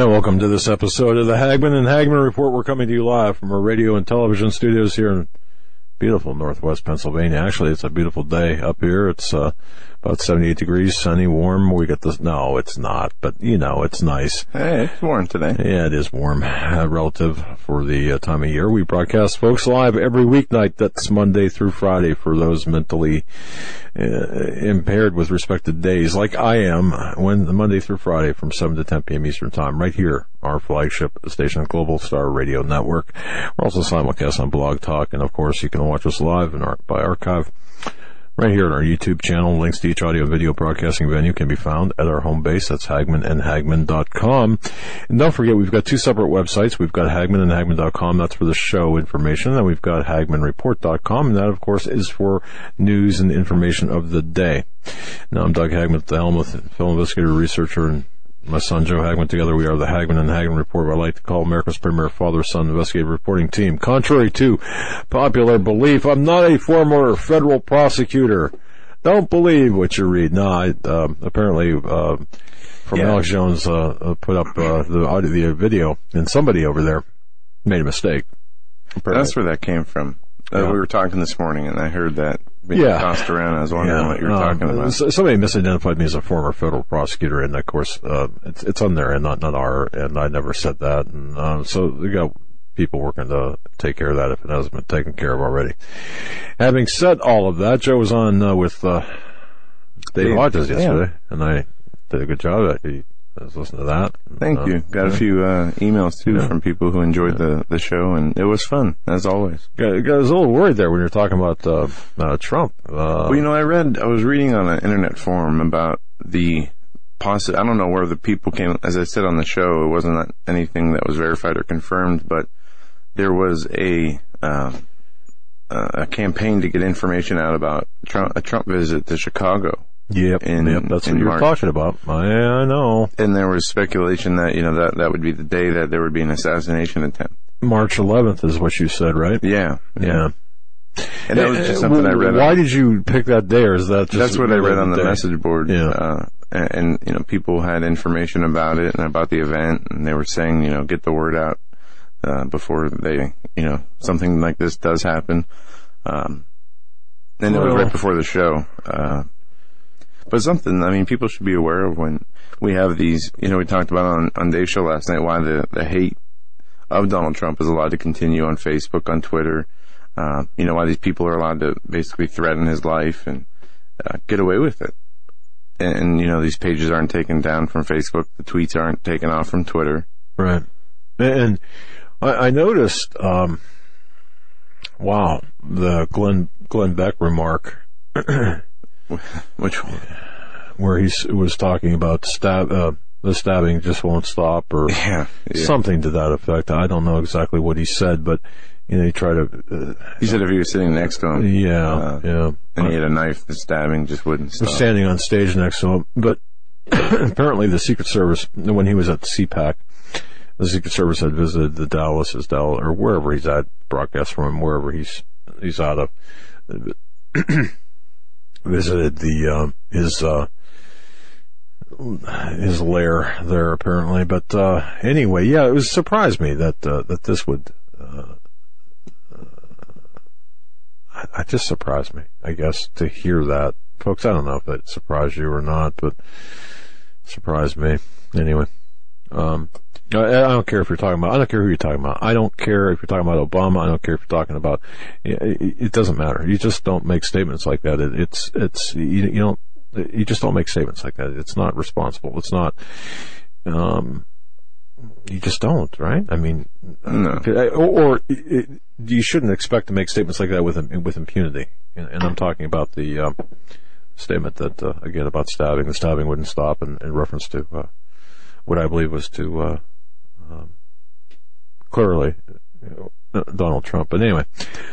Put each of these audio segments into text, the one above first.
Yeah, welcome to this episode of the Hagmann and Hagmann Report. We're coming to you live from our radio and television studios here in beautiful northwest Pennsylvania. Actually, it's a beautiful day up here. It's uh, about 78 degrees, sunny, warm. We get this. No, it's not, but you know, it's nice. Hey, it's warm today. Yeah, it is warm, uh, relative for the uh, time of year. We broadcast, folks, live every weeknight. That's Monday through Friday for those mentally uh, impaired with respect to days, like I am, when Monday through Friday from 7 to 10 p.m. Eastern Time, right here, our flagship station, Global Star Radio Network. We're also simulcast on Blog Talk, and of course, you can watch us live in our, by archive right here on our YouTube channel. Links to each audio video broadcasting venue can be found at our home base. That's hagmannandhagmann.com. And don't forget, we've got two separate websites. We've got Hagmann and Hagmann.com. That's for the show information. And we've got HagmannReport.com. And that, of course, is for news and information of the day. Now, I'm Doug Hagmann the helm with film investigator, researcher, and my son Joe Hagmann. Together we are the Hagmann and Hagmann Report, what I like to call America's premier father-son investigative reporting team. Contrary to popular belief, I'm not a former federal prosecutor. Don't believe what you read. No, I, uh, apparently, uh, from Yeah. Alex Jones, uh, uh, put up, uh, the audio, the video, and somebody over there made a mistake. That's where that came from. Uh, Yeah. We were talking this morning, and I heard that being Yeah. tossed around. I was wondering what you were um, talking about. Somebody misidentified me as a former federal prosecutor, and of course, uh, it's it's on there and not not our, and I never said that. And um, so we got people working to take care of that if it hasn't been taken care of already. Having said all of that, Joe was on uh, with uh, Dave Hodges yeah. yesterday, and I did a good job. I, Listening to that. Thank Uh, you. Got a few uh, emails too Yeah. from people who enjoyed the the show, and it was fun as always. I was a little worried there when you were talking about uh, uh, Trump. Uh, Well, you know, I read, I was reading on an internet forum about the possi I don't know where the people came, as I said on the show, it wasn't anything that was verified or confirmed, but there was a, um, uh, a campaign to get information out about Trump, a Trump visit to Chicago. Yep, in- yep, that's what you were talking about. I, I know. And there was speculation that, you know, that, that would be the day that there would be an assassination attempt. March 11th is what you said, right? Yeah. Yeah. And that was just Uh, something I read. Why on- did you pick that day, or is that just That's what I read on the day? message board. Yeah. Uh, and, and, you know, people had information about it and about the event and they were saying, you know, get the word out, uh, before they, you know, something like this does happen. Um, and it was right before the show. Uh, but something, I mean, people should be aware of when we have these, you know, we talked about on, on Dave's show last night why the, the hate of Donald Trump is allowed to continue on Facebook, on Twitter. Uh, you know, why these people are allowed to basically threaten his life and uh, get away with it. And, and, you know, these pages aren't taken down from Facebook. The tweets aren't taken off from Twitter. Right. And I, I noticed, um, wow, the Glenn, Glenn Beck remark Which, one? where he was talking about stab, uh, the stabbing just won't stop or yeah, yeah. something to that effect. I don't know exactly what he said, but, you know, he tried to, uh, he said if he was sitting next to him, yeah, Uh, yeah. and he had a knife, the stabbing just wouldn't was stop. standing on stage next to him. But apparently, the Secret Service, when he was at CPAC, the Secret Service had visited the Dallas, his Dallas, or wherever he's at, broadcast from him, wherever he's he's out of, visited the um, his uh, his lair there apparently. But uh, anyway, yeah, it was surprised me that uh, that this would. Uh, I- I just surprised me, I guess, to hear that. Folks, I don't know if that surprised you or not, but surprised me. Anyway, um, I, don't care if you're talking about, I don't care who you're talking about. I don't care if you're talking about Obama. I don't care if you're talking about, it, doesn't matter. You just don't make statements like that. It, it's, it's, you, you don't, you just don't make statements like that. It's not responsible. It's not, um, you just don't, right? I mean, No. or, or it, you shouldn't expect to make statements like that with with impunity. And, and I'm talking about the um, statement that uh, again about stabbing. The stabbing wouldn't stop, in, in reference to uh, what I believe was to uh, um, clearly you know, Donald Trump. But anyway,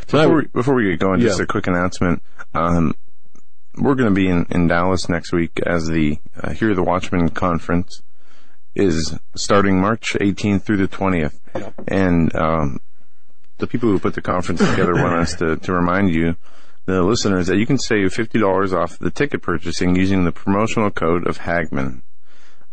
so Before we, before we get going, just a quick announcement. Um, we're going to be in, in Dallas next week as the uh, Hear the Watchman conference is starting March 18th through the 20th. And um, the people who put the conference together want us to, to remind you, the listeners, that you can save $50 off the ticket purchasing using the promotional code of Hagmann.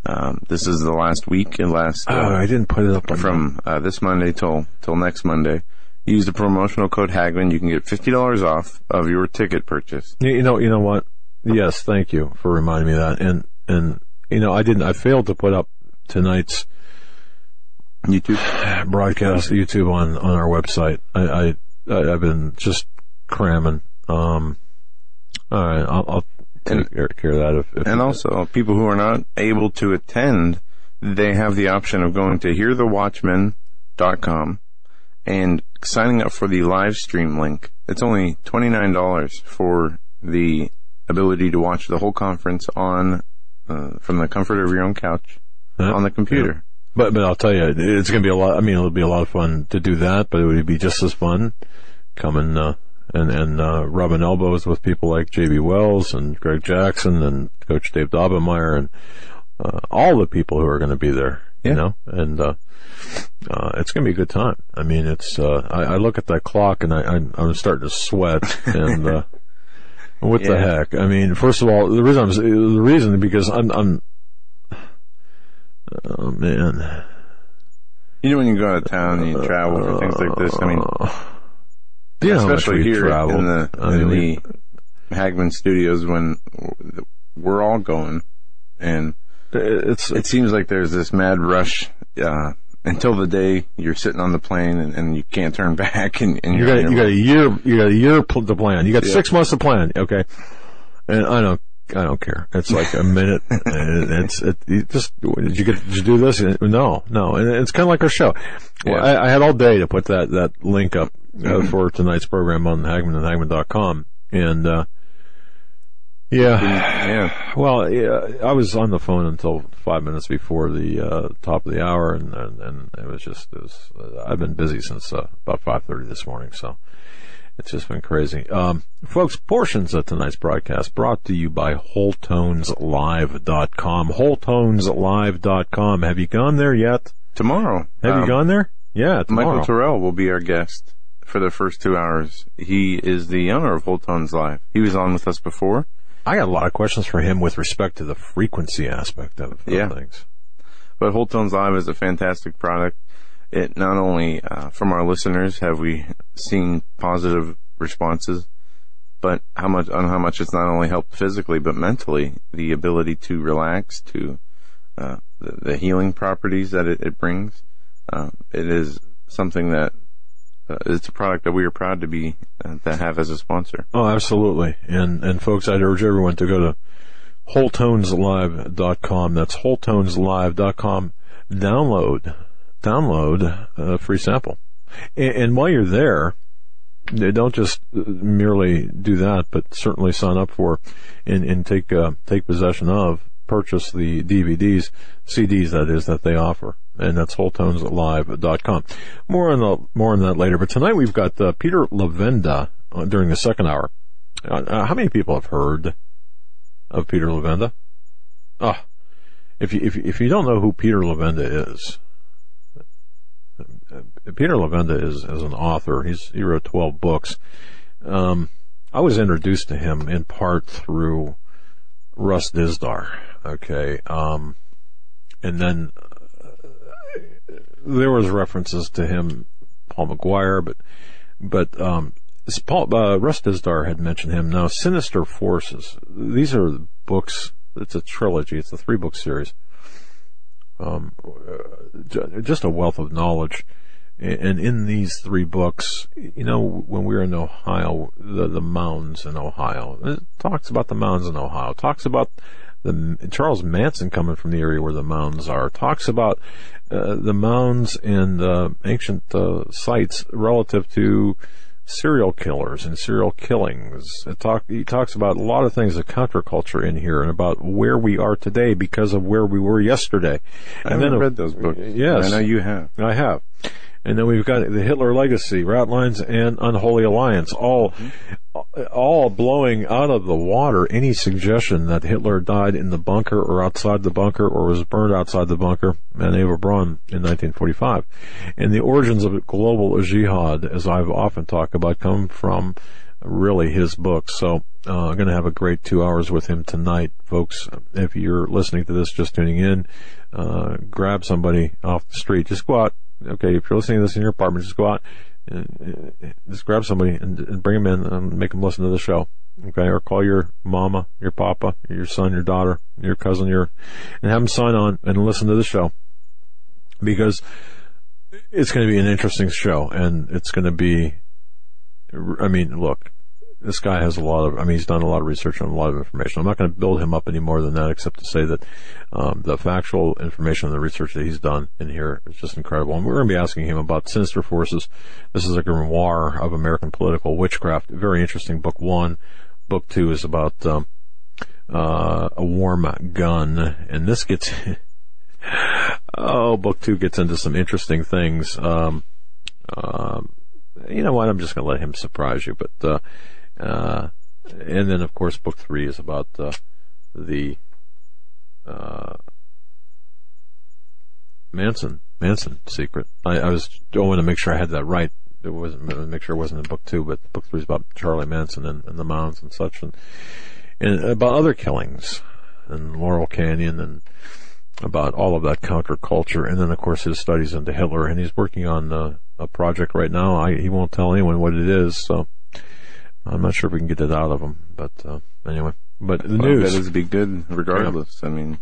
Um, this is the last week and last uh, oh, I didn't put it up on from uh, this Monday till till next Monday. Use the promotional code Hagmann. You can get fifty dollars off of your ticket purchase. You you know, you know what? Yes, thank you for reminding me of that. And and you know, I didn't. I failed to put up tonight's YouTube. broadcast YouTube on on our website. I, I I- I've been just cramming. Um, all right, I'll, I'll take care, of that. If, if And also, people who are not able to attend, they have the option of going to hearthewatchman.com and signing up for the live stream link. It's only $29 for the ability to watch the whole conference on, uh, from the comfort of your own couch Yeah. on the computer. But but I'll tell you, it's going to be a lot. I mean, it'll be a lot of fun to do that, but it would be just as fun coming uh, and and uh, rubbing elbows with people like J.B. Wells and Greg Jackson and Coach Dave Daubenmire and uh, all the people who are going to be there. Yeah. You know, and uh, uh, it's going to be a good time. I mean, it's. Uh, I, I look at that clock and I, I'm, I'm starting to sweat and. Uh, what the heck? I mean, first of all, the reason I'm the reason because I'm I'm oh man. You know when you go out of town and you travel for things like this, I mean, Do you know especially here travel? in the I in mean, the Hagmann Studios when we're all going, and it's it seems like there's this mad rush uh, until the day you're sitting on the plane and, and you can't turn back, and, and you got you got a year you got a year to plan. You got Yeah. six months to plan. Okay, and I don't I don't care. It's like a minute. and it's it, you just did you get did you do this? No, no. And it's kind of like our show. Well, I, I had all day to put that that link up for tonight's program on Hagmann and Hagmann.com. and uh, yeah. yeah. Well, yeah, I was on the phone until five minutes before the uh, top of the hour, and and, and it was just it was, uh, I've been busy since uh, about five thirty this morning, so it's just been crazy. Um, folks, portions of tonight's broadcast brought to you by WholeTonesLive.com. WholeTonesLive.com. Have you gone there yet? Tomorrow, Have you um, gone there? Yeah, tomorrow. Michael Tyrrell will be our guest for the first two hours. He is the owner of Whole Tones Live. He was on with us before. I got a lot of questions for him with respect to the frequency aspect of, of Yeah. things. But Whole Tones Live is a fantastic product. It not only uh, from our listeners have we seen positive responses, but how much on how much it's not only helped physically but mentally. The ability to relax, to uh, the, the healing properties that it, it brings. Uh, it is something that uh, it's a product that we are proud to be uh, to have as a sponsor. Oh, absolutely. And and folks, I'd urge everyone to go to wholetoneslive.com. That's wholetoneslive.com. Download, download a free sample. And, and while you're there, don't just uh, merely do that, but certainly sign up for and, and take uh, take possession of, purchase the DVDs, CDs that is that they offer, and that's wholetoneslive.com. More on the more on that later. But tonight we've got uh, Peter Levenda uh, during the second hour. Uh, uh, how many people have heard of Peter Levenda? Ah, if you if if you don't know who Peter Levenda is, uh, Peter Levenda is is an author. He's he wrote twelve books. Um, I was introduced to him in part through Russ Dizdar. Okay, um, and then uh, there was references to him, Paul McGuire, but but um, Paul uh, Russ Dizdar had mentioned him. Now, Sinister Forces. These are books. It's a trilogy. It's a three book series. Um, uh, just a wealth of knowledge. And in these three books, you know, when we were in Ohio, the, the mounds in Ohio, it talks about the mounds in Ohio, talks about the Charles Manson coming from the area where the mounds are, talks about uh, the mounds and uh, ancient uh, sites relative to serial killers and serial killings. It talk, he talks about a lot of things of counterculture in here and about where we are today because of where we were yesterday. I and haven't then, read those books. Yes. I know you have. I have. And then we've got the Hitler Legacy, Ratlines, and Unholy Alliance, all, all blowing out of the water any suggestion that Hitler died in the bunker or outside the bunker or was burned outside the bunker at Eva Braun in 1945. And the origins of global jihad, as I've often talked about, come from really his books. So uh, I'm going to have a great two hours with him tonight, folks. If you're listening to this, just tuning in, uh, grab somebody off the street. Just go out, okay, if you're listening to this in your apartment, just go out, and, just grab somebody and, and bring them in and make them listen to the show. Okay, or call your mama, your papa, your son, your daughter, your cousin, your, and have them sign on and listen to the show. Because it's going to be an interesting show and it's going to be, I mean, look, this guy has a lot of, I mean, he's done a lot of research on a lot of information. I'm not going to build him up any more than that, except to say that um, the factual information and the research that he's done in here is just incredible. And we're going to be asking him about sinister forces. This is a grimoire of American political witchcraft. Very interesting. Book one. Book two is about um, uh, a warm gun, and this gets. oh, book two gets into some interesting things. Um, um, you know what? I'm just going to let him surprise you, but. Uh, uh, and then, of course, book three is about uh, the uh, Manson Manson secret. I, I was going to make sure I had that right. It wasn't make sure it wasn't in book two, but book three is about Charlie Manson and, and the mounds and such, and, and about other killings and Laurel Canyon and about all of that counterculture, and then of course his studies into Hitler, and he's working on uh, a project right now. I, he won't tell anyone what it is, so I'm not sure if we can get it out of him, but uh, anyway. But the Well, news, that is be good regardless. I mean,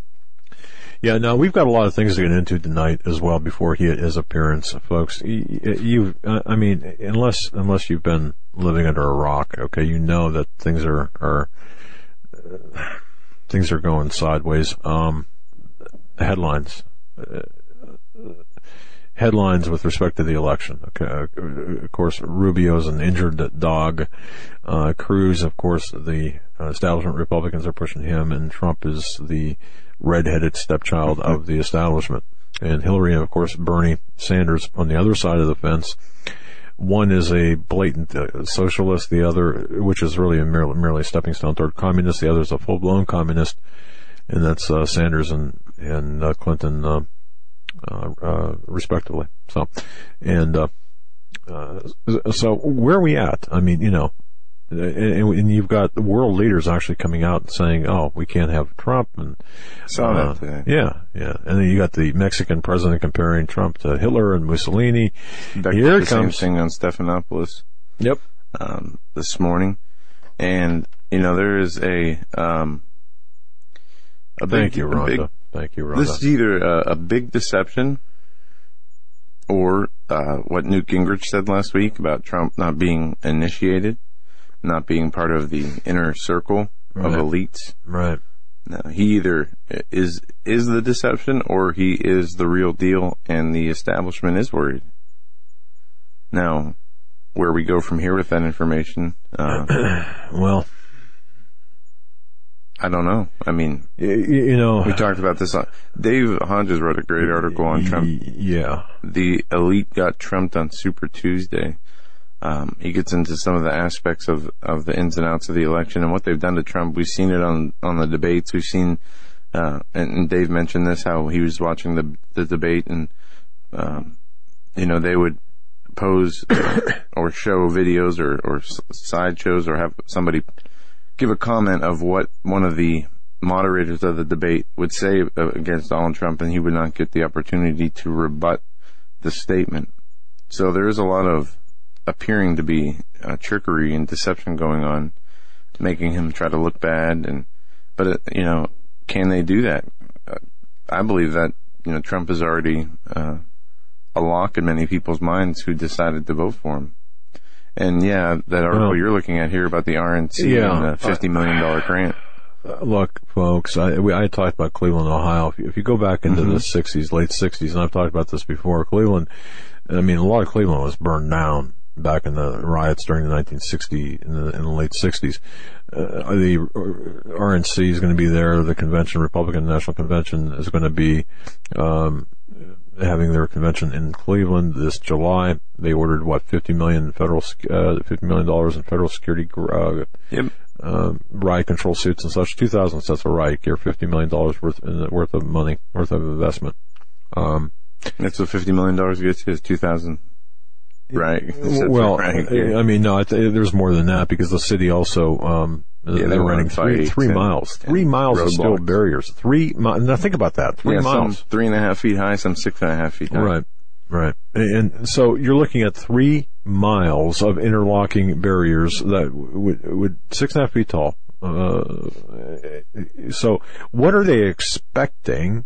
yeah. Now we've got a lot of things to get into tonight as well before he, his appearance, folks. You, you uh, I mean, unless unless you've been living under a rock, okay, you know that things are are uh, things are going sideways. Um, headlines. Uh, headlines with respect to the election. Okay, of course, Rubio's an injured dog. Uh, Cruz, of course, the uh, establishment Republicans are pushing him, and Trump is the redheaded stepchild of the establishment. And Hillary, of course, Bernie Sanders on the other side of the fence. One is a blatant uh, socialist, the other, which is really a merely, merely stepping stone toward communist. The other is a full-blown communist, and that's uh, Sanders and and uh, Clinton uh, uh, uh, respectively. So, and uh, uh, so where are we at? I mean, you know, and, and you've got the world leaders actually coming out and saying, "Oh, we can't have Trump," and saw uh, that yeah, yeah, and then you got the Mexican president comparing Trump to Hitler and Mussolini. Beck Here the comes. Same thing on Stephanopoulos Yep. um, this morning, and you know there is a um, a big, Thank you, Rhonda. Thank you, Rhonda. This is either a, a big deception or uh, what Newt Gingrich said last week about Trump not being initiated, not being part of the inner circle of elites. right. No, he either is is the deception or he is the real deal, and the establishment is worried. Now, where we go from here with that information, uh, Well, I don't know. I mean, y- y- you know, we talked about this. On, Dave Hodges wrote a great article on Trump Yeah. the elite got trumped on Super Tuesday. Um, he gets into some of the aspects of, of the ins and outs of the election and what they've done to Trump. We've seen it on, on the debates. We've seen, uh, and, and Dave mentioned this, how he was watching the, the debate and, um, you know, they would pose or show videos or, or sideshows or have somebody give a comment of what one of the moderators of the debate would say against Donald Trump, and he would not get the opportunity to rebut the statement. So there is a lot of appearing to be uh, trickery and deception going on, making him try to look bad. And but uh, you know, can they do that? Uh, I believe that you know Trump is already uh, a lock in many people's minds who decided to vote for him. And yeah, that article Well- you're looking at here about the RNC Yeah. and the fifty million dollar grant. Uh, Look, folks, I, we, I talked about Cleveland, Ohio. If you, if you go back into the 60s, late 60s, and I've talked about this before, Cleveland, I mean, a lot of Cleveland was burned down back in the riots during the 1960 in the, in the late 60s. Uh, the RNC is going to be there. The convention, Republican National Convention, is going to be um, having their convention in Cleveland this July. They ordered what 50 million federal, uh, 50 million dollars in federal security uh, Yep. uh, riot control suits and such. 2,000 sets of riot gear, 50 million dollars worth worth of money, worth of investment. Um, That's what fifty million dollars gets you is two thousand. Right. well. I mean, no, there's more than that because the city also, um, Yeah, they they're running three, three miles, three miles of steel barriers, three miles. Now think about that, three yeah, miles. some three and a half feet high, some six and a half feet high. Right, right. And so you're looking at three miles of interlocking barriers that would, would six and a half feet tall. Uh, so what are they expecting?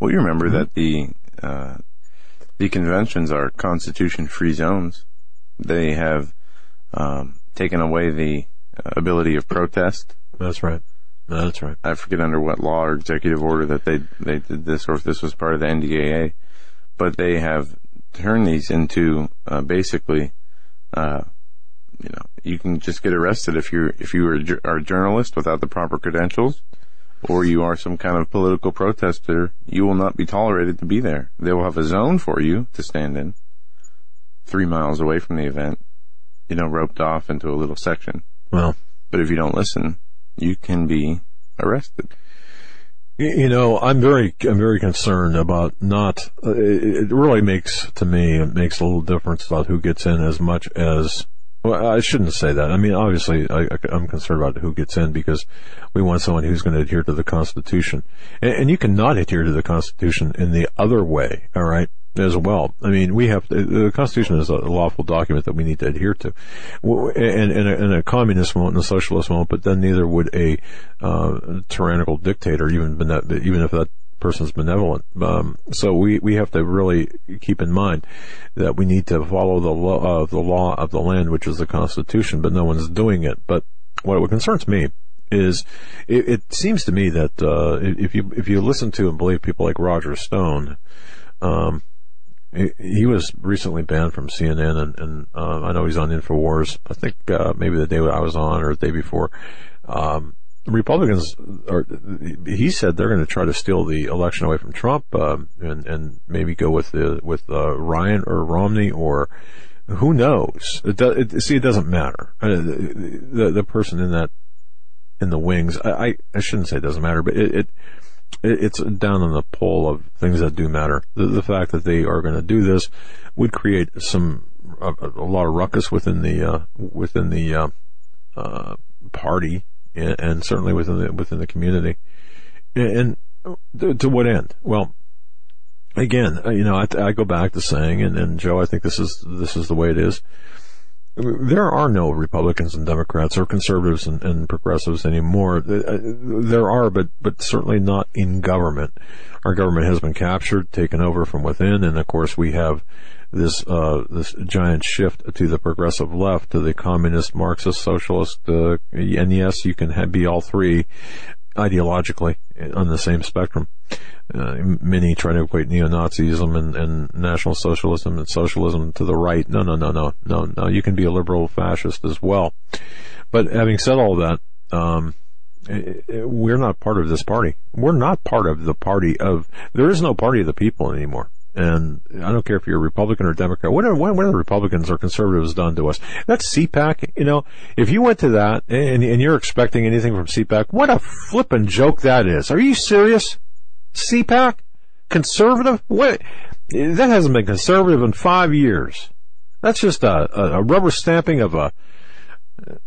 Well, you remember that the uh, the conventions are constitution-free zones. They have um, taken away the ability of protest. That's right. That's right. I forget under what law or executive order that they they did this, or if this was part of the NDAA. But they have turned these into uh, basically, uh, you know, you can just get arrested if you if you are are a journalist without the proper credentials, or you are some kind of political protester. You will not be tolerated to be there. They will have a zone for you to stand in, three miles away from the event. You know, roped off into a little section. Well, But if you don't listen, you can be arrested. You know, I'm very, I'm very concerned about not. Uh, it really makes to me it makes a little difference about who gets in as much as. Well, I shouldn't say that. I mean, obviously, I, I'm concerned about who gets in because we want someone who's going to adhere to the Constitution, and, and you cannot adhere to the Constitution in the other way. All right, as well. I mean, we have the Constitution is a lawful document that we need to adhere to, and, and, a, and a communist won't, and a socialist won't, but then neither would a uh, tyrannical dictator, even bene- even if that person's benevolent. Um, so we, we have to really keep in mind that we need to follow the law, uh, the law of the land, which is the Constitution, but no one's doing it. But what, what concerns me is it, it seems to me that uh, if you if you listen to and believe people like Roger Stone, um, he, he was recently banned from CNN, and, and uh, I know he's on Infowars. I think uh, maybe the day I was on or the day before. Um, Republicans are. He said they're going to try to steal the election away from Trump, um, and and maybe go with the with uh, Ryan or Romney or who knows. It, do, it see it doesn't matter. Uh, the, the the person in that in the wings. I I, I shouldn't say it doesn't matter, but it. it it- it's down on the pole of things that do matter. The, the fact that they are going to do this would create some a, a lot of ruckus within the uh, within the uh, uh, party and, and certainly within the within the community. And, to, to what end? Well, again, uh, you know, I, I go back to saying, and, and Joe, I think this is this is the way it is. There are no Republicans and Democrats or conservatives and, and progressives anymore. Uh, There are, but but certainly not in government. Our government has been captured, taken over from within, and of course we have this uh, this giant shift to the progressive left, to the communist, Marxist, socialist, uh, and yes, you can have, be all three ideologically on the same spectrum. Uh, many try to equate neo-Nazism and, and National Socialism and socialism to the right. No, no, no, no, no, no. You can be a liberal fascist as well. But having said all that, um, we're not part of this party. We're not part of the party of. There is no party of the people anymore. And I don't care if you're a Republican or Democrat. What are, what are the Republicans or conservatives done to us? That's CPAC. You know, if you went to that and, and you're expecting anything from CPAC, what a flippin' joke that is. Are you serious? CPAC? Conservative? What? That hasn't been conservative in five years. That's just a, a, rubber stamping of a,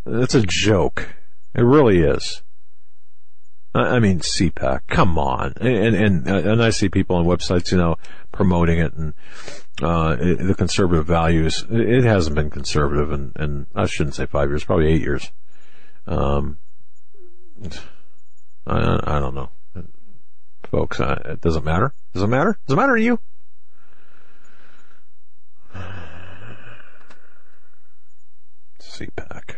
it's a joke. It really is. I I mean, CPAC, come on. And, and, and I see people on websites, you know, promoting it and, uh, it, the conservative values. It hasn't been conservative and, and I shouldn't say five years, probably eight years. Um, I, I don't know. Folks, I, it doesn't matter. Does it matter? Does it matter to you? CPAC.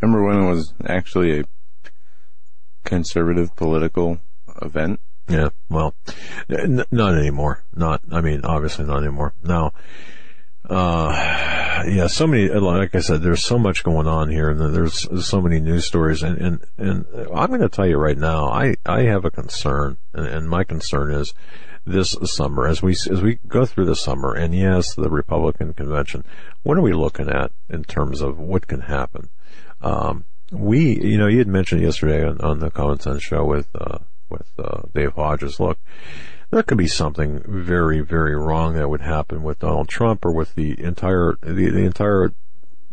Remember when it was actually a conservative political event? Yeah, well, n- not anymore. Not, I mean, obviously not anymore. Now, uh, yeah, so many, like I said, there's so much going on here and there's so many news stories and, and, and I'm going to tell you right now, I, I have a concern and, and my concern is this summer as we, as we go through the summer and yes, the Republican convention, what are we looking at in terms of what can happen? Um, we, you know, you had mentioned yesterday on, on the Common Sense show with, uh, with, uh, Dave Hodges, look, there could be something very, very wrong that would happen with Donald Trump or with the entire the, the entire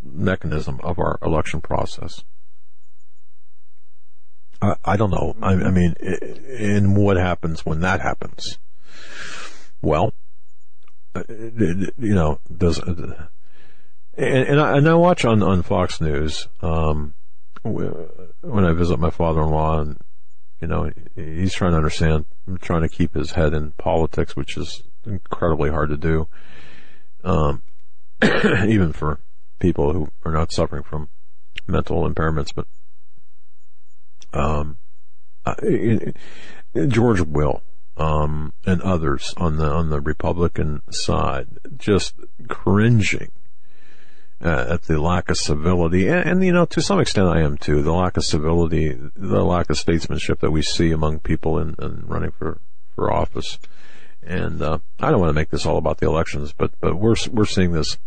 mechanism of our election process. I, I don't know. I, I mean, and what happens when that happens? Well, uh, you know, does and, and I, and I watch on on Fox News um, when I visit my father-in-law and you know, he's trying to understand, trying to keep his head in politics, which is incredibly hard to do. Um, even for people who are not suffering from mental impairments, but, um, uh, George Will, um, and others on the, on the Republican side just cringing uh, at the lack of civility, and, and, you know, to some extent, I am too. The lack of civility, the lack of statesmanship that we see among people in, in running for for office. And uh, I don't want to make this all about the elections, but but we're we're seeing this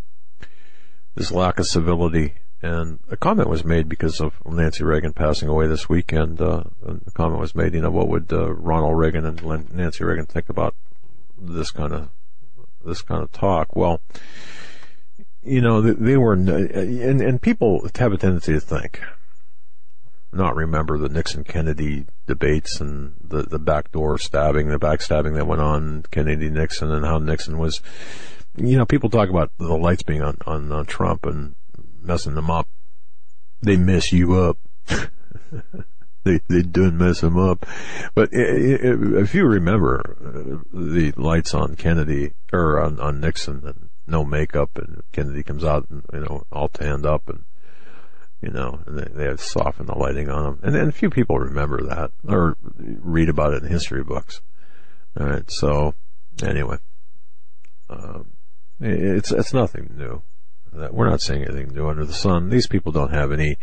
this lack of civility. And a comment was made because of Nancy Reagan passing away this weekend. Uh, a comment was made, you know, what would uh, Ronald Reagan and Nancy Reagan think about this kind of this kind of talk? Well, you know, they were, and, and people have a tendency to think, not remember the Nixon Kennedy debates and the, the backdoor stabbing, the backstabbing that went on Kennedy Nixon and how Nixon was, you know, people talk about the lights being on, on uh, Trump and messing them up. They mess you up. they, they didn't mess him up. But if you remember uh, the lights on Kennedy or on, on Nixon and no makeup, and Kennedy comes out, and, you know, all tanned up, and you know, and they, they have softened the lighting on him, and, and a few people remember that or read about it in history books. All right, so anyway, um, it's it's nothing new. We're not saying anything new under the sun. These people don't have any.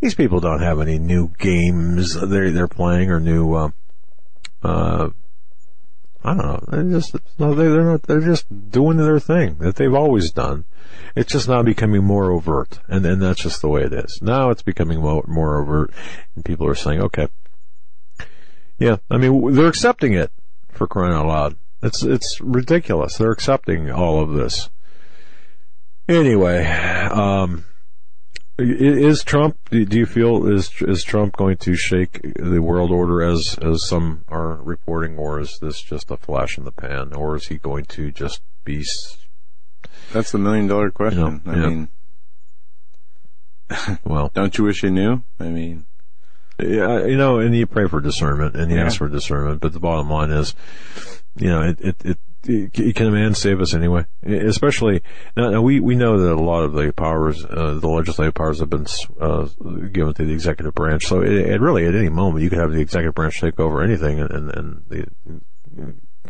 These people don't have any new games they're they're playing or new uh, uh, I don't know. They're just no, they're not. They're just doing their thing that they've always done. It's just now becoming more overt, and and that's just the way it is. Now it's becoming more, more overt, and people are saying, okay, yeah. I mean, they're accepting it for crying out loud. It's it's ridiculous. They're accepting all of this. Anyway, um, is Trump? Do you feel is is Trump going to shake the world order as as some are reporting, or is this just a flash in the pan, or is he going to just be? That's the million dollar question. You know, I yeah. mean, well, don't you wish you knew? I mean, yeah, you know, and you pray for discernment, and you yeah. ask for discernment, but the bottom line is, you know, it it, it can a man save us anyway? Especially now, now, we we know that a lot of the powers, uh, the legislative powers, have been uh, given to the executive branch. So it, it, really, at any moment, you could have the executive branch take over anything, and, and, and the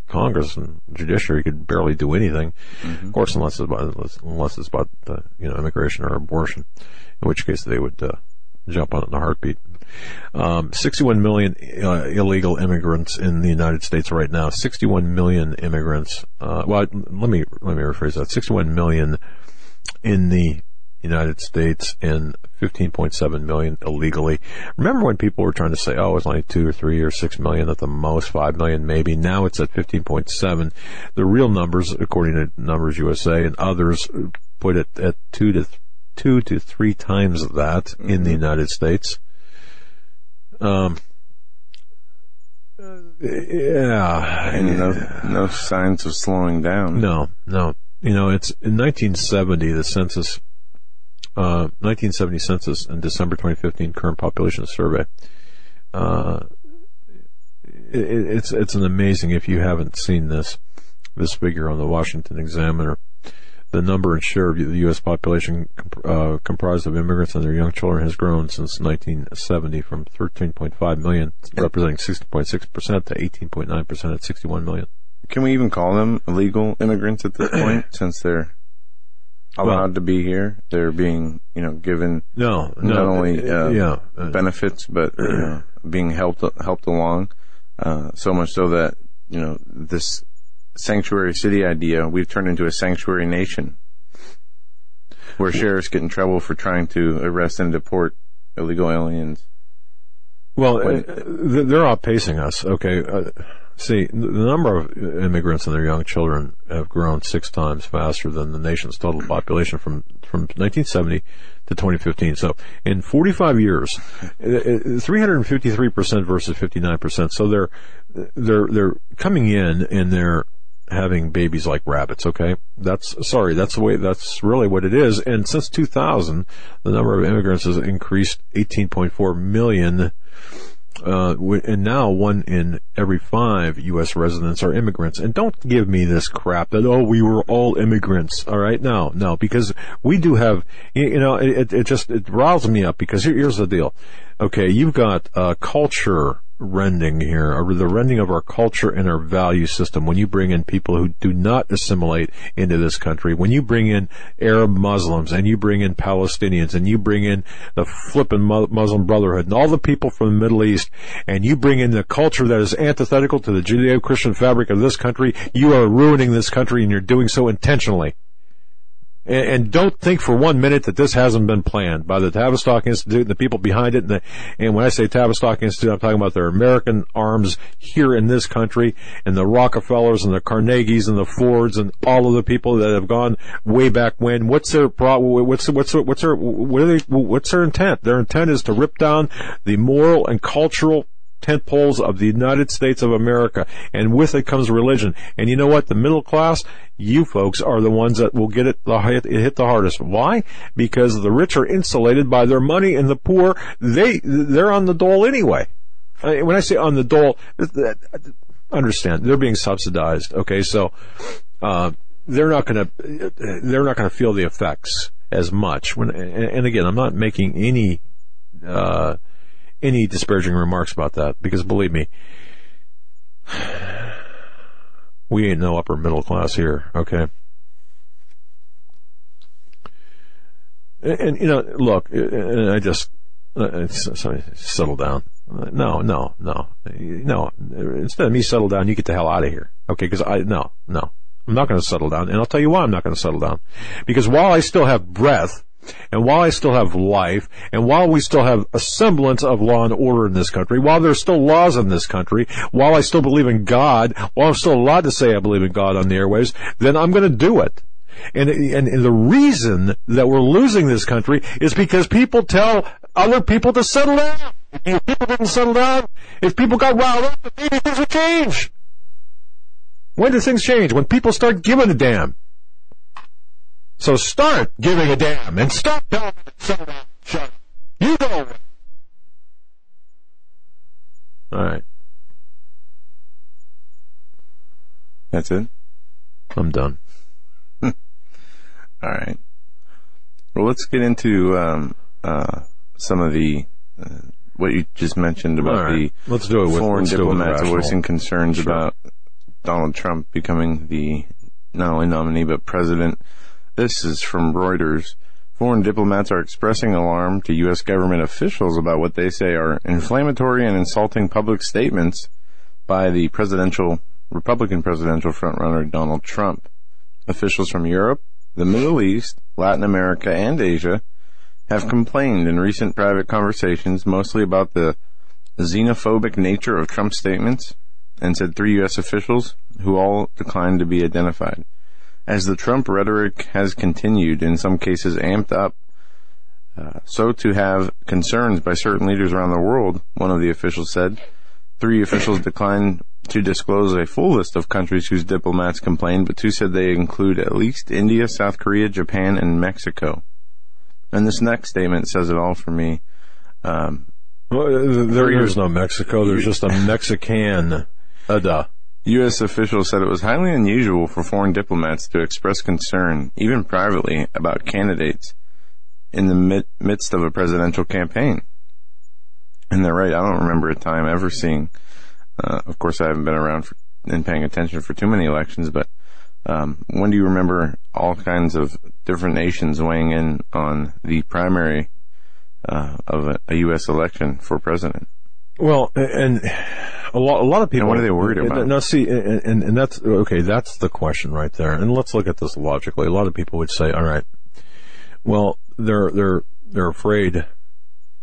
Congress and judiciary could barely do anything. Mm-hmm. Of course, unless it's about unless it's about uh, you know immigration or abortion, in which case they would uh, jump on it in a heartbeat. Um, 61 million uh, illegal immigrants in the United States right now. 61 million immigrants. Uh, well, let me let me rephrase that. 61 million in the United States and 15.7 million illegally. Remember when people were trying to say, oh, it's only two or three or six million at the most, five million maybe. Now it's at 15.7. The real numbers, according to Numbers USA and others, put it at two to two to three times that mm-hmm. in the mm-hmm. United States. Um, yeah, and no, no signs of slowing down. No, no. You know, it's in 1970 the census, uh, 1970 census and December 2015 current population survey. Uh, it, it's it's an amazing if you haven't seen this this figure on the Washington Examiner the number and share of the U.S. population uh, comprised of immigrants and their young children has grown since 1970 from 13.5 million, representing 60.6 percent, to 18.9 percent at 61 million. Can we even call them illegal immigrants at this point, since they're allowed Well- to be here? They're being, you know, given No, no, not only uh, yeah, uh, benefits, but you know, being helped helped along. Uh, so much so that you know this sanctuary city idea we've turned into a sanctuary nation, where sheriffs get in trouble for trying to arrest and deport illegal aliens. Well, uh, th- they're outpacing us. Okay. Uh, see, the number of immigrants and their young children have grown six times faster than the nation's total population from, from 1970 to 2015. So in 45 years, uh, uh, 353% versus 59%. So they're, they're, they're coming in and they're having babies like rabbits, okay? That's, sorry, that's the way, that's really what it is. And since 2000, the number of immigrants has increased 18.4 million uh, and now one in every five U.S. residents are immigrants. And don't give me this crap that oh we were all immigrants. All right, no, no, because we do have you, know it, it just it riles me up because here, here's the deal. Okay, you've got uh, culture rending here, or the rending of our culture and our value system. When you bring in people who do not assimilate into this country, when you bring in Arab Muslims and you bring in Palestinians and you bring in the flippin' Muslim Brotherhood and all the people from the Middle East, and you bring in the culture that is antithetical to the Judeo-Christian fabric of this country, you are ruining this country and you're doing so intentionally. And, and don't think for one minute that this hasn't been planned by the Tavistock Institute and the people behind it. And, the, and when I say Tavistock Institute, I'm talking about their American arms here in this country and the Rockefellers and the Carnegies and the Fords and all of the people that have gone way back when. What's their what's what's what's their what they, what's their intent? Their intent is to rip down the moral and cultural tent poles of the United States of America, and with it comes religion. And you know what? The middle class, you folks are the ones that will get it hit, the hardest. Why? Because the rich are insulated by their money, and the poor they they're on the dole anyway. When I say on the dole, understand they're being subsidized. Okay, so uh, they're not going to they're not going to feel the effects as much. When and and again, I'm not making any. Uh, any disparaging remarks about that because believe me, we ain't no upper middle class here, okay? And, and, you know, look, and I just, uh, sorry, settle down. No, no, no, no. Instead of me settle down, you get the hell out of here, okay? Because I, no, no, I'm not going to settle down, and I'll tell you why I'm not going to settle down. Because while I still have breath, and while I still have life, and while we still have a semblance of law and order in this country, while there's still laws in this country, while I still believe in God, while I'm still allowed to say I believe in God on the airwaves, then I'm going to do it. And, and, and the reason that we're losing this country is because people tell other people to settle down. If people didn't settle down, if people got riled up, maybe things would change. When do things change? When people start giving a damn. So start giving a damn and stop telling to. Shut up. You go away. All right, That's it. I'm done. All right. Well, let's get into um, uh, some of the uh, what you just mentioned about right. the Let's do it with foreign let's do it diplomats voicing concerns Sure. about Donald Trump becoming the not only nominee but president. This is from Reuters. Foreign diplomats are expressing alarm to U.S. government officials about what they say are inflammatory and insulting public statements by the presidential Republican presidential frontrunner Donald Trump. Officials from Europe, the Middle East, Latin America, and Asia have complained in recent private conversations mostly about the xenophobic nature of Trump's statements and said three U.S. officials who all declined to be identified. As the Trump rhetoric has continued, in some cases amped up, uh, so to have concerns by certain leaders around the world, one of the officials said. Three officials declined to disclose a full list of countries whose diplomats complained, but two said they include at least India, South Korea, Japan, and Mexico. And this next statement says it all for me. Um, Well, there is no Mexico. There's just a Mexican. Uh, duh. U.S. officials said it was highly unusual for foreign diplomats to express concern, even privately, about candidates in the mid- midst of a presidential campaign. And they're right. I don't remember a time ever seeing. Uh, of course, I haven't been around for, and paying attention for too many elections, but um, when do you remember all kinds of different nations weighing in on the primary uh, of a, a, U.S. election for president? Well, and a lot, a lot of people. And what are they worried about? Now, see, and, and, and that's okay. That's the question right there. And let's look at this logically. A lot of people would say, "All right, well, they're they're they're afraid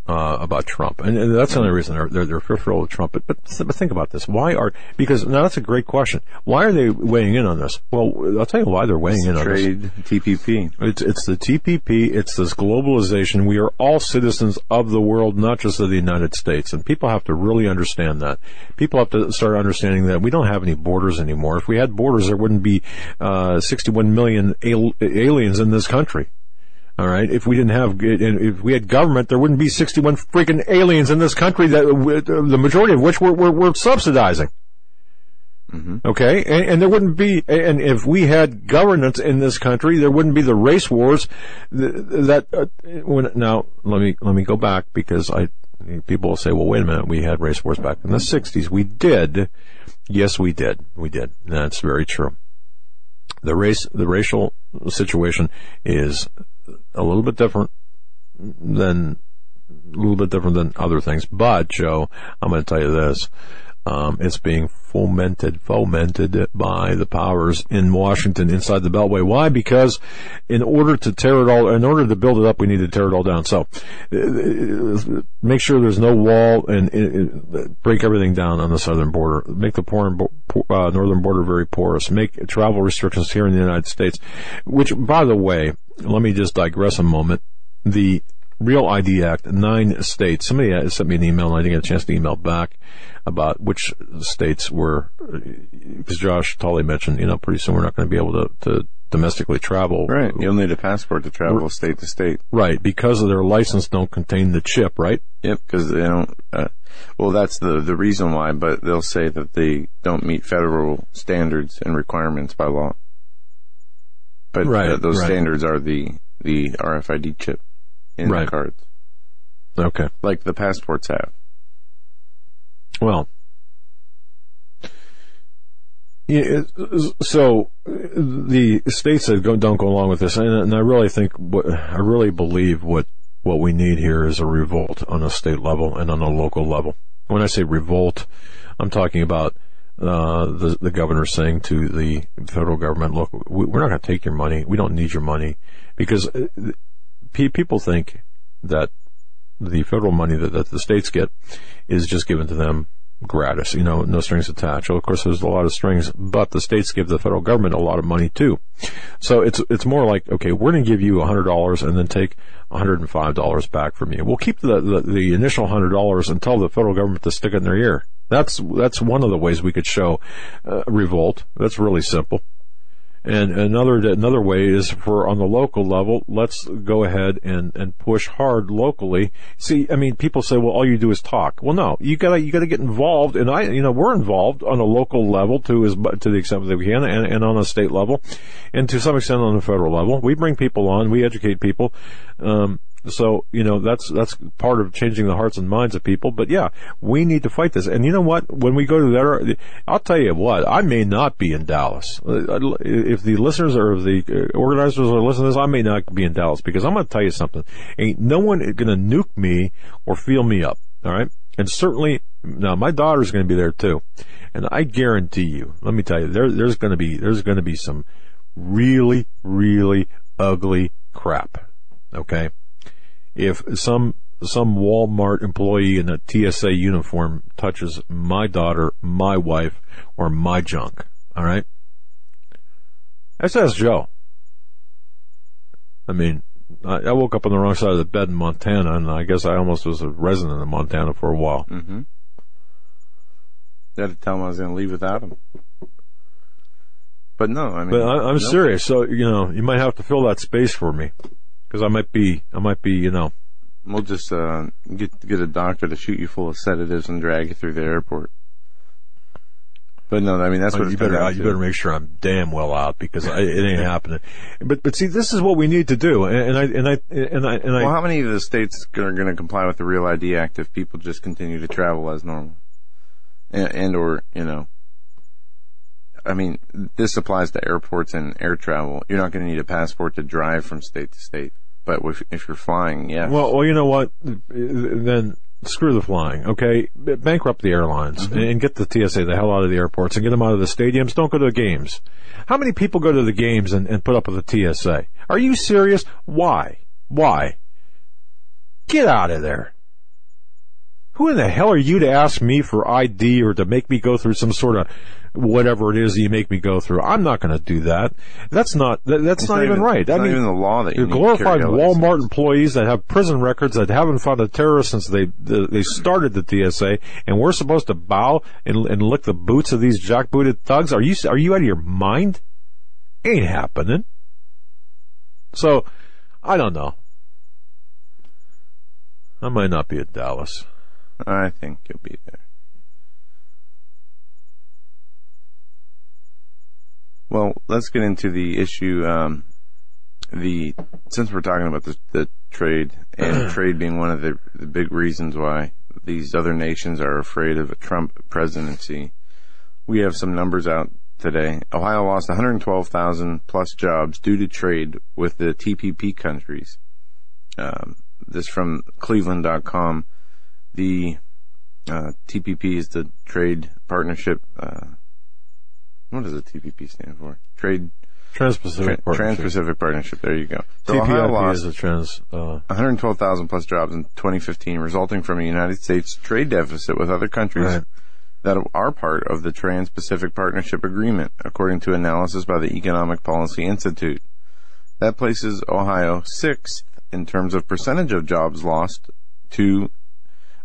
uh, about Trump, and, and, that's the only reason they're they're, they're fearful of Trump. But, but but think about this: why are because now that's a great question. Why are they weighing in on this? Well, I'll tell you why they're weighing it's in on trade, this. TPP. It's it's the TPP. It's this globalization. We are all citizens of the world, not just of the United States, and people have to really understand that. People have to start understanding that we don't have any borders anymore. If we had borders, there wouldn't be uh, 61 million al- aliens in this country. All right. If we didn't have, if we had government, there wouldn't be 61 freaking aliens in this country that the majority of which we're, we're, we're subsidizing. Mm-hmm. Okay, and, and, there wouldn't be, and if we had governance in this country, there wouldn't be the race wars that. Uh, when now, let me let me go back because I people will say, well, wait a minute, we had race wars back in the '60s. We did, yes, we did, we did. That's very true. The race, the racial situation is a little bit different than a little bit different than other things. But Joe, I'm going to tell you this: um, it's being fomented, fomented by the powers in Washington inside the Beltway. Why? Because in order to tear it all, in order to build it up, we need to tear it all down. So uh, make sure there's no wall and uh, break everything down on the southern border. Make the uh, northern border very porous. Make travel restrictions here in the United States, which, by the way, let me just digress a moment. The Real ID Act, nine states. Somebody sent me an email, and I didn't get a chance to email back about which states were, because Josh Tolley mentioned, you know, pretty soon we're not going to be able to, to domestically travel. Right. You'll need a passport to travel state to state. Right, because of their license don't contain the chip, right? Yep, because they don't. Uh, well, that's the the reason why. But they'll say that they don't meet federal standards and requirements by law. But uh, right, uh, those right. standards are the the RFID chip in right. the cards. Okay. Like the passports have. Well, yeah, so the states that go, don't go along with this, and, and I really think, what, I really believe what what we need here is a revolt on a state level and on a local level. When I say revolt, I'm talking about uh, the the governor saying to the federal government, "Look, we're not going to take your money. We don't need your money," because uh, people think that the federal money that, that the states get is just given to them gratis, you know, no strings attached. Well, of course, there's a lot of strings, but the states give the federal government a lot of money too. So it's, it's more like, okay, we're going to give you $100 and then take $105 back from you. We'll keep the, the, the initial $100 and tell the federal government to stick it in their ear. That's, that's one of the ways we could show uh, revolt. That's really simple. And another another way is for on the local level, let's go ahead and, and push hard locally. See, I mean, people say, well, all you do is talk. Well, no, you gotta you gotta get involved, and I, you know, we're involved on a local level to as to the extent that we can, and, and on a state level, and to some extent on the federal level. We bring people on, we educate people. Um, so, you know, that's, that's part of changing the hearts and minds of people. But yeah, we need to fight this. And you know what? When we go to that, I'll tell you what, I may not be in Dallas. Uh, if the listeners or the uh, organizers are listening to this, I may not be in Dallas because I'm going to tell you something. Ain't no one going to nuke me or feel me up. All right. And certainly, now my daughter's going to be there too. And I guarantee you, let me tell you, there, there's going to be, there's going to be some really, really ugly crap. Okay if some some Walmart employee in a TSA uniform touches my daughter, my wife, or my junk. All right. That's Joe. I mean, I, I, woke up on the wrong side of the bed in Montana, and I guess I almost was a resident of Montana for a while. Mm-hmm. You had to tell him I was going to leave without him. But no, I mean, but I, am serious. So you know, you might have to fill that space for me because I might be, I might be, you know. We'll just uh, get get a doctor to shoot you full of sedatives and drag you through the airport. But no, I mean that's what you better down you better make sure I'm damn well out because I, it ain't happening. But but see, this is what we need to do, and, and I and I and I and I. Well, how many of the states are going to comply with the Real ID Act if people just continue to travel as normal, and, and or you know, I mean, this applies to airports and air travel. You're not going to need a passport to drive from state to state, but if, if you're flying, yeah. Well, well, you know what? Then screw the flying, okay? Bankrupt the airlines Mm-hmm. and get the TSA the hell out of the airports and get them out of the stadiums. Don't go to the games. How many people go to the games and, and put up with the TSA? Are you serious? Why? Why? Get out of there. Who in the hell are you to ask me for ID or to make me go through some sort of whatever it is that you make me go through? I'm not going to do that. That's not, that, that's It's not, even right. I not mean, even the law that you the need to carry glorified. Walmart employees that have prison records that haven't found a terrorist since they they started the TSA, and we're supposed to bow and, and lick the boots of these jackbooted thugs. Are you are you out of your mind? Ain't happening. So, I don't know. I might not be at Dallas. I think you'll be there. Well, let's get into the issue. Um, the since we're talking about the, the trade and trade being one of the, the big reasons why these other nations are afraid of a Trump presidency, we have some numbers out today. Ohio lost 112,000 plus jobs due to trade with the TPP countries. Um, this from Cleveland.com. The uh, TPP is the Trade Partnership. Uh, what does the TPP stand for? Trade Trans-Pacific Tra- Partnership. Trans-Pacific Partnership. There you go. So Ohio lost is a trans. Uh, 112,000 plus jobs in 2015, resulting from a United States trade deficit with other countries Right. that are part of the Trans-Pacific Partnership Agreement, according to analysis by the Economic Policy Institute. That places Ohio sixth in terms of percentage of jobs lost to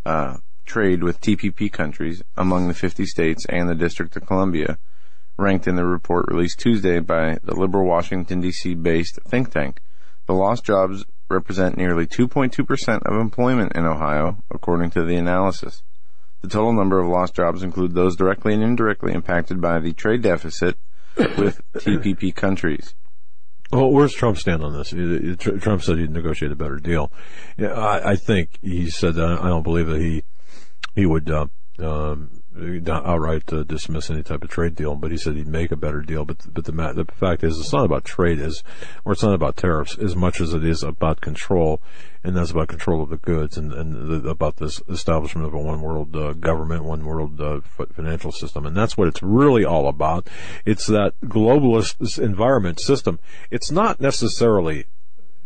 uh, trade with TPP countries among the 50 states and the District of Columbia, ranked in the report released Tuesday by the liberal Washington, D.C. based think tank. The lost jobs represent nearly 2.2% of employment in Ohio, according to the analysis. The total number of lost jobs include those directly and indirectly impacted by the trade deficit with TPP countries. Well, where's Trump stand on this? Tr- Trump said he'd negotiate a better deal. I, I think he said that. I don't believe that he he would uh, um, outright uh, dismiss any type of trade deal, but he said he'd make a better deal. But but the the fact is, it's not about trade, is or it's not about tariffs as much as it is about control, and that's about control of the goods and and the, about this establishment of a one world uh, government, one world uh, financial system, and that's what it's really all about. It's that globalist environment system. It's not necessarily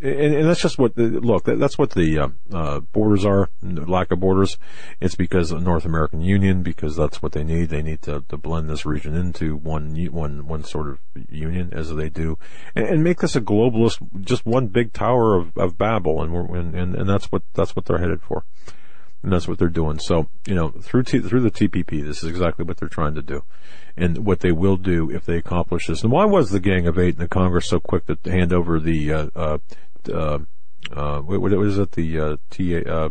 and, and that's just what the, look. That, that's what the uh, uh, borders are. Lack of borders. It's because of North American Union. Because that's what they need. They need to, to blend this region into one one one sort of union as they do, and, and make this a globalist, just one big tower of, of Babel. And we're and, and and that's what that's what they're headed for. And that's what they're doing. So, you know, through T, through the TPP, this is exactly what they're trying to do, and what they will do if they accomplish this. And why was the Gang of Eight in the Congress so quick to hand over the uh, uh, uh, uh, what, is it? The uh, TA, uh,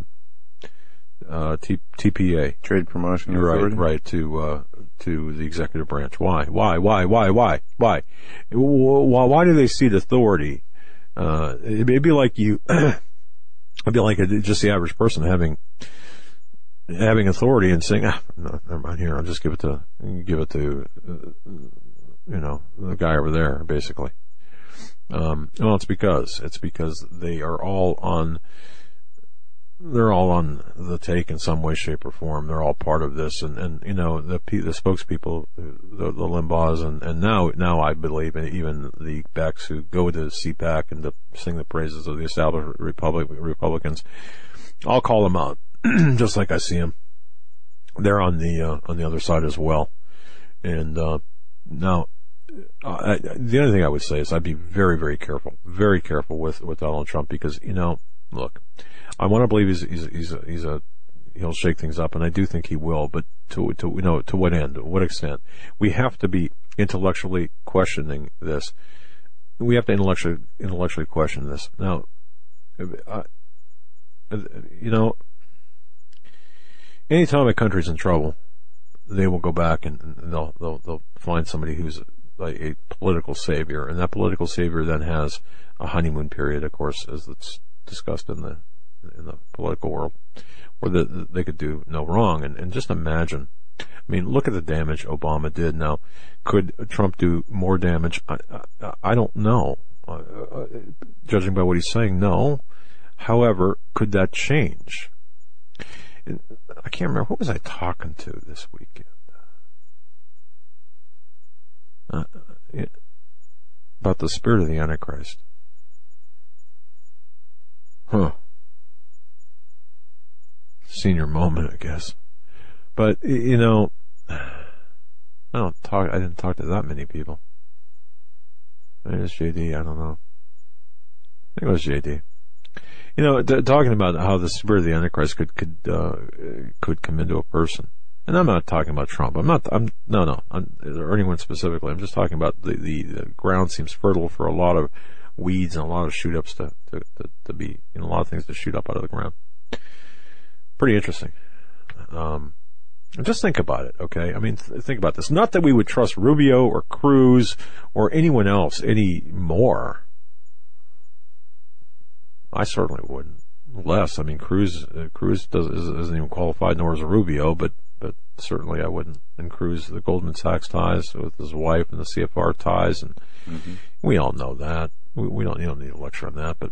uh, T, TPA. Trade Promotion Right, Authority? right. To uh, to the executive branch. Why? Why? Why? Why? Why? Why? Why? Why do they cede authority? Uh, it'd be like you. It'd be like just the average person having having authority and saying, ah, no, never mind here. I'll just give it to give it to uh, you know the guy over there, basically. Um, well, it's because it's because they are all on. They're all on the take in some way, shape, or form. They're all part of this, and, and you know the the spokespeople, the, the Limbaughs, and, and now now I believe, and even the Becks who go to CPAC and to sing the praises of the established Republic Republicans, I'll call them out, just like I see them. They're on the uh, on the other side as well, and uh, now I, the only thing I would say is I'd be very, very careful, very careful with, with Donald Trump because you know, look, I want to believe he's he's he's a, he's a he'll shake things up, and I do think he will. But to to you know to what end, to what extent? We have to be intellectually questioning this. We have to intellectually intellectually question this now. Uh, you know, anytime a country's in trouble, they will go back and, they'll, they'll they'll find somebody who's a political savior, and that political savior then has a honeymoon period, of course, as it's discussed in the in the political world, where the, they could do no wrong. And, and just imagine, I mean, look at the damage Obama did. Now, could Trump do more damage? I, I, I don't know. Uh, uh, judging by what he's saying, no. However, could that change? I can't remember what was I talking to this weekend. Uh, about the spirit of the Antichrist. Huh. Senior moment, I guess. But you know, I don't talk. I didn't talk to that many people. Maybe it's JD. I don't know. I think it was JD. You know, talking about how the spirit of the Antichrist could could uh, could come into a person, and I'm not talking about Trump. I'm not. I'm no, no. I'm, or anyone specifically. I'm just talking about the, the, the ground seems fertile for a lot of weeds and a lot of shoot ups to, to, to, to, be, you know, a lot of things to shoot up out of the ground. Pretty interesting. Um, just think about it, okay? I mean, th- think about this. Not that we would trust Rubio or Cruz or anyone else any more. I certainly wouldn't. Less. I mean, Cruz, uh, Cruz does, isn't even qualified, nor is Rubio, but, but certainly I wouldn't. And Cruz, the Goldman Sachs ties with his wife and the CFR ties, and mm-hmm. we all know that. We, we don't, you don't need a lecture on that, but,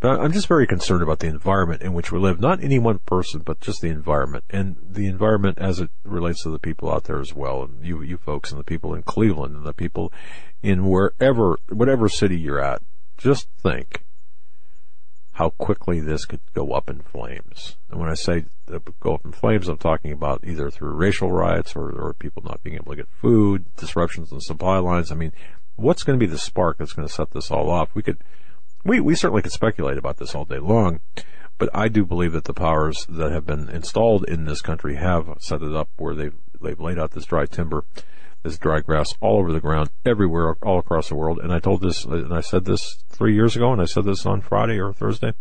but I'm just very concerned about the environment in which we live. Not any one person, but just the environment and the environment as it relates to the people out there as well. And you, you folks and the people in Cleveland and the people in wherever, whatever city you're at. Just think how quickly this could go up in flames. And when I say go up in flames, I'm talking about either through racial riots or, or people not being able to get food, disruptions in supply lines. I mean, what's going to be the spark that's going to set this all off? We could, we, we certainly could speculate about this all day long, but I do believe that the powers that have been installed in this country have set it up where they've, they've laid out this dry timber, this dry grass all over the ground, everywhere, all across the world. And I told this, and I said this three years ago, and I said this on Friday or Thursday,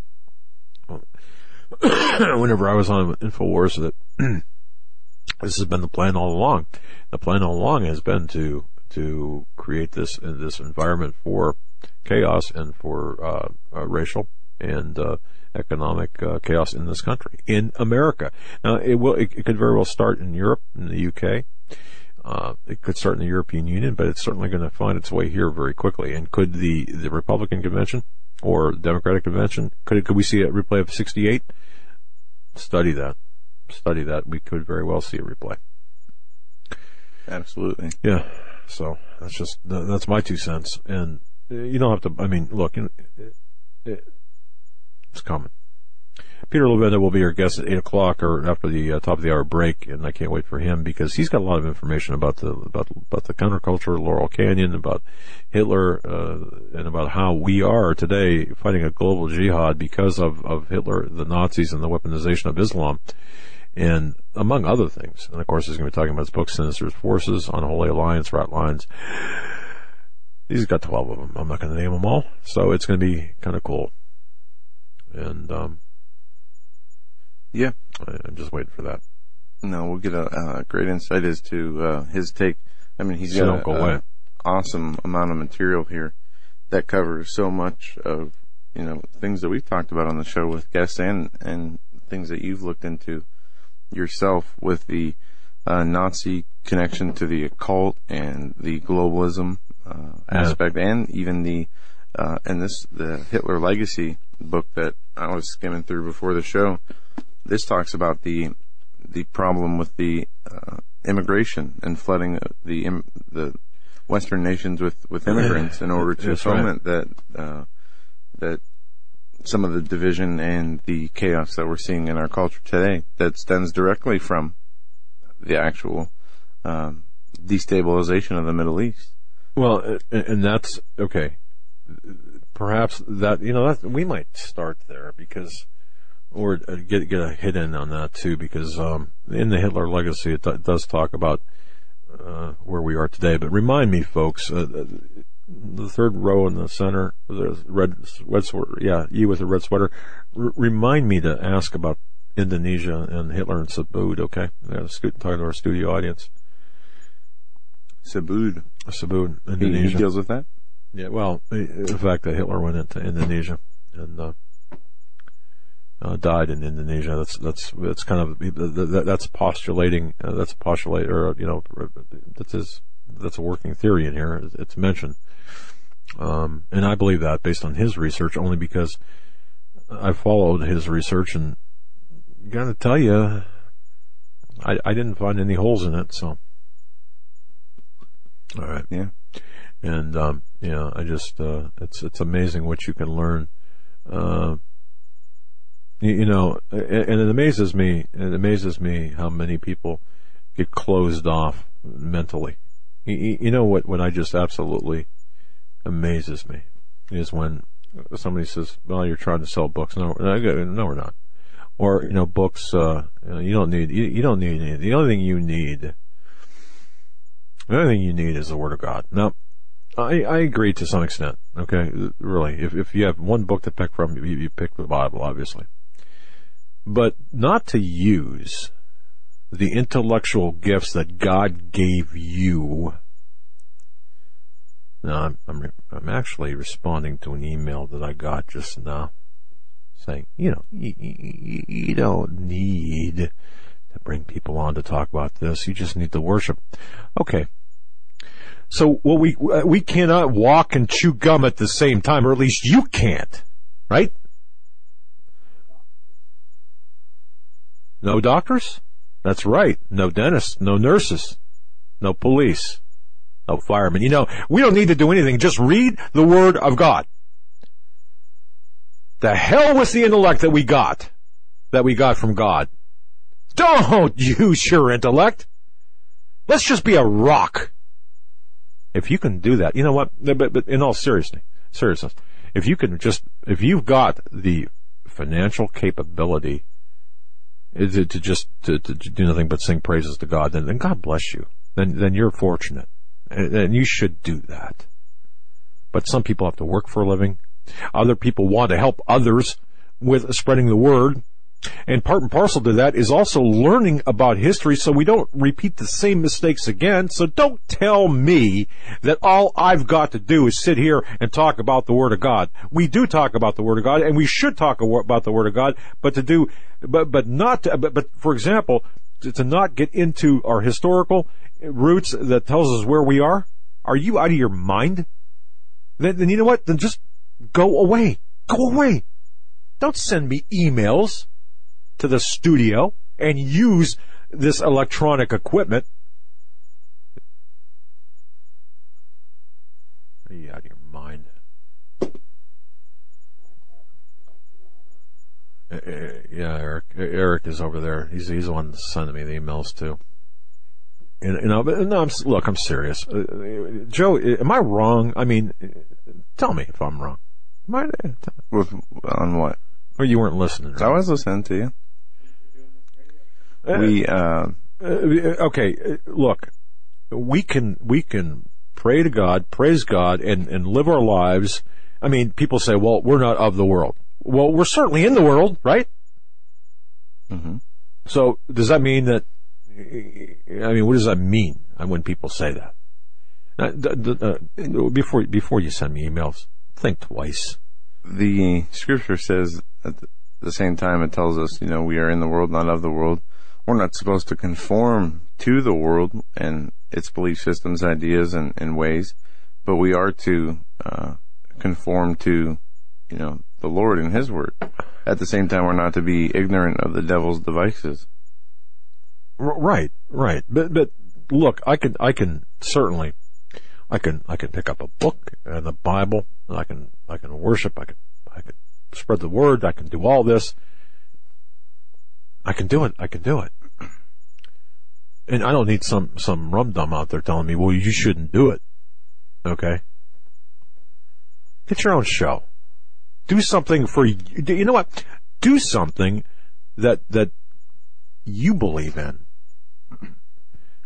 whenever I was on Infowars, that this has been the plan all along. The plan all along has been to to create this this environment for chaos and for uh, uh, racial and uh, economic uh, chaos in this country, in America. Now, it will it, it, could very well start in Europe, in the UK. Uh, it could start in the European Union, but it's certainly going to find its way here very quickly. And could the the Republican convention or Democratic convention could it, could we see a replay of '68? Study that. Study that. We could very well see a replay. Absolutely. Yeah. So that's just that's my two cents, and you don't have to. I mean, look, it, it, it's coming. Peter Levenda will be our guest at eight o'clock or after the uh, top of the hour break, and I can't wait for him because he's got a lot of information about the about about the counterculture, Laurel Canyon, about Hitler, uh, and about how we are today fighting a global jihad because of of Hitler, the Nazis, and the weaponization of Islam and among other things. And of course, he's going to be talking about his book, Sinister's Forces, Unholy Alliance, Rat Lines. He's got 12 of them. I'm not going to name them all. So it's going to be kind of cool. And, um, yeah, I'm just waiting for that. No, we'll get a uh, great insight as to uh, his take. I mean, he's got an awesome amount of material here that covers so much of you know things that we've talked about on the show with guests and and things that you've looked into yourself with the uh, Nazi connection to the occult and the globalism uh, aspect, and even the uh, and this the Hitler Legacy book that I was skimming through before the show. This talks about the the problem with the uh, immigration and flooding the the Western nations with, with immigrants in order to foment right. that uh, that some of the division and the chaos that we're seeing in our culture today that stems directly from the actual um, destabilization of the Middle East. Well, and that's okay. Perhaps that you know that we might start there because, or get get a hit in on that too because um, in the Hitler legacy it, it does talk about uh, where we are today. But remind me, folks, uh, the third row in the center, the red red sweater. Yeah, you with the red sweater. R- remind me to ask about Indonesia and Hitler and Subud. Okay, yeah, talking to our studio audience. Subud. Subud, He, Indonesia. he deals with that. Yeah, well, the fact that Hitler went into Indonesia and uh, uh, died in Indonesia, that's that's that's kind of that, that's postulating uh, that's postulate or you know that's his that's a working theory in here. It's mentioned, um, and I believe that based on his research, only because I followed his research and got to tell you, I I didn't find any holes in it. So, all right, Yeah. and um, yeah, I just uh, it's it's amazing what you can learn. Uh, you, know, and it amazes me. It amazes me how many people get closed off mentally. You, know what? What I just absolutely amazes me is when somebody says, "Well, you're trying to sell books." No, no, we're not. Or you know, books. Uh, you, you don't need. You, you don't need any. The only thing you need. The only thing you need is the Word of God. Now, I, I agree to some extent. Okay, really, if if you have one book to pick from, you, you pick the Bible, obviously, but not to use the intellectual gifts that God gave you. Now, I'm I'm, I'm actually responding to an email that I got just now, saying, you know, you, you, you don't need to bring people on to talk about this. You just need to worship. Okay, so well, we we cannot walk and chew gum at the same time, or at least you can't, right? No doctors? That's right. No dentists, no nurses, no police, no firemen. You know, we don't need to do anything. Just read the Word of God. The hell with the intellect that we got, that we got from God. Don't use your intellect. Let's just be a rock. If you can do that, you know what? But, but in all seriousness, seriousness, if you can just, if you've got the financial capability to, to just to, to, do nothing but sing praises to God, then, then God bless you. Then then you're fortunate, and, and you should do that. But some people have to work for a living. Other people want to help others with spreading the word. And part and parcel to that is also learning about history so we don't repeat the same mistakes again. So don't tell me that all I've got to do is sit here and talk about the Word of God. We do talk about the Word of God and we should talk about the Word of God, but to do, but, but not, to, but, but for example, to, to not get into our historical roots that tells us where we are. Are you out of your mind? Then, then you know what? Then just go away. Go away. Don't send me emails to the studio and use this electronic equipment. Are you out of your mind? Uh, uh, yeah, Eric. Eric is over there. He's he's the one sending me the emails too. And, you know, but no, I'm, look, I'm serious. Uh, Joe, am I wrong? I mean, tell me if I'm wrong. Am I, With, on what? or you weren't listening? I was listening to you. We, uh, Uh, okay, uh, look, we can we can pray to God, praise God, and and live our lives. I mean, people say, "Well, we're not of the world." Well, we're certainly in the world, right? hmm So, does that mean that? I mean, what does that mean when people say that? Uh, uh, before before you send me emails, think twice. the scripture says at the same time it tells us, you know, we are in the world, not of the world. We're not supposed to conform to the world and its belief systems, ideas, and, and ways, but we are to uh, conform to, you know, the Lord and His Word. At the same time, we're not to be ignorant of the devil's devices. Right, right. But but look, I can I can certainly I can I can pick up a book and the Bible and I can I can worship, I can I can spread the word, I can do all this. I can do it, I can do it. And I don't need some some rum dum out there telling me, well you shouldn't do it. Okay? Get your own show. Do something for you you know what? Do something that that you believe in.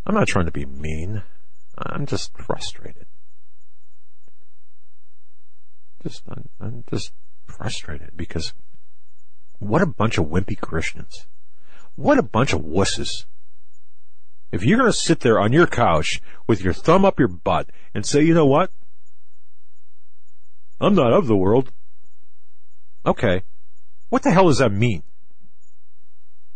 I'm not trying to be mean. I'm just frustrated. Just, I'm, I'm just frustrated because what a bunch of wimpy Christians. What a bunch of wusses. If you're going to sit there on your couch with your thumb up your butt and say, you know what? I'm not of the world. Okay. What the hell does that mean?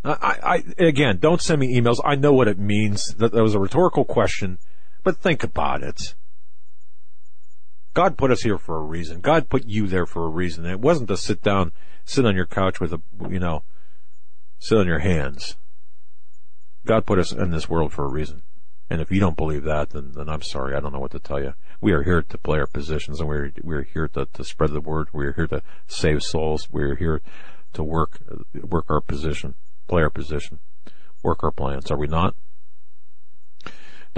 I, I, again, don't send me emails. I know what it means. That, that was a rhetorical question, but think about it. God put us here for a reason. God put you there for a reason. It wasn't to sit down, sit on your couch with a, you know, sit on your hands. God put us in this world for a reason. And if you don't believe that, then, then I'm sorry. I don't know what to tell you. We are here to play our positions and we're, we're here to, to spread the word. We're here to save souls. We're here to work, work our position play our position, work our plans. Are we not?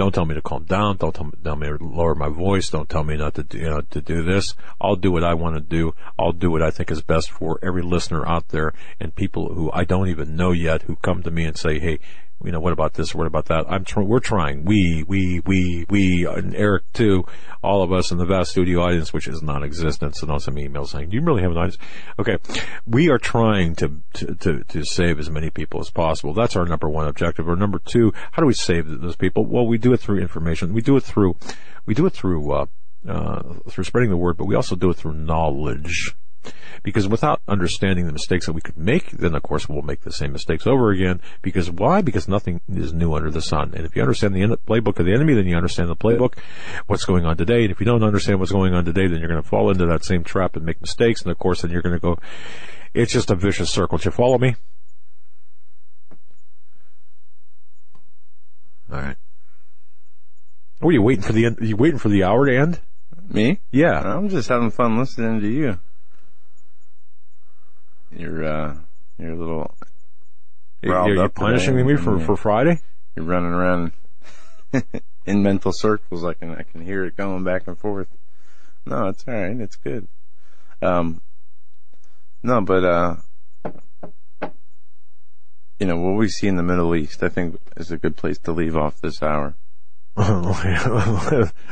Don't tell me to calm down. Don't tell me, tell me to lower my voice. Don't tell me not to do, you know, to do this. I'll do what I want to do. I'll do what I think is best for every listener out there and people who I don't even know yet who come to me and say, Hey, you know, what about this? What about that? I'm tr- we're trying. We, we, we, we, and Eric too, all of us in the vast studio audience, which is non-existent. So don't emails saying, do you really have an audience? Okay. We are trying to, to, to, to save as many people as possible. That's our number one objective. Or number two, how do we save those people? Well, we do it through information. We do it through, we do it through, uh, uh, through spreading the word, but we also do it through knowledge. Because without understanding the mistakes that we could make, then of course we'll make the same mistakes over again. Because why? Because nothing is new under the sun. And if you understand the playbook of the enemy, then you understand the playbook, what's going on today. And if you don't understand what's going on today, then you're going to fall into that same trap and make mistakes. And of course, then you're going to go, it's just a vicious circle. Do you follow me? All right. Were you waiting for the end? Are you waiting for the hour to end? Me? Yeah. I'm just having fun listening to you. You're uh, you're a little. Are you punishing me for, for Friday? You're running around in mental circles. I can I can hear it going back and forth. No, it's all right. It's good. Um, no, but uh, you know what we see in the Middle East, I think, is a good place to leave off this hour.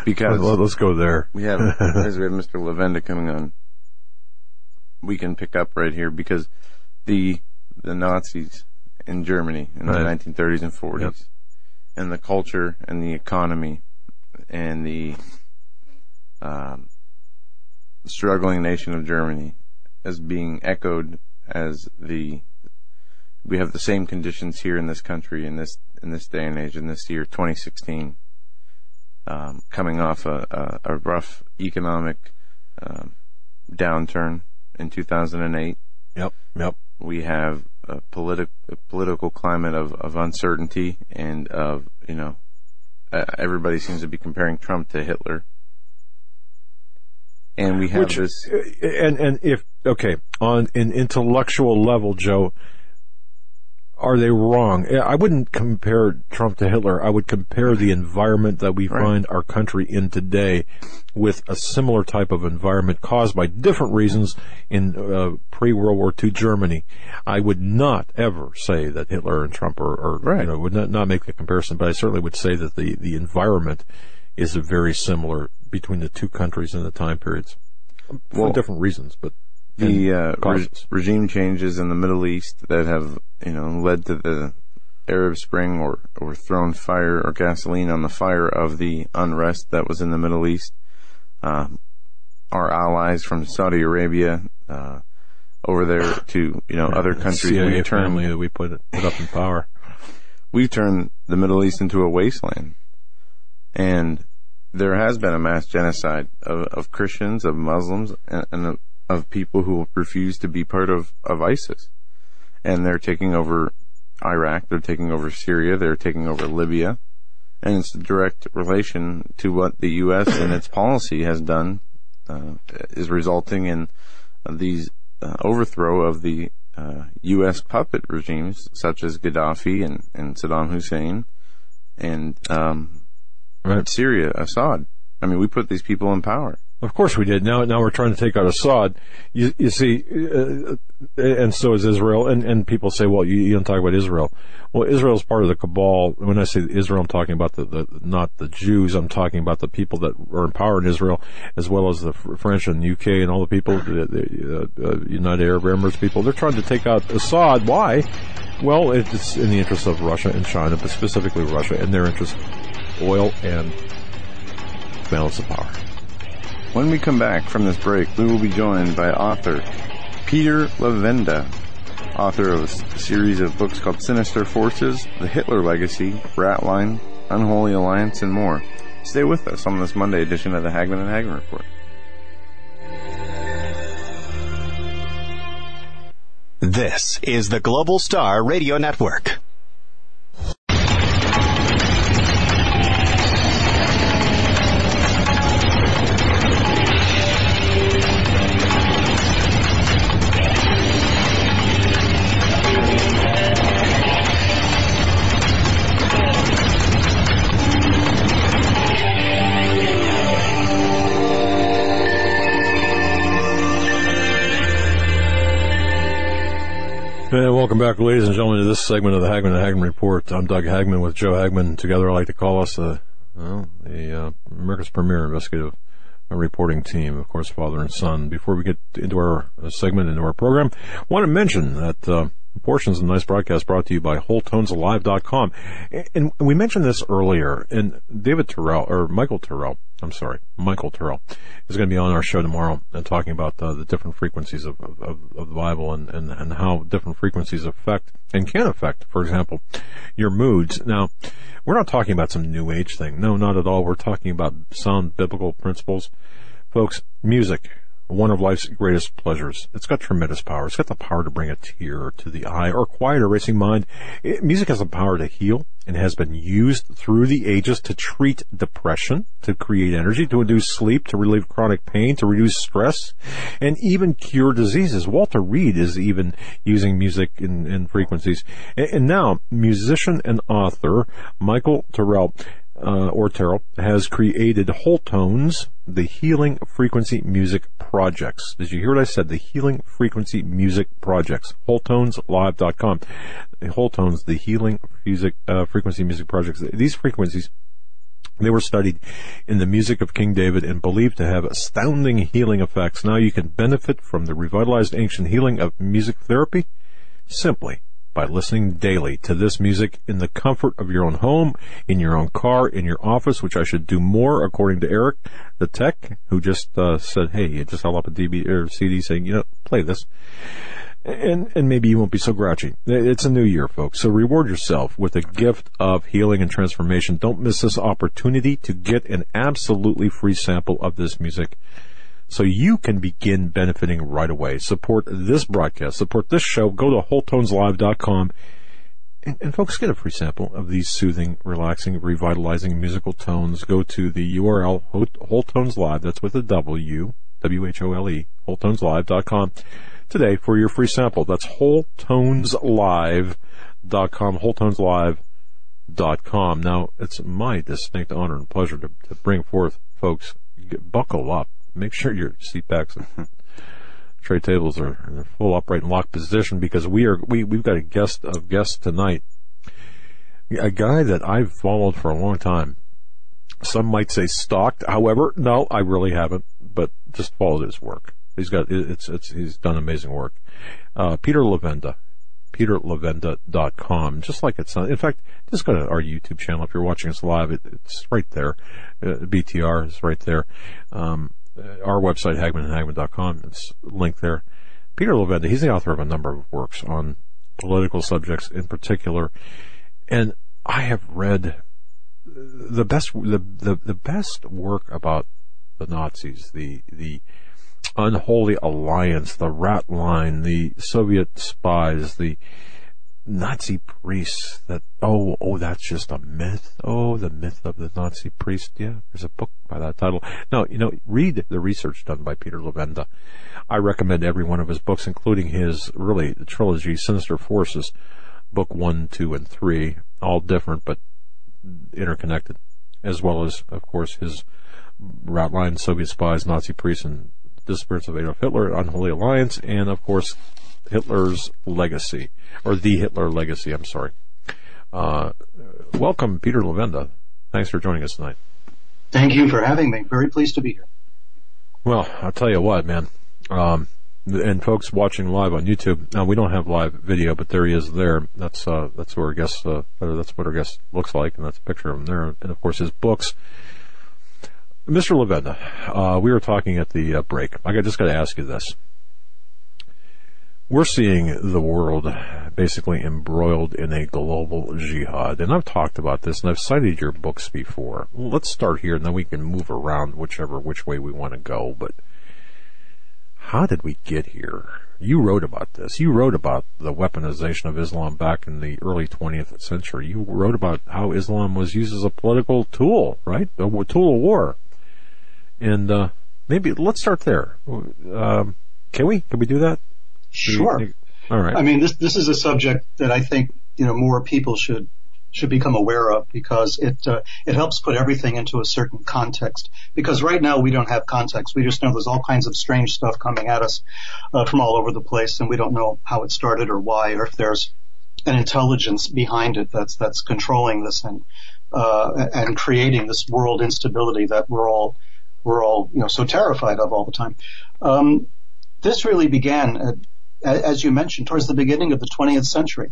because let's go there. We have as we have Mr. Levenda coming on we can pick up right here because the the Nazis in Germany in right. the 1930s and 40s, yep. and the culture and the economy and the um, struggling nation of Germany as being echoed as the we have the same conditions here in this country in this in this day and age in this year 2016 um, coming off a, a, a rough economic um, downturn in 2008. Yep, yep. We have a, politi- a political climate of, of uncertainty and of, you know, uh, everybody seems to be comparing Trump to Hitler. And we have Which, this. And, and if, okay, on an intellectual level, Joe, are they wrong? I wouldn't compare Trump to Hitler. I would compare the environment that we right. find our country in today with a similar type of environment caused by different reasons in uh, pre-World War II Germany. I would not ever say that Hitler and Trump are, are right. you know, would not, not make the comparison, but I certainly would say that the, the environment is very similar between the two countries in the time periods for well, different reasons, but the uh, re- regime changes in the Middle East that have you know led to the Arab Spring or or thrown fire or gasoline on the fire of the unrest that was in the Middle East. Uh, our allies from Saudi Arabia uh, over there to you know other countries. CIA we turn, family that we put put up in power. We've turned the Middle East into a wasteland, and there has been a mass genocide of, of Christians, of Muslims, and, and of, people who refuse to be part of, of ISIS. And they're taking over Iraq, they're taking over Syria, they're taking over Libya. And it's a direct relation to what the U.S. and its policy has done, uh, is resulting in these uh, overthrow of the U.S. Uh, puppet regimes, such as Gaddafi and, and Saddam Hussein, and um, right. Syria, Assad. I mean, we put these people in power. Of course we did. Now, now we're trying to take out Assad. You, you see, uh, and so is Israel. And, and people say, well, you, you don't talk about Israel. Well, Israel is part of the cabal. When I say Israel, I'm talking about the, the, not the Jews. I'm talking about the people that are in power in Israel, as well as the French and UK and all the people, the, the uh, uh, United Arab Emirates people. They're trying to take out Assad. Why? Well, it's in the interest of Russia and China, but specifically Russia and their interest, oil and balance of power. When we come back from this break, we will be joined by author Peter Levenda, author of a series of books called Sinister Forces, The Hitler Legacy, Ratline, Unholy Alliance, and more. Stay with us on this Monday edition of the Hagmann and Hagmann Report. This is the Global Star Radio Network. And welcome back, ladies and gentlemen, to this segment of the Hagmann and Hagmann Report. I'm Doug Hagmann with Joe Hagmann. Together, I like to call us the, well, the uh, America's premier investigative reporting team, of course, father and son. Before we get into our uh, segment, into our program, I want to mention that uh, portions of the nice broadcast brought to you by WholeTonesAlive.com. And we mentioned this earlier, and David Tyrrell, or Michael Tyrrell, I'm sorry, Michael Tyrrell, is going to be on our show tomorrow and talking about uh, the different frequencies of, of, of the Bible and, and, and how different frequencies affect and can affect, for example, your moods. Now, we're not talking about some new age thing. No, not at all. We're talking about sound biblical principles. Folks, music, one of life's greatest pleasures. It's got tremendous power. It's got the power to bring a tear to the eye or quiet a racing mind. It, music has the power to heal and has been used through the ages to treat depression, to create energy, to induce sleep, to relieve chronic pain, to reduce stress, and even cure diseases. Walter Reed is even using music in, in frequencies. And, and now, musician and author Michael Tyrrell uh, or Tyrrell has created Whole Tones, the Healing Frequency Music Projects. Did you hear what I said? The Healing Frequency Music Projects. WholeTonesLive.com. Whole Tones, the Healing music, uh, Frequency Music Projects. These frequencies they were studied in the music of King David and believed to have astounding healing effects. Now you can benefit from the revitalized ancient healing of music therapy simply by listening daily to this music in the comfort of your own home, in your own car, in your office, which I should do more, according to Eric, the tech, who just uh, said, "Hey, he just held up a DB or CD saying, you know, play this." And, and maybe you won't be so grouchy. It's a new year, folks. So reward yourself with a gift of healing and transformation. Don't miss this opportunity to get an absolutely free sample of this music so you can begin benefiting right away. Support this broadcast, support this show. Go to WholeTonesLive.com and, and folks get a free sample of these soothing, relaxing, revitalizing musical tones. Go to the URL Whole Tones Live. That's with a W, W H O L E, WholeTonesLive.com today for your free sample. That's WholeTonesLive.com, WholeTonesLive.com. Now, it's my distinct honor and pleasure to, to bring forth, folks, buckle up make sure your seat backs and tray tables are in their full upright and locked position because we are we we've got a guest of guests tonight, a guy that I've followed for a long time. Some might say stalked. However, no, I really haven't, but just followed his work. He's got it's it's he's done amazing work. Uh, Peter Levenda, peterlevenda.com, just like it's not, in fact, just go to our YouTube channel. If you're watching us live, it, it's right there. Uh, BTR is right there. Um, Uh, our website, hagmannandhagmann.com. It's linked there. Peter Levenda, he's the author of a number of works on political subjects in particular. And I have read the best, the, the, the best work about the Nazis, the, the unholy alliance, the rat line, the Soviet spies, the, Nazi priests that, oh, oh, that's just a myth. Oh, the myth of the Nazi priest. Yeah, there's a book by that title. No, you know, read the research done by Peter Levenda. I recommend every one of his books, including his, really, the trilogy, Sinister Forces, book one, two, and three, all different, but interconnected, as well as, of course, his Ratline, Soviet spies, Nazi priests, and disappearance of Adolf Hitler, Unholy Alliance, and of course, Hitler's legacy, or the Hitler legacy. I'm sorry. Uh, welcome, Peter Levenda. Thanks for joining us tonight. Thank you for having me. Very pleased to be here. Well, I'll tell you what, man. Um, and folks watching live on YouTube, now we don't have live video, but there he is there. That's, uh, that's where our guest, uh, that's what our guest looks like, and that's a picture of him there. And of course his books. Mr. Levenda, uh, we were talking at the uh, break. I just got to ask you this. We're seeing the world basically embroiled in a global jihad. And I've talked about this and I've cited your books before. Let's start here and then we can move around whichever, which way we want to go. But how did we get here? You wrote about this. You wrote about the weaponization of Islam back in the early 20th century. You wrote about how Islam was used as a political tool, right? A tool of war. And uh, maybe let's start there. Um, can we? Can we do that? Sure. All right. I mean, this this is a subject that I think you know more people should should become aware of because it uh, it helps put everything into a certain context. Because right now we don't have context. We just know there's all kinds of strange stuff coming at us uh, from all over the place, and we don't know how it started or why, or if there's an intelligence behind it that's that's controlling this and uh, and creating this world instability that we're all we're all you know so terrified of all the time. Um, this really began, as you mentioned, towards the beginning of the 20th century.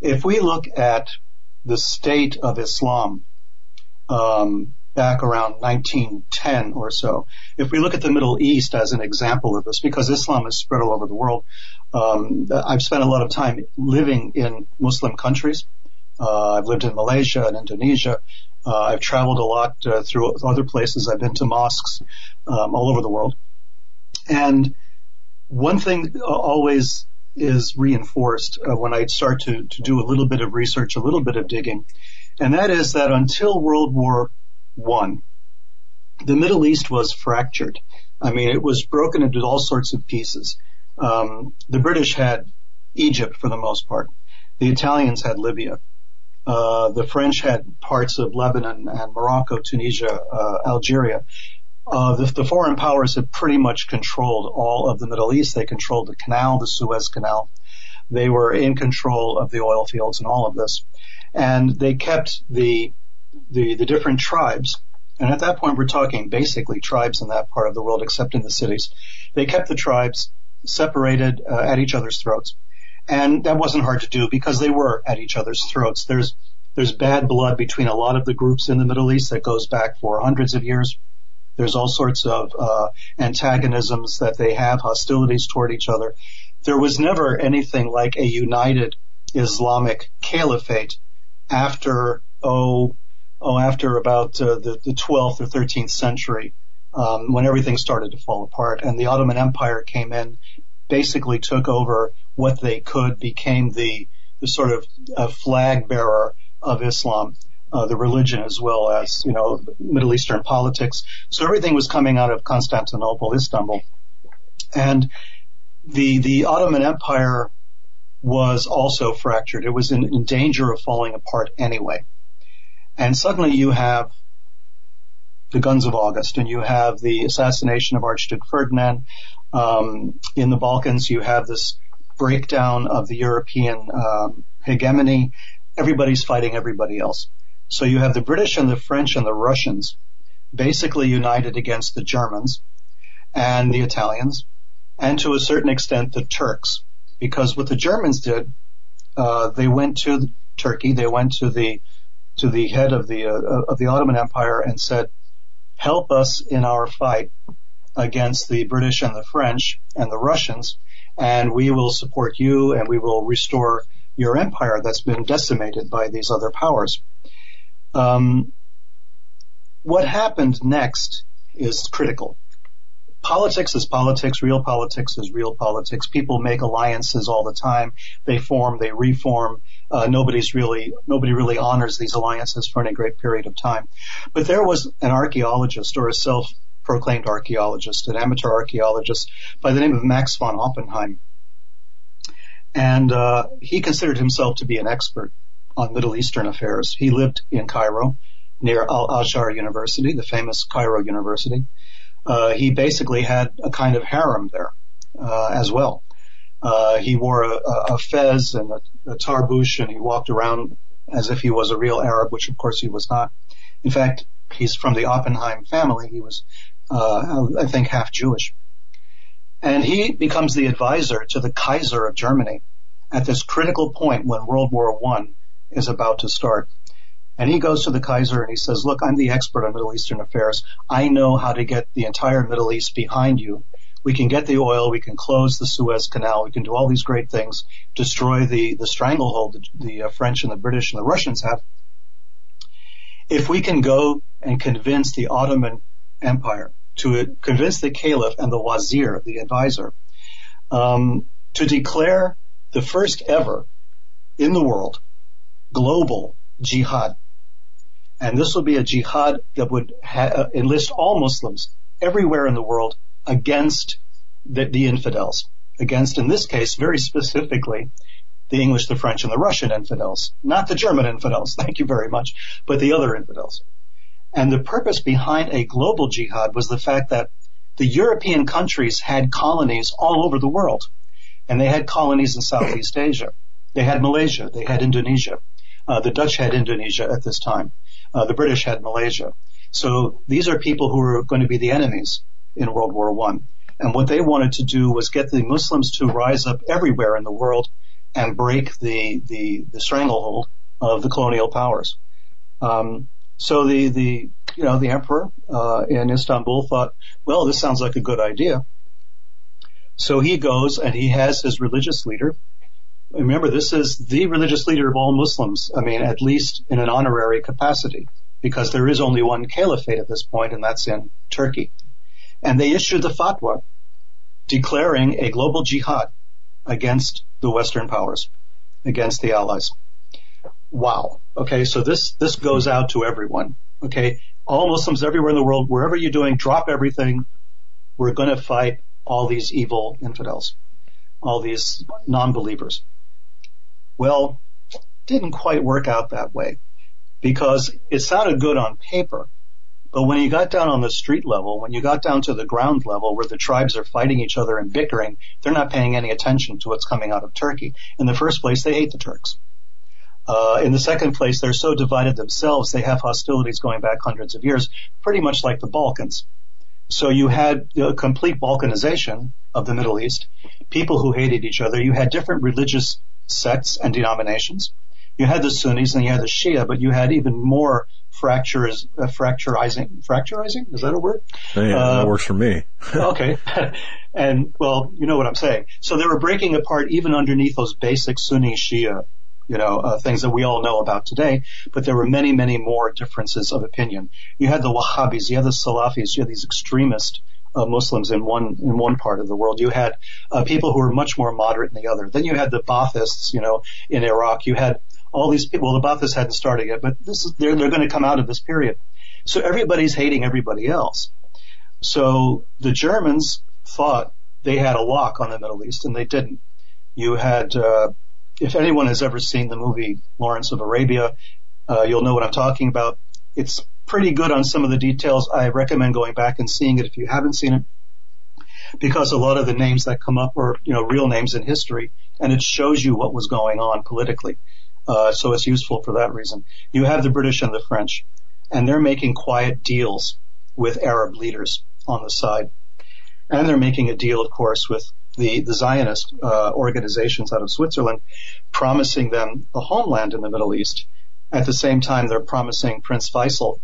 If we look at the state of Islam um, back around 1910 or so. If we look at the Middle East as an example of this, because Islam is spread all over the world, um, I've spent a lot of time living in Muslim countries. Uh, I've lived in Malaysia and Indonesia. Uh, I've traveled a lot uh, through other places. I've been to mosques um, all over the world. And one thing always is reinforced uh, when I start to, to do a little bit of research, a little bit of digging. And that is that until World War One, the Middle East was fractured. I mean, it was broken into all sorts of pieces. Um, the British had Egypt for the most part. The Italians had Libya. Uh, the French had parts of Lebanon and Morocco, Tunisia, uh, Algeria. Uh, the, the, foreign powers had pretty much controlled all of the Middle East. They controlled the canal, the Suez Canal. They were in control of the oil fields and all of this. And they kept the, the, the different tribes. And at that point, we're talking basically tribes in that part of the world, except in the cities. They kept the tribes separated uh, at each other's throats. And that wasn't hard to do because they were at each other's throats. There's, there's bad blood between a lot of the groups in the Middle East that goes back for hundreds of years. There's all sorts of uh, antagonisms that they have, hostilities toward each other. There was never anything like a united Islamic caliphate after oh oh after about uh, the, the 12th or 13th century um, when everything started to fall apart and the Ottoman Empire came in, basically took over what they could, became the the sort of uh, flag bearer of Islam uh, the religion as well as you know Middle Eastern politics. So everything was coming out of Constantinople, Istanbul, and the the Ottoman Empire was also fractured. It was in, in danger of falling apart anyway. And suddenly you have the guns of August, and you have the assassination of Archduke Ferdinand. Um, in the Balkans, you have this breakdown of the European um, hegemony. Everybody's fighting everybody else. So you have the British and the French and the Russians basically united against the Germans and the Italians, and to a certain extent the Turks, because what the Germans did, uh, they went to Turkey, they went to the to the head of the uh, of the Ottoman Empire and said, "Help us in our fight against the British and the French and the Russians, and we will support you, and we will restore your empire that's been decimated by these other powers." Um, what happened next is critical. Politics is politics. Real politics is real politics. People make alliances all the time. They form, they reform. Uh, nobody's really, nobody really honors these alliances for any great period of time. But there was an archaeologist or a self-proclaimed archaeologist, an amateur archaeologist by the name of Max von Oppenheim. And, uh, he considered himself to be an expert on Middle Eastern affairs. He lived in Cairo near Al Azhar University, the famous Cairo University. Uh, he basically had a kind of harem there uh, as well. Uh, he wore a, a, fez and a, a tarbouch, and he walked around as if he was a real Arab, which of course he was not. In fact, he's from the Oppenheim family. He was, uh, I think, half Jewish. And he becomes the advisor to the Kaiser of Germany at this critical point when World War One is about to start. And he goes to the Kaiser and he says, look, I'm the expert on Middle Eastern affairs. I know how to get the entire Middle East behind you. We can get the oil. We can close the Suez Canal. We can do all these great things, destroy the, the stranglehold the, the uh, French and the British and the Russians have. If we can go and convince the Ottoman Empire to convince the Caliph and the Wazir, the advisor, um, to declare the first ever in the world global jihad. And this will be a jihad that would ha- uh, enlist all Muslims everywhere in the world against the, the infidels. Against, in this case, very specifically, the English, the French, and the Russian infidels. Not the German infidels, thank you very much, but the other infidels. And the purpose behind a global jihad was the fact that the European countries had colonies all over the world. And they had colonies in Southeast Asia. They had Malaysia. They had Indonesia. Uh, the Dutch had Indonesia at this time. Uh, the British had Malaysia. So these are people who are going to be the enemies in World War One. And what they wanted to do was get the Muslims to rise up everywhere in the world and break the the, the stranglehold of the colonial powers. Um, so the the you know the emperor uh, in Istanbul thought, well, this sounds like a good idea. So he goes and he has his religious leader. Remember, this is the religious leader of all Muslims. I mean, at least in an honorary capacity, because there is only one caliphate at this point, and that's in Turkey. And they issued the fatwa declaring a global jihad against the Western powers, against the Allies. Wow. Okay, so this this goes out to everyone. Okay, all Muslims everywhere in the world, wherever you're doing, drop everything. We're going to fight all these evil infidels, all these non-believers. Well, didn't quite work out that way because it sounded good on paper. But when you got down on the street level, when you got down to the ground level where the tribes are fighting each other and bickering, they're not paying any attention to what's coming out of Turkey. In the first place, they hate the Turks. Uh, in the second place, they're so divided themselves, they have hostilities going back hundreds of years, pretty much like the Balkans. So you had a complete balkanization of the Middle East, people who hated each other. You had different religious sects and denominations. You had the Sunnis and you had the Shia, but you had even more fractures, uh, fracturizing, fracturizing? Is that a word? Yeah, uh, that works for me. okay. and well, you know what I'm saying. So they were breaking apart even underneath those basic Sunni Shia you know, uh, things that we all know about today, but there were many, many more differences of opinion. You had the Wahhabis, you had the Salafis, you had these extremist uh, Muslims in one in one part of the world. You had uh, people who were much more moderate in the other. Then you had the Baathists, you know, in Iraq. You had all these people. Well, the Baathists hadn't started yet, but this is they're they're going to come out of this period. So everybody's hating everybody else. So the Germans thought they had a lock on the Middle East, and they didn't. You had uh, if anyone has ever seen the movie Lawrence of Arabia, uh, you'll know what I'm talking about. It's pretty good on some of the details. I recommend going back and seeing it if you haven't seen it, because a lot of the names that come up are you know real names in history, and it shows you what was going on politically. Uh, so it's useful for that reason. You have the British and the French, and they're making quiet deals with Arab leaders on the side, and they're making a deal, of course, with the, the Zionist uh, organizations out of Switzerland, promising them a homeland in the Middle East. At the same time, they're promising Prince Faisal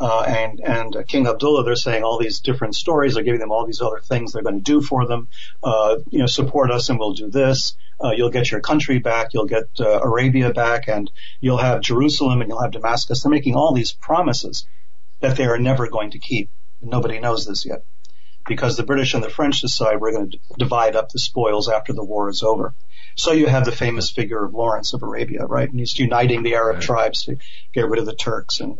uh, and and uh, King Abdullah. They're saying all these different stories. They're giving them all these other things they're going to do for them. Uh, you know, support us and we'll do this. Uh, you'll get your country back. You'll get uh, Arabia back, and you'll have Jerusalem and you'll have Damascus. They're making all these promises that they are never going to keep. Nobody knows this yet because the British and the French decide we're going to divide up the spoils after the war is over. So you have the famous figure of Lawrence of Arabia, right? And he's uniting the Arab right. tribes to get rid of the Turks and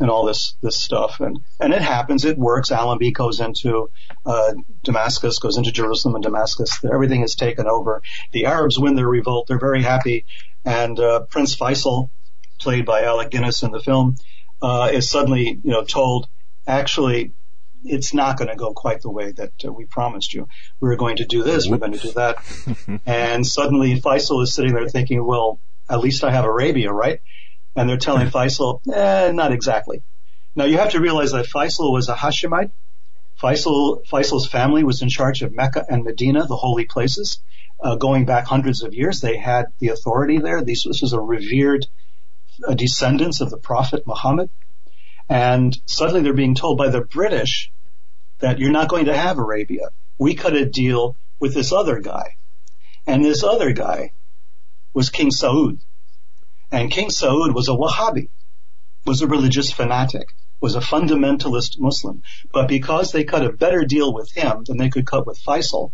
and all this this stuff. And and it happens. It works. Allenby goes into uh, Damascus, goes into Jerusalem and Damascus. Everything is taken over. The Arabs win their revolt. They're very happy. And uh, Prince Faisal, played by Alec Guinness in the film, uh, is suddenly you know told actually it's not going to go quite the way that uh, we promised you. We were going to do this, we're going to do that. and suddenly Faisal is sitting there thinking, well, at least I have Arabia, right? And they're telling Faisal, eh, not exactly. Now you have to realize that Faisal was a Hashemite. Faisal, Faisal's family was in charge of Mecca and Medina, the holy places. Uh, going back hundreds of years, they had the authority there. This, this was a revered uh, descendants of the Prophet Muhammad. And suddenly they're being told by the British that you're not going to have Arabia. We cut a deal with this other guy. And this other guy was King Saud. And King Saud was a Wahhabi, was a religious fanatic, was a fundamentalist Muslim. But because they cut a better deal with him than they could cut with Faisal,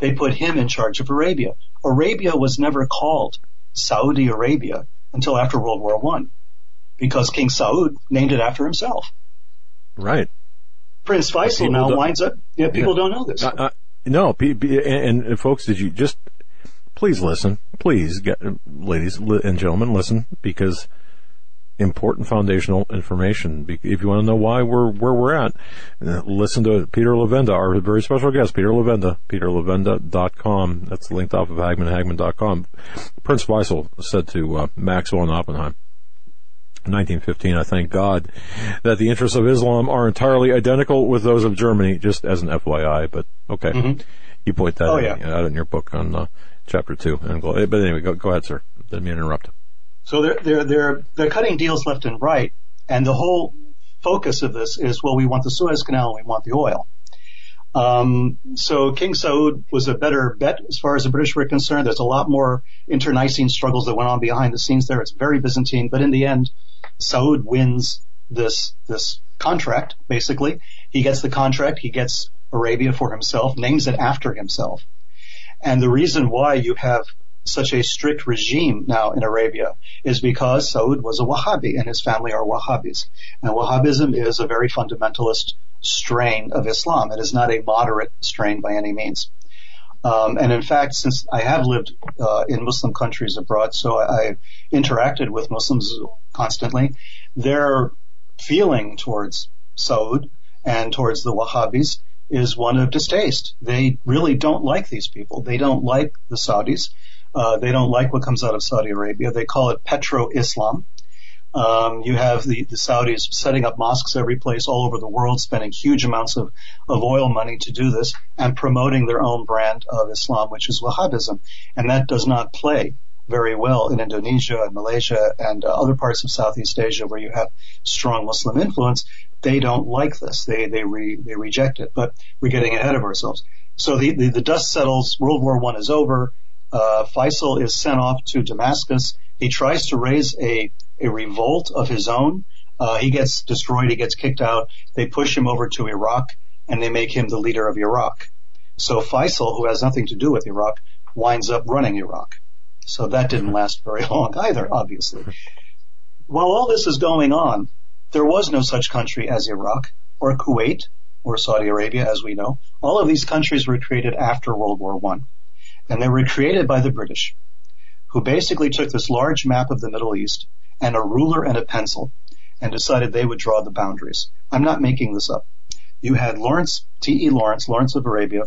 they put him in charge of Arabia. Arabia was never called Saudi Arabia until after World War One, because King Saud named it after himself. Right. Prince Faisal now winds up. Yeah, people Yeah. don't know this. Uh, uh, no, and, and folks, did you just please listen, please, get, ladies and gentlemen, listen because important foundational information. If you want to know why we're where we're at, uh, listen to Peter Levenda, our very special guest, Peter Levenda, peterlevenda.com. That's linked off of Hagmann, hagmann.com. Prince Faisal said to uh, Max von Oppenheim, 1915, I thank God that the interests of Islam are entirely identical with those of Germany, just as an FYI, but okay. You point that Oh, out, yeah. out in your book on uh, chapter two. And go, but anyway, go, go ahead, sir. Let me interrupt. So they're, they're, they're, they're cutting deals left and right. And the whole focus of this is, well, we want the Suez Canal and we want the oil. Um, so King Saud was a better bet as far as the British were concerned. There's a lot more internecine struggles that went on behind the scenes there. It's very Byzantine, but in the end, Saud wins this, this contract, basically. He gets the contract, he gets Arabia for himself, names it after himself. And the reason why you have such a strict regime now in Arabia is because Saud was a Wahhabi and his family are Wahhabis. And Wahhabism is a very fundamentalist strain of Islam. It is not a moderate strain by any means. Um, and in fact, since I have lived uh, in Muslim countries abroad, so I, I interacted with Muslims constantly, their feeling towards Saud and towards the Wahhabis is one of distaste. They really don't like these people. They don't like the Saudis. Uh, they don't like what comes out of Saudi Arabia. They call it petro-Islam. Um, you have the, the Saudis setting up mosques every place all over the world, spending huge amounts of, of oil money to do this and promoting their own brand of Islam, which is Wahhabism. And that does not play very well in Indonesia and Malaysia and uh, other parts of Southeast Asia where you have strong Muslim influence. They don't like this. They, they, re, they reject it, but we're getting ahead of ourselves. So the, the, the dust settles. World War One is over. Uh, Faisal is sent off to Damascus. He tries to raise a, a revolt of his own. Uh, he gets destroyed. He gets kicked out. They push him over to Iraq and they make him the leader of Iraq. So Faisal, who has nothing to do with Iraq, winds up running Iraq. So that didn't last very long either, obviously. While all this is going on, there was no such country as Iraq or Kuwait or Saudi Arabia, as we know. All of these countries were created after World War One, and they were created by the British, who basically took this large map of the Middle East and a ruler and a pencil and decided they would draw the boundaries. I'm not making this up. You had Lawrence, T.E. Lawrence, Lawrence of Arabia,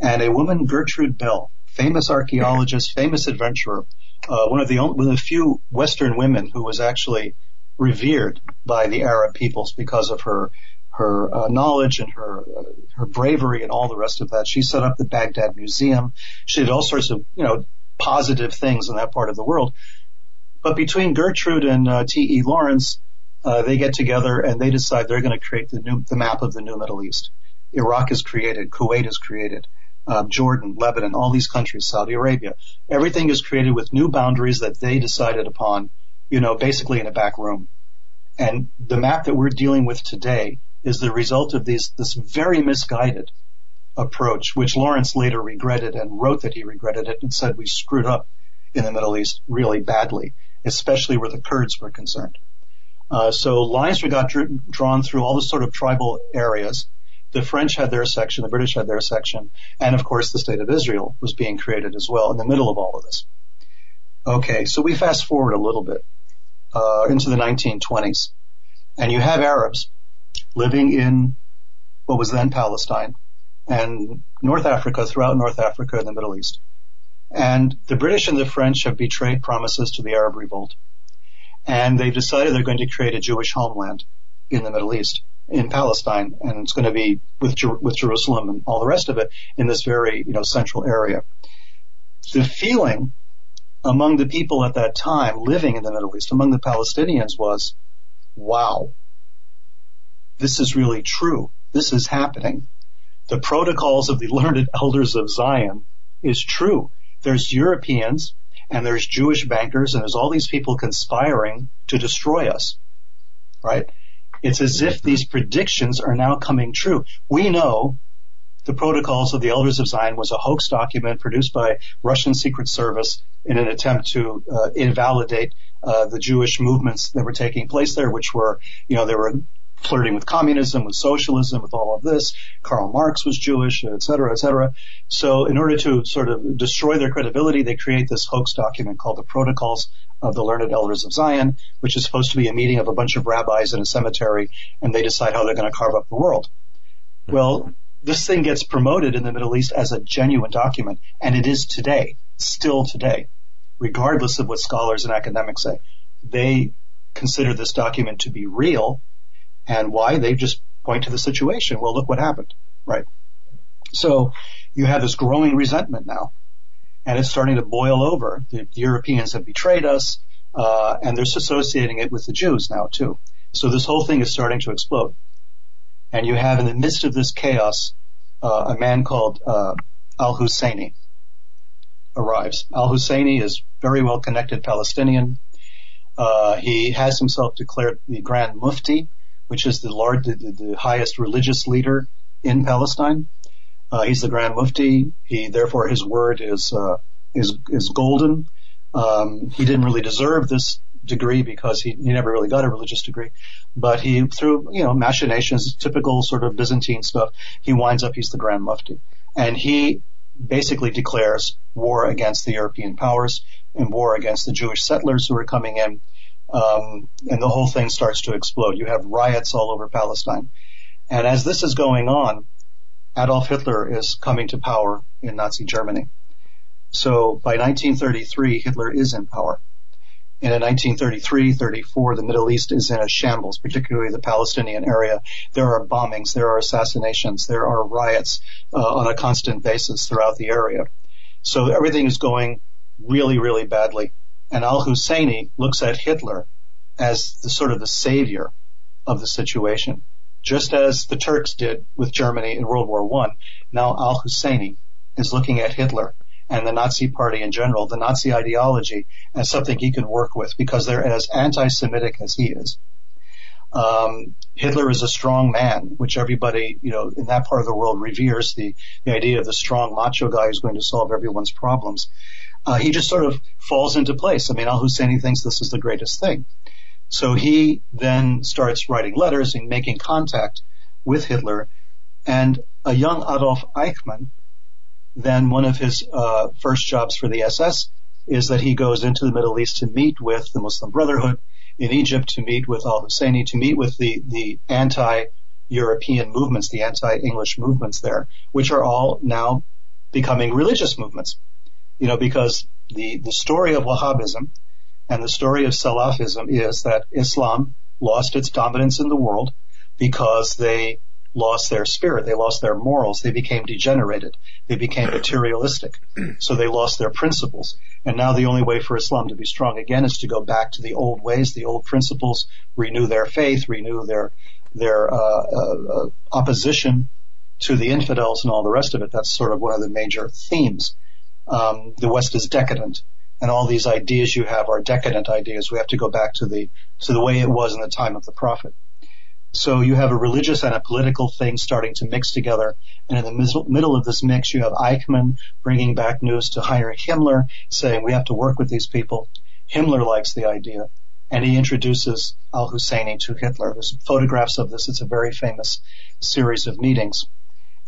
and a woman, Gertrude Bell, famous archaeologist, famous adventurer, uh, one of the only, one of the few Western women who was actually revered by the Arab peoples because of her her uh, knowledge and her uh, her bravery and all the rest of that. She set up the Baghdad Museum. She did all sorts of you know positive things in that part of the world. But between Gertrude and uh, T.E. Lawrence, uh, they get together and they decide they're going to create the new the map of the new Middle East. Iraq is created, Kuwait is created, uh, Jordan, Lebanon, all these countries, Saudi Arabia. Everything is created with new boundaries that they decided upon, you know, basically in a back room. And the map that we're dealing with today is the result of these, this very misguided approach, which Lawrence later regretted and wrote that he regretted it and said we screwed up in the Middle East really badly, especially where the Kurds were concerned. Uh, so lines were got dr- drawn through all the sort of tribal areas. The French had their section, the British had their section, and of course the state of Israel was being created as well in the middle of all of this. Okay, so we fast forward a little bit uh, into the 1920s, and you have Arabs living in what was then Palestine and North Africa, throughout North Africa and the Middle East. And the British and the French have betrayed promises to the Arab revolt. And they've decided they're going to create a Jewish homeland in the Middle East. in Palestine, and it's going to be with Jer- with Jerusalem and all the rest of it in this very you know central area. The feeling among the people at that time living in the Middle East, among the Palestinians, was, "Wow, this is really true. This is happening. The protocols of the learned elders of Zion is true. There's Europeans and there's Jewish bankers and there's all these people conspiring to destroy us, right? It's as if these predictions are now coming true. We know the protocols of the elders of Zion was a hoax document produced by Russian secret service in an attempt to uh, invalidate uh, the Jewish movements that were taking place there, which were, you know, they were flirting with communism, with socialism, with all of this. Karl Marx was Jewish, et cetera, et cetera. So in order to sort of destroy their credibility, they create this hoax document called the Protocols of the Learned Elders of Zion, which is supposed to be a meeting of a bunch of rabbis in a cemetery, and they decide how they're going to carve up the world. Well, this thing gets promoted in the Middle East as a genuine document, and it is today, still today, regardless of what scholars and academics say. They consider this document to be real and why? They just point to the situation. Well, look what happened, right? So you have this growing resentment now, and it's starting to boil over. The, Europeans have betrayed us, uh, and they're associating it with the Jews now too. So this whole thing is starting to explode. And you have in the midst of this chaos, uh, a man called uh, Al Husseini arrives. Al Husseini is very well connected Palestinian. Uh, he has himself declared the Grand Mufti, which is the, Lord, the, the highest religious leader in Palestine. Uh, he's the Grand Mufti. He, therefore, his word is uh, is is golden. Um, he didn't really deserve this degree because he, he never really got a religious degree, but he through you know machinations, typical sort of Byzantine stuff, he winds up he's the Grand Mufti, and he basically declares war against the European powers and war against the Jewish settlers who are coming in um, and the whole thing starts to explode. You have riots all over Palestine. And as this is going on, Adolf Hitler is coming to power in Nazi Germany. So by 1933, Hitler is in power. And in 1933, 34, the Middle East is in a shambles, particularly the Palestinian area. There are bombings, there are assassinations, there are riots uh, on a constant basis throughout the area. So everything is going really, really badly and al-Husseini looks at Hitler as the sort of the savior of the situation. Just as the Turks did with Germany in World War One, now al-Husseini is looking at Hitler and the Nazi party in general, the Nazi ideology, as something he can work with because they're as anti-Semitic as he is. Um, Hitler is a strong man, which everybody, you know, in that part of the world reveres the, the idea of the strong macho guy who's going to solve everyone's problems uh, he just sort of falls into place. I mean, Al Husseini thinks this is the greatest thing. So he then starts writing letters and making contact with Hitler. And a young Adolf Eichmann, then one of his uh, first jobs for the SS is that he goes into the Middle East to meet with the Muslim Brotherhood in Egypt, to meet with Al Husseini, to meet with the, the anti-European movements, the anti-English movements there, which are all now becoming religious movements. You know, because the, the story of Wahhabism and the story of Salafism is that Islam lost its dominance in the world because they lost their spirit, they lost their morals, they became degenerated, they became materialistic, so they lost their principles. And now the only way for Islam to be strong again is to go back to the old ways, the old principles, renew their faith, renew their their uh, uh, opposition to the infidels and all the rest of it. That's sort of one of the major themes um, the West is decadent, and all these ideas you have are decadent ideas. We have to go back to the to the way it was in the time of the Prophet. So you have a religious and a political thing starting to mix together, and in the middle, of this mix, you have Eichmann bringing back news to Heinrich Himmler, saying we have to work with these people. Himmler likes the idea, and he introduces Al Husseini to Hitler. There's photographs of this. It's a very famous series of meetings.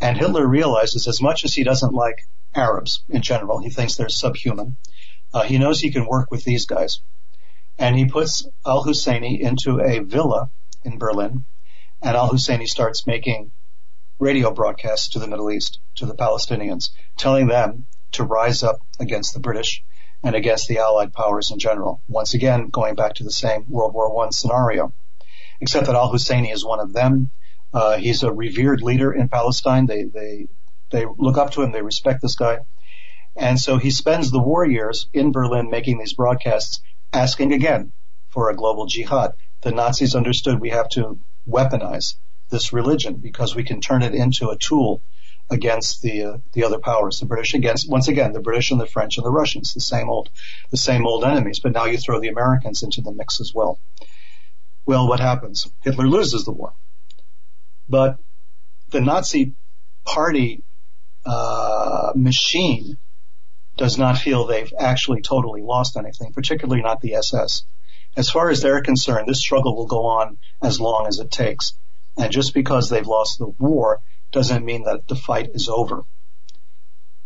And Hitler realizes as much as he doesn't like Arabs in general. He thinks they're subhuman. Uh, he knows he can work with these guys. And he puts Al Husseini into a villa in Berlin, and Al Husseini starts making radio broadcasts to the Middle East, to the Palestinians, telling them to rise up against the British and against the Allied powers in general. Once again, going back to the same World War I scenario. Except that Al Husseini is one of them. Uh, he's a revered leader in Palestine. They they they look up to him. They respect this guy. And so he spends the war years in Berlin making these broadcasts, asking again for a global jihad. The Nazis understood we have to weaponize this religion because we can turn it into a tool against the uh, the other powers, the British against once again the British and the French and the Russians, the same old the same old enemies. But now you throw the Americans into the mix as well. Well, what happens? Hitler loses the war, but the Nazi Party uh, machine does not feel they've actually totally lost anything, particularly not the SS. As far as they're concerned, this struggle will go on as long as it takes. And just because they've lost the war doesn't mean that the fight is over.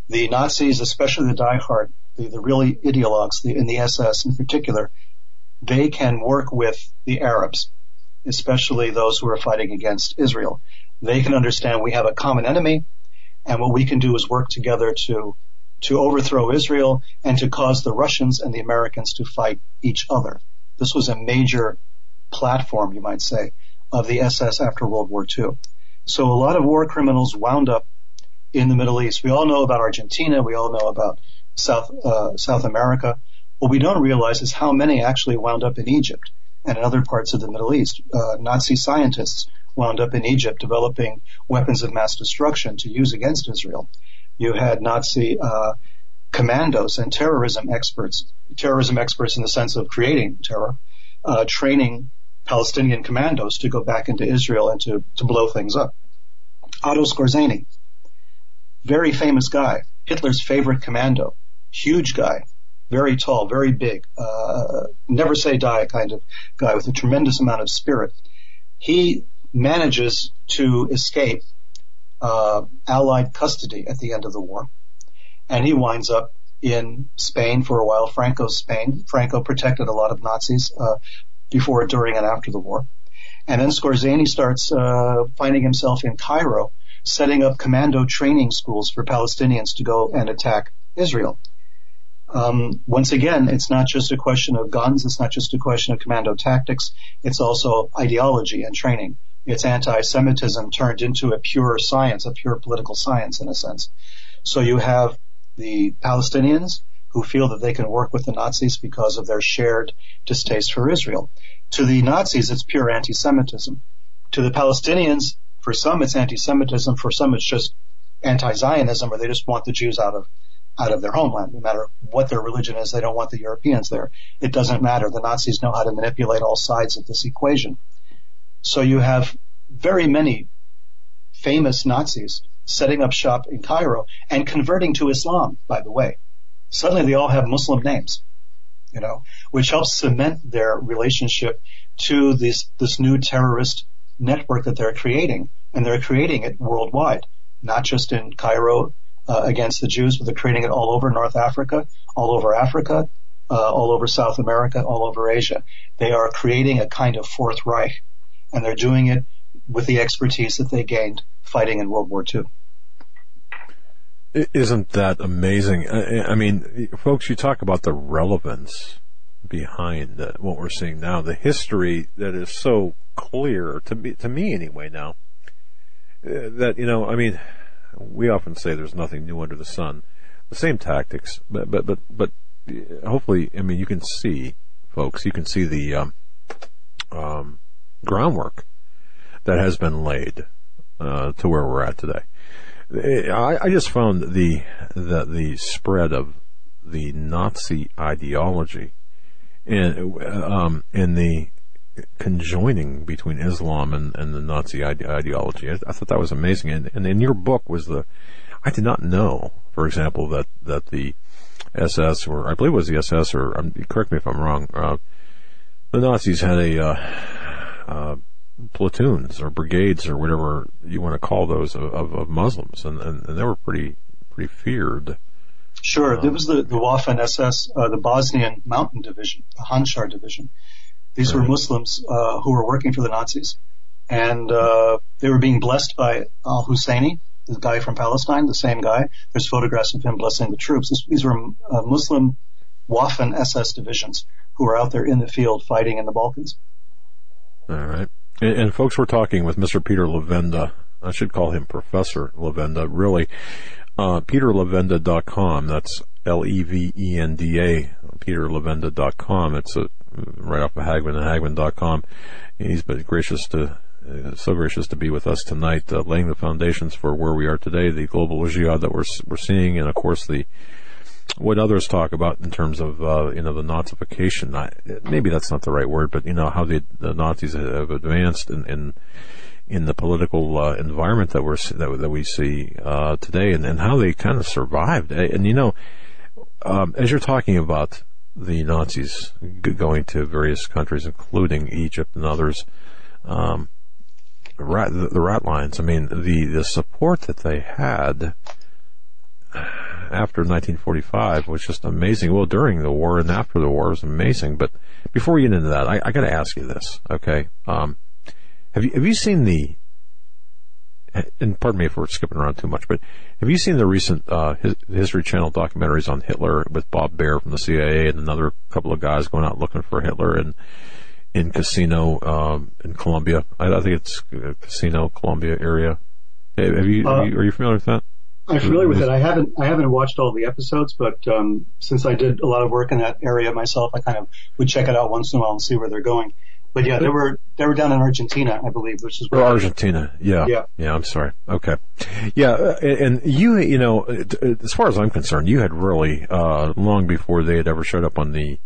The Nazis, especially the diehard, the, the really ideologues the, in the SS in particular, they can work with the Arabs, especially those who are fighting against Israel. They can understand we have a common enemy, and what we can do is work together to to overthrow Israel and to cause the Russians and the Americans to fight each other. This was a major platform, you might say, of the SS after World War II. So a lot of war criminals wound up in the Middle East. We all know about Argentina. We all know about South uh, South America. What we don't realize is how many actually wound up in Egypt and in other parts of the Middle East. Uh, Nazi scientists wound up in Egypt developing weapons of mass destruction to use against Israel. You had Nazi uh, commandos and terrorism experts, terrorism experts in the sense of creating terror, uh, training Palestinian commandos to go back into Israel and to, to blow things up. Otto Skorzeny, very famous guy, Hitler's favorite commando, huge guy, very tall, very big, uh, never say die kind of guy with a tremendous amount of spirit. He manages to escape uh, Allied custody at the end of the war, and he winds up in Spain for a while, Franco's Spain. Franco protected a lot of Nazis, uh, before, during, and after the war. And then Skorzeny starts uh, finding himself in Cairo, setting up commando training schools for Palestinians to go and attack Israel. Um, once again, it's not just a question of guns. It's not just a question of commando tactics. It's also ideology and training. It's anti-Semitism turned into a pure science, a pure political science in a sense. So you have the Palestinians who feel that they can work with the Nazis because of their shared distaste for Israel. To the Nazis, it's pure anti-Semitism. To the Palestinians, for some it's anti-Semitism, for some it's just anti-Zionism, or they just want the Jews out of out of their homeland. No matter what their religion is, they don't want the Europeans there. It doesn't matter. The Nazis know how to manipulate all sides of this equation. So you have very many famous Nazis setting up shop in Cairo and converting to Islam, by the way suddenly they all have Muslim names, you know, which helps cement their relationship to this, this new terrorist network that they're creating. And they're creating it worldwide, not just in Cairo uh, against the Jews, but they're creating it all over North Africa, all over Africa, uh, all over South America, all over Asia. They are creating a kind of Fourth Reich, and they're doing it with the expertise that they gained fighting in World War II. Isn't that amazing? I mean, folks, you talk about the relevance behind what we're seeing now, the history that is so clear to me, to me anyway now, uh, that, you know, I mean, we often say there's nothing new under the sun. The same tactics, but, but, but, but hopefully, I mean, you can see, folks, you can see the, um, um, groundwork that has been laid, uh, to where we're at today. I, I just found the, the the spread of the Nazi ideology and um, and the conjoining between Islam and, and the Nazi ide- ideology. I, I, thought that was amazing. And, and in your book was the I did not know, for example, that that the SS or I believe it was the SS or um, correct me if I'm wrong. Uh, the Nazis had a uh, uh, platoons or brigades or whatever you want to call those of, of, of Muslims, and, and, and, they were pretty pretty feared. Sure, um, there was the the Waffen SS, uh, the Bosnian Mountain Division, the Handschar Division. These right. were Muslims uh, who were working for the Nazis, and uh, they were being blessed by Al Husseini, the guy from Palestine, the same guy. There's photographs of him blessing the troops. This, these were uh, Muslim Waffen SS divisions who were out there in the field fighting in the Balkans. All right. And, and folks, we're talking with Mr. Peter Levenda. I should call him Professor Levenda, really. Uh, PeterLevenda.com. That's L-E-V-E-N-D-A, PeterLevenda.com. It's a, right off of Hagmann and Hagmann.com. He's been gracious to, uh, so gracious to be with us tonight, uh, laying the foundations for where we are today, the global jihad that we're, we're seeing, and of course the, what others talk about in terms of uh, you know the Nazification. I, maybe that's not the right word, but you know how the, the Nazis have advanced in in, in the political uh, environment that we're that, that we see uh, today, and, and how they kind of survived. And you know, um, as you're talking about the Nazis going to various countries, including Egypt and others. Um, rat, the, the rat lines. I mean, the, the support that they had after 1945 was just amazing. Well, during the war and after the war was amazing. But before we get into that, I, I got to ask you this, okay? Um, have you have you seen the? And pardon me if we're skipping around too much, but have you seen the recent uh, History Channel documentaries on Hitler with Bob Baer from the CIA and another couple of guys going out looking for Hitler and in Casino um, in Colombia? I, I think it's uh, Casino Colombia area. Have you, uh, you, are you familiar with that? I'm familiar with it. I haven't I haven't watched all the episodes, but um, since I did a lot of work in that area myself, I kind of would check it out once in a while and see where they're going. But yeah, they were they were down in Argentina, I believe, which is where oh, Argentina. Yeah, yeah, yeah. I'm sorry. Okay, yeah, and you, you know, as far as I'm concerned, you had really uh, long before they had ever showed up on the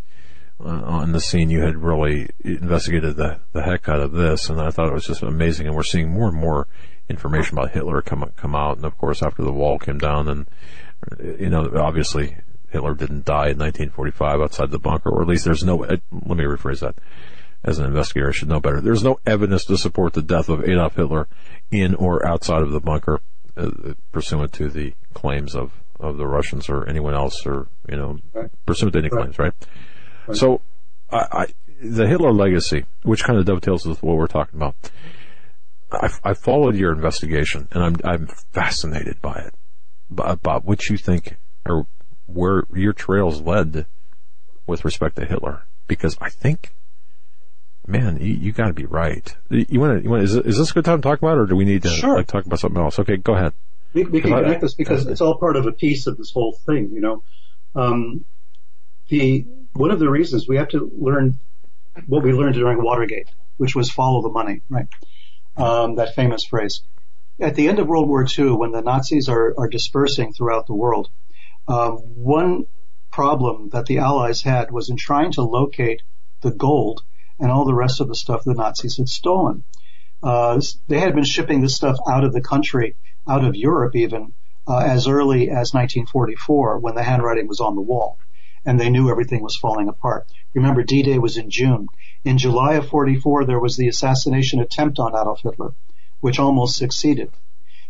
uh, on the scene, you had really investigated the the heck out of this, and I thought it was just amazing. And we're seeing more and more information about Hitler come come out, and of course after the wall came down, and you know obviously Hitler didn't die in 1945 outside the bunker, or at least there's no. Let me rephrase that. As an investigator, I should know better. There's no evidence to support the death of Adolf Hitler in or outside of the bunker, uh, pursuant to the claims of, of the Russians or anyone else, or you know, right. pursuant to any right. claims, right? right. So, I, I, the Hitler legacy, which kind of dovetails with what we're talking about, I, I followed your investigation, and I'm I'm fascinated by it, about what you think or where your trails led with respect to Hitler, because I think, man, you, you got to be right. You want to? Is, is this a good time to talk about, it, or do we need to sure. like talk about something else? Okay, go ahead. We, we can connect this because it's all part of a piece of this whole thing. You know, um, the one of the reasons we have to learn what we learned during Watergate, which was follow the money, right? Um, that famous phrase. At the end of World War II, when the Nazis are, are dispersing throughout the world, um, one problem that the Allies had was in trying to locate the gold and all the rest of the stuff the Nazis had stolen. Uh, they had been shipping this stuff out of the country, out of Europe even, uh, as early as 1944 when the handwriting was on the wall and they knew everything was falling apart. Remember, D-Day was in June. In July of 44, there was the assassination attempt on Adolf Hitler, which almost succeeded.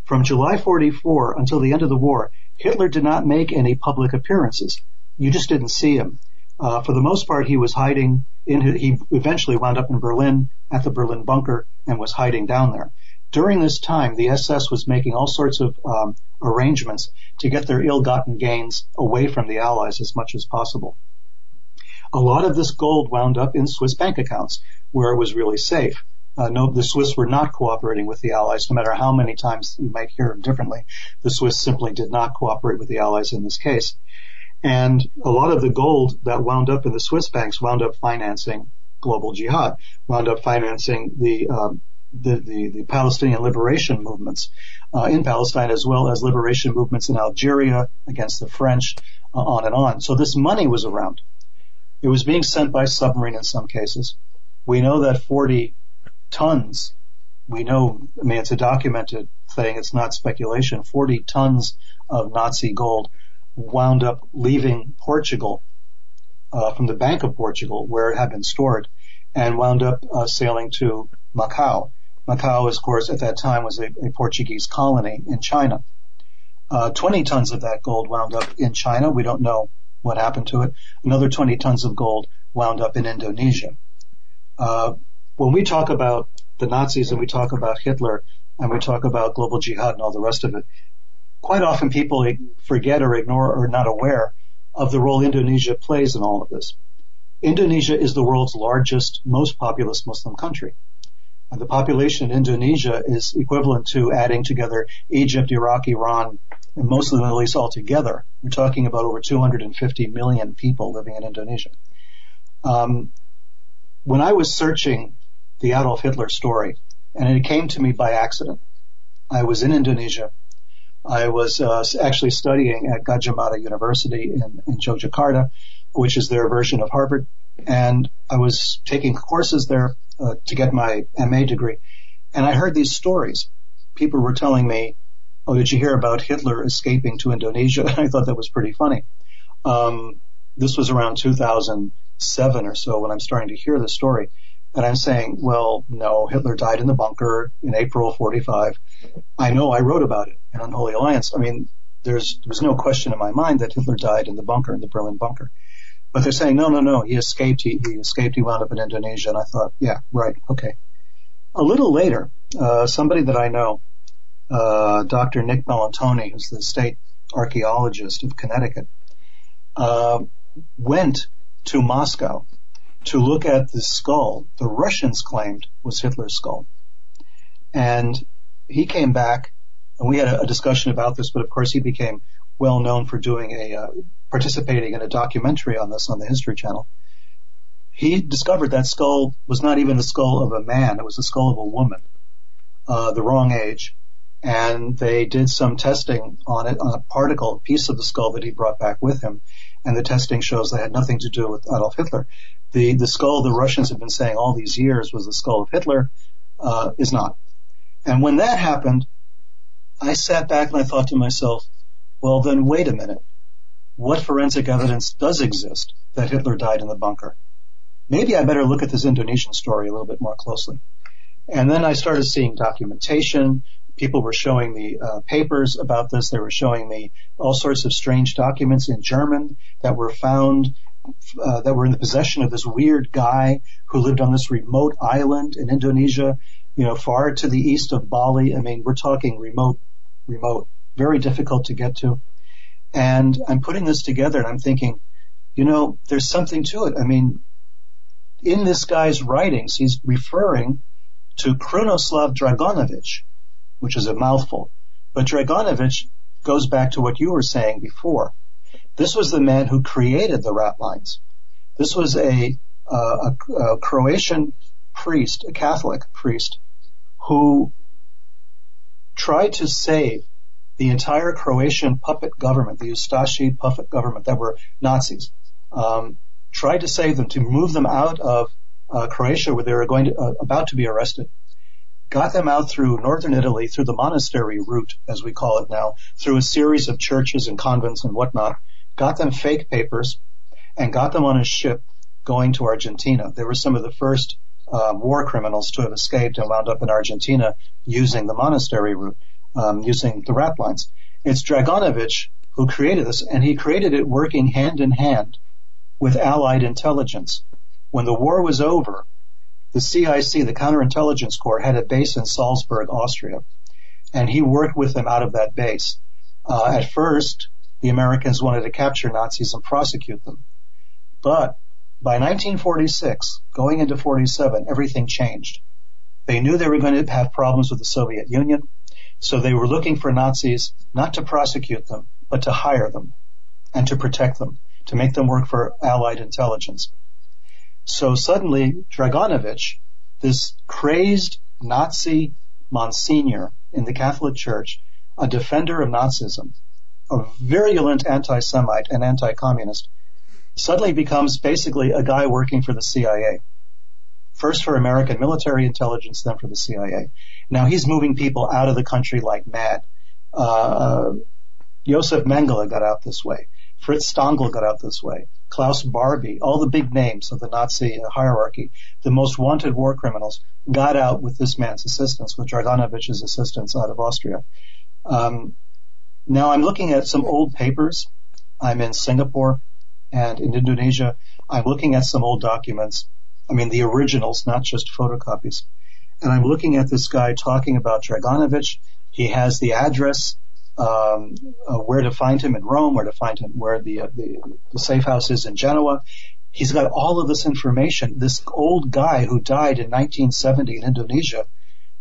From July 44 until the end of the war, Hitler did not make any public appearances. You just didn't see him. Uh, for the most part, he was hiding in, he eventually wound up in Berlin at the Berlin bunker and was hiding down there. During this time, the SS was making all sorts of um, arrangements to get their ill-gotten gains away from the Allies as much as possible. A lot of this gold wound up in Swiss bank accounts where it was really safe. Uh, no, the Swiss were not cooperating with the Allies, no matter how many times you might hear them differently. The Swiss simply did not cooperate with the Allies in this case. And a lot of the gold that wound up in the Swiss banks wound up financing global jihad, wound up financing the um, the, the, the, Palestinian liberation movements uh, in Palestine, as well as liberation movements in Algeria against the French, uh, on and on. So this money was around. It was being sent by submarine in some cases. We know that 40 tons, we know, I mean, it's a documented thing, it's not speculation, 40 tons of Nazi gold wound up leaving Portugal, uh, from the Bank of Portugal, where it had been stored, and wound up uh, sailing to Macau. Macau, of course, at that time was a, a Portuguese colony in China. Uh, 20 tons of that gold wound up in China. We don't know what happened to it. Another 20 tons of gold wound up in Indonesia. Uh, when we talk about the Nazis and we talk about Hitler and we talk about global jihad and all the rest of it, quite often people forget or ignore or not aware of the role Indonesia plays in all of this. Indonesia is the world's largest, most populous Muslim country. And the population in Indonesia is equivalent to adding together Egypt, Iraq, Iran, and most of the Middle East altogether. We're talking about over 250 million people living in Indonesia. Um, when I was searching the Adolf Hitler story, and it came to me by accident, I was in Indonesia. I was uh, actually studying at Gadjah Mada University in, in Yogyakarta, which is their version of Harvard, and I was taking courses there uh, to get my MA degree, and I heard these stories. People were telling me, "Oh, did you hear about Hitler escaping to Indonesia?" I thought that was pretty funny. Um, this was around 2007 or so when I'm starting to hear the story, and I'm saying, "Well, no, Hitler died in the bunker in April 45. I know I wrote about it in Unholy Alliance. I mean, there's there was no question in my mind that Hitler died in the bunker, in the Berlin bunker." But they're saying, no, no, no, he escaped. He, he escaped. He wound up in Indonesia. And I thought, yeah, right. Okay. A little later, uh, somebody that I know, uh, Dr. Nick Bellantoni, who's the state archaeologist of Connecticut, uh, went to Moscow to look at the skull the Russians claimed was Hitler's skull. And he came back and we had a, a discussion about this, but of course he became well known for doing a uh, participating in a documentary on this on the History Channel. He discovered that skull was not even the skull of a man; it was the skull of a woman, uh, the wrong age. And they did some testing on it on a particle, a piece of the skull that he brought back with him, and the testing shows that had nothing to do with Adolf Hitler. The the skull the Russians have been saying all these years was the skull of Hitler uh, is not. And when that happened, I sat back and I thought to myself, well, then wait a minute. What forensic evidence does exist that Hitler died in the bunker? Maybe I better look at this Indonesian story a little bit more closely. And then I started seeing documentation. People were showing me uh, papers about this. They were showing me all sorts of strange documents in German that were found uh, that were in the possession of this weird guy who lived on this remote island in Indonesia, you know, far to the east of Bali. I mean, we're talking remote, remote very difficult to get to. And I'm putting this together and I'm thinking, you know, there's something to it. I mean, in this guy's writings, he's referring to Krunoslav Draganovich, which is a mouthful. But Draganovich goes back to what you were saying before. This was the man who created the rat lines. This was a, a, a Croatian priest, a Catholic priest, who tried to save the entire Croatian puppet government, the Ustashi puppet government that were Nazis, um, tried to save them, to move them out of uh, Croatia where they were going to, uh, about to be arrested. Got them out through northern Italy, through the monastery route, as we call it now, through a series of churches and convents and whatnot. Got them fake papers and got them on a ship going to Argentina. They were some of the first uh, war criminals to have escaped and wound up in Argentina using the monastery route um, using the rat lines. It's Draganovich who created this, and he created it working hand in hand with Allied intelligence. When the war was over, the CIC, the Counterintelligence Corps, had a base in Salzburg, Austria, and he worked with them out of that base. Uh, at first, the Americans wanted to capture Nazis and prosecute them. But by 1946, going into 47, everything changed. They knew they were going to have problems with the Soviet Union. So they were looking for Nazis not to prosecute them, but to hire them and to protect them, to make them work for Allied intelligence. So suddenly Draganovich, this crazed Nazi Monsignor in the Catholic Church, a defender of Nazism, a virulent anti-Semite and anti-communist, suddenly becomes basically a guy working for the CIA first for American military intelligence, then for the CIA. Now he's moving people out of the country like mad. Uh, Josef Mengele got out this way. Fritz Stangl got out this way. Klaus Barbie, all the big names of the Nazi hierarchy, the most wanted war criminals, got out with this man's assistance, with Draganovich's assistance out of Austria. Um, now I'm looking at some old papers. I'm in Singapore and in Indonesia. I'm looking at some old documents I mean, the originals, not just photocopies. And I'm looking at this guy talking about Draganovich. He has the address, um, uh, where to find him in Rome, where to find him, where the, uh, the, the safe house is in Genoa. he's got all of this information. This old guy who died in 1970 in Indonesia,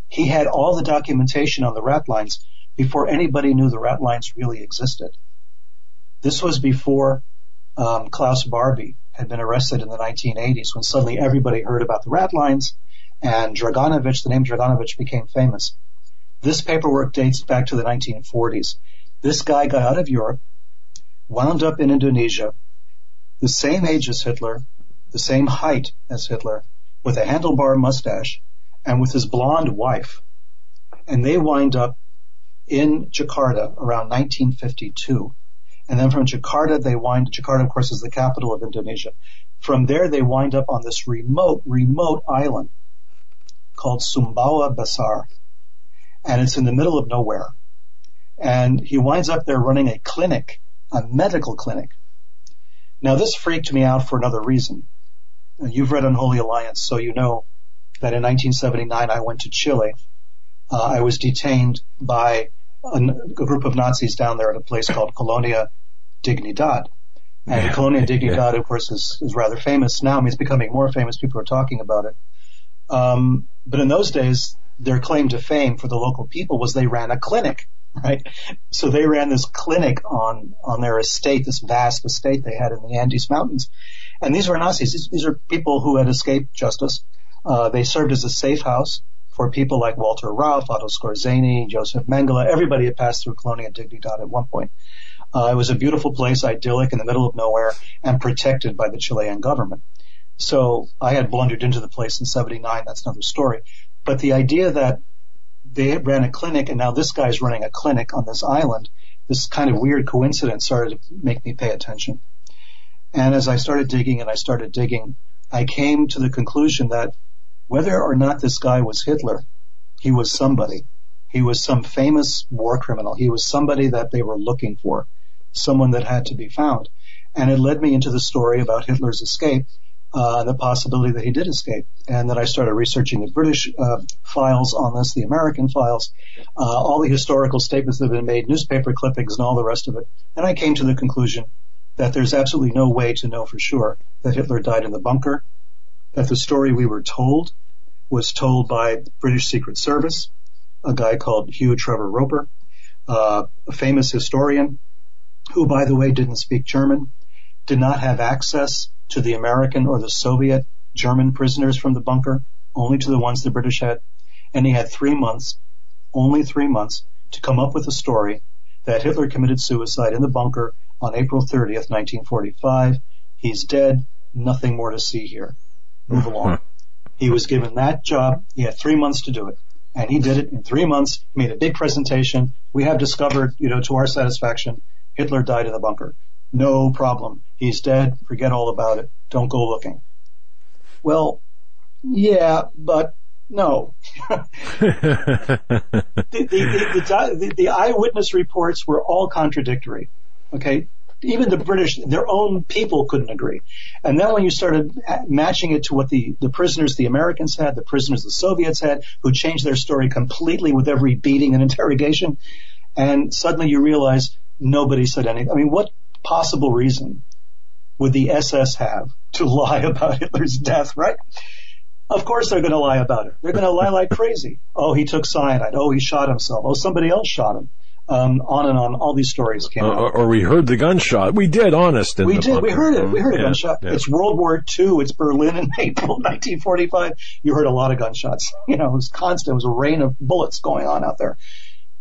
he had all the documentation on the rat lines before anybody knew the rat lines really existed. This was before um, Klaus Barbie had been arrested in the 1980s when suddenly everybody heard about the rat lines and Draganovic, the name Draganovic became famous. This paperwork dates back to the 1940s. This guy got out of Europe, wound up in Indonesia, the same age as Hitler, the same height as Hitler, with a handlebar mustache, and with his blonde wife. And they wind up in Jakarta around 1952. And then from Jakarta, they wind, Jakarta, of course, is the capital of Indonesia. From there, they wind up on this remote, remote island called Sumbawa Besar. And it's in the middle of nowhere. And he winds up there running a clinic, a medical clinic. Now this freaked me out for another reason. You've read Unholy Alliance, so you know that in 1979 I went to Chile. Uh, I was detained by a, a, group of Nazis down there at a place called Colonia Dignidad. And yeah. Colonia Dignidad, yeah. of course, is, is rather famous now. I mean, it's becoming more famous. People are talking about it. Um, but in those days, their claim to fame for the local people was they ran a clinic, right? So they ran this clinic on, on their estate, this vast estate they had in the Andes Mountains. And these were Nazis. These, these are people who had escaped justice. Uh, they served as a safe house for people like Walter Rauff, Otto Skorzeny, Joseph Mengele. Everybody had passed through Colonia Dignidad at one point. Uh, it was a beautiful place, idyllic in the middle of nowhere and protected by the Chilean government. So I had blundered into the place in 79. That's another story. But the idea that they ran a clinic and now this guy's running a clinic on this island, this kind of weird coincidence started to make me pay attention. And as I started digging and I started digging, I came to the conclusion that whether or not this guy was Hitler, he was somebody. He was some famous war criminal. He was somebody that they were looking for, someone that had to be found. And it led me into the story about Hitler's escape uh, the possibility that he did escape. And then I started researching the British uh, files on this, the American files, uh, all the historical statements that have been made, newspaper clippings, and all the rest of it. And I came to the conclusion that there's absolutely no way to know for sure that Hitler died in the bunker, that the story we were told was told by British Secret Service, a guy called Hugh Trevor Roper, uh, a famous historian who, by the way, didn't speak German, did not have access to the American or the Soviet German prisoners from the bunker, only to the ones the British had. And he had three months, only three months, to come up with a story that Hitler committed suicide in the bunker on April 30th, 1945. He's dead. Nothing more to see here. Move along. He was given that job. He had three months to do it. And he did it in three months, made a big presentation. We have discovered, you know, to our satisfaction, Hitler died in the bunker. No problem. He's dead. Forget all about it. Don't go looking. Well, yeah, but no. the, the, the, the, eyewitness reports were all contradictory. Okay. Even the British, their own people couldn't agree. And then when you started matching it to what the, the prisoners the Americans had, the prisoners the Soviets had, who changed their story completely with every beating and interrogation, and suddenly you realize nobody said anything. I mean, what possible reason would the SS have to lie about Hitler's death, right? Of course they're going to lie about it. They're going to lie like crazy. Oh, he took cyanide. Oh, he shot himself. Oh, somebody else shot him. Um, on and on. All these stories came uh, out. Or we heard the gunshot. We did, honest. we did. Bunker. We heard it. We heard a gunshot. Yeah. It's World War II. It's Berlin in April 1945. You heard a lot of gunshots. You know, it was constant. It was a rain of bullets going on out there.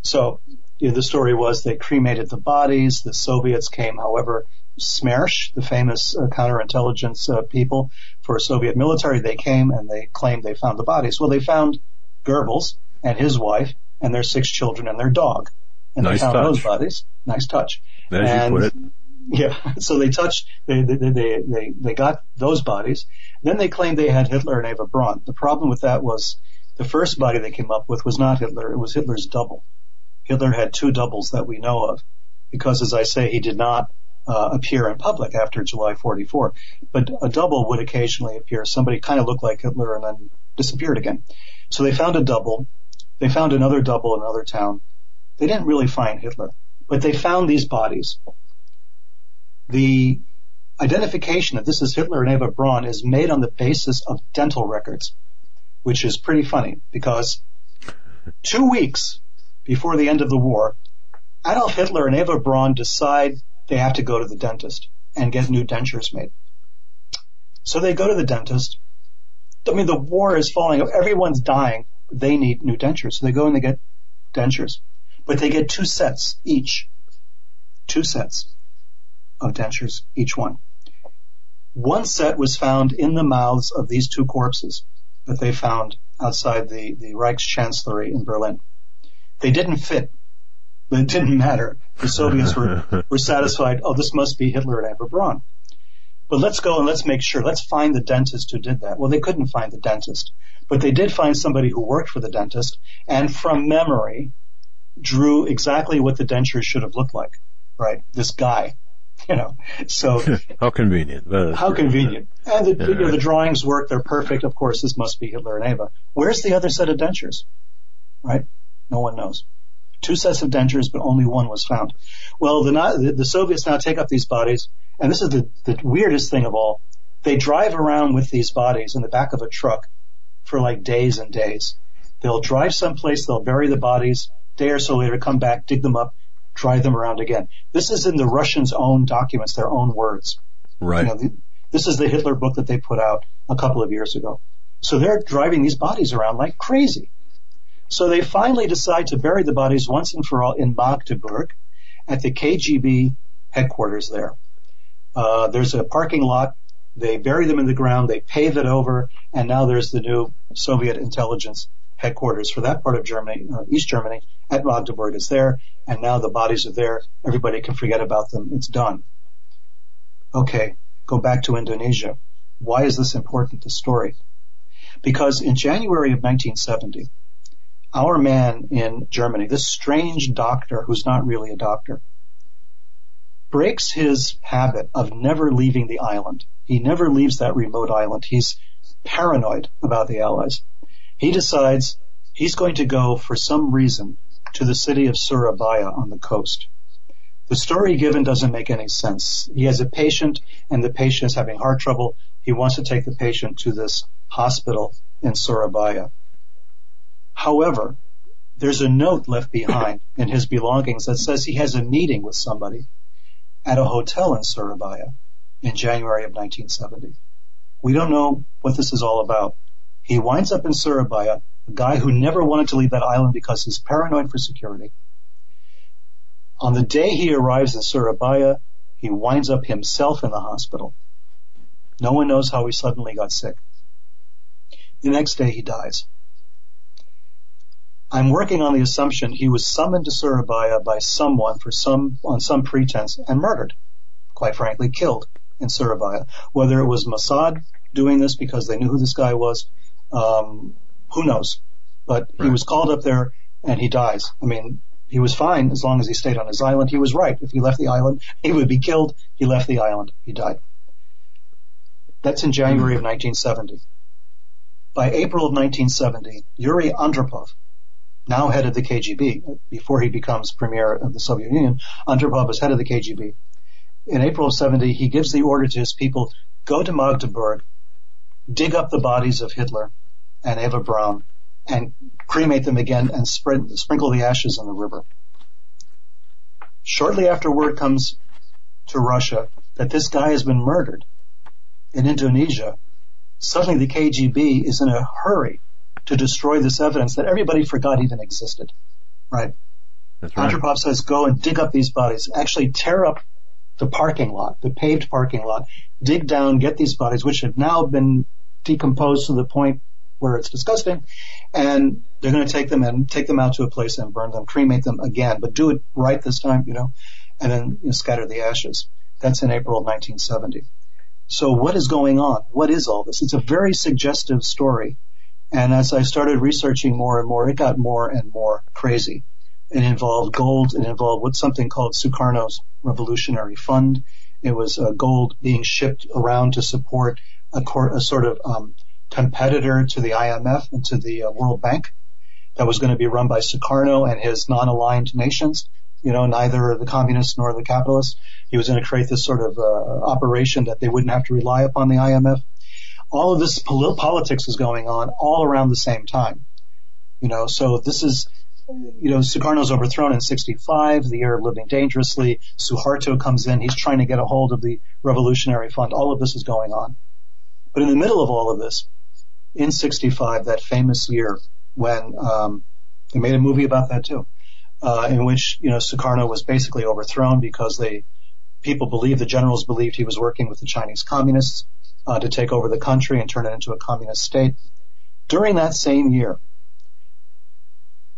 So the story was they cremated the bodies. The Soviets came, however, Smersh, the famous uh, counterintelligence uh, people for Soviet military, they came and they claimed they found the bodies. Well, they found Goebbels and his wife and their six children and their dog. And nice they found touch. those bodies. Nice touch. As and, you put it. Yeah. So they touched, they, they, they, they, they got those bodies. Then they claimed they had Hitler and Eva Braun. The problem with that was the first body they came up with was not Hitler. It was Hitler's double. Hitler had two doubles that we know of because, as I say, he did not uh, appear in public after July 44. But a double would occasionally appear. Somebody kind of looked like Hitler and then disappeared again. So they found a double. They found another double in another town. They didn't really find Hitler, but they found these bodies. The identification that this is Hitler and Eva Braun is made on the basis of dental records, which is pretty funny because two weeks before the end of the war, Adolf Hitler and Eva Braun decide they have to go to the dentist and get new dentures made. So they go to the dentist. I mean, the war is falling. Everyone's dying. They need new dentures. So they go and they get dentures. But they get two sets each. Two sets of dentures, each one. One set was found in the mouths of these two corpses that they found outside the, the Reichschancellery in Berlin. They didn't fit, but it didn't matter. The Soviets were, were satisfied, oh, this must be Hitler and Eva Braun. But let's go and let's make sure. Let's find the dentist who did that. Well, they couldn't find the dentist, but they did find somebody who worked for the dentist and from memory drew exactly what the dentures should have looked like. Right? This guy. You know, so how convenient. How convenient. And the, yeah. you know, the drawings work. They're perfect. Of course, this must be Hitler and Eva. Where's the other set of dentures? Right? No one knows. Two sets of dentures, but only one was found. Well, the, the, Soviets now take up these bodies, and this is the, the weirdest thing of all. They drive around with these bodies in the back of a truck for like days and days. They'll drive someplace, they'll bury the bodies, day or so later come back, dig them up, drive them around again. This is in the Russians' own documents, their own words. Right. You know, this is the Hitler book that they put out a couple of years ago. So they're driving these bodies around like crazy. So they finally decide to bury the bodies once and for all in Magdeburg at the KGB headquarters there. Uh, there's a parking lot. They bury them in the ground. They pave it over, and now there's the new Soviet intelligence headquarters for that part of Germany, uh, East Germany, at Magdeburg. It's there, and now the bodies are there. Everybody can forget about them. It's done. Okay, go back to Indonesia. Why is this important, the story? Because in January of 1970, our man in Germany, this strange doctor who's not really a doctor, breaks his habit of never leaving the island. He never leaves that remote island. He's paranoid about the Allies. He decides he's going to go for some reason to the city of Surabaya on the coast. The story given doesn't make any sense. He has a patient and the patient is having heart trouble. He wants to take the patient to this hospital in Surabaya. However, there's a note left behind in his belongings that says he has a meeting with somebody at a hotel in Surabaya in January of 1970. We don't know what this is all about. He winds up in Surabaya, a guy who never wanted to leave that island because he's paranoid for security. On the day he arrives in Surabaya, he winds up himself in the hospital. No one knows how he suddenly got sick. The next day he dies. I'm working on the assumption he was summoned to Surabaya by someone for some, on some pretense and murdered. Quite frankly, killed in Surabaya. Whether it was Mossad doing this because they knew who this guy was, um, who knows? But right. he was called up there and he dies. I mean, he was fine as long as he stayed on his island. He was right. If he left the island, he would be killed. He left the island. He died. That's in January of 1970. By April of 1970, Yuri Andropov, now head of the KGB, before he becomes premier of the Soviet Union, Andropov is head of the KGB. In April of 70, he gives the order to his people, go to Magdeburg, dig up the bodies of Hitler and Eva Braun and cremate them again and spread, sprinkle the ashes in the river. Shortly after word comes to Russia that this guy has been murdered in Indonesia, suddenly the KGB is in a hurry to destroy this evidence that everybody forgot even existed. Right? That's right. Andropov says, go and dig up these bodies. Actually tear up the parking lot, the paved parking lot, dig down, get these bodies, which have now been decomposed to the point where it's disgusting, and they're going to take them and take them out to a place and burn them, cremate them again, but do it right this time, you know, and then you know, scatter the ashes. That's in April of 1970. So what is going on? What is all this? It's a very suggestive story. And as I started researching more and more, it got more and more crazy. It involved gold. It involved what's something called Sukarno's Revolutionary Fund. It was uh, gold being shipped around to support a, cor- a sort of um, competitor to the IMF and to the uh, World Bank that was going to be run by Sukarno and his non-aligned nations. you know, neither the communists nor the capitalists. He was going to create this sort of uh, operation that they wouldn't have to rely upon the IMF. All of this politics is going on all around the same time. You know, so this is, you know, Sukarno's overthrown in 65, the year of living dangerously. Suharto comes in. He's trying to get a hold of the revolutionary fund. All of this is going on. But in the middle of all of this, in 65, that famous year when, um, they made a movie about that too, uh, in which, you know, Sukarno was basically overthrown because they, people believed, the generals believed he was working with the Chinese communists, uh, to take over the country and turn it into a communist state. During that same year,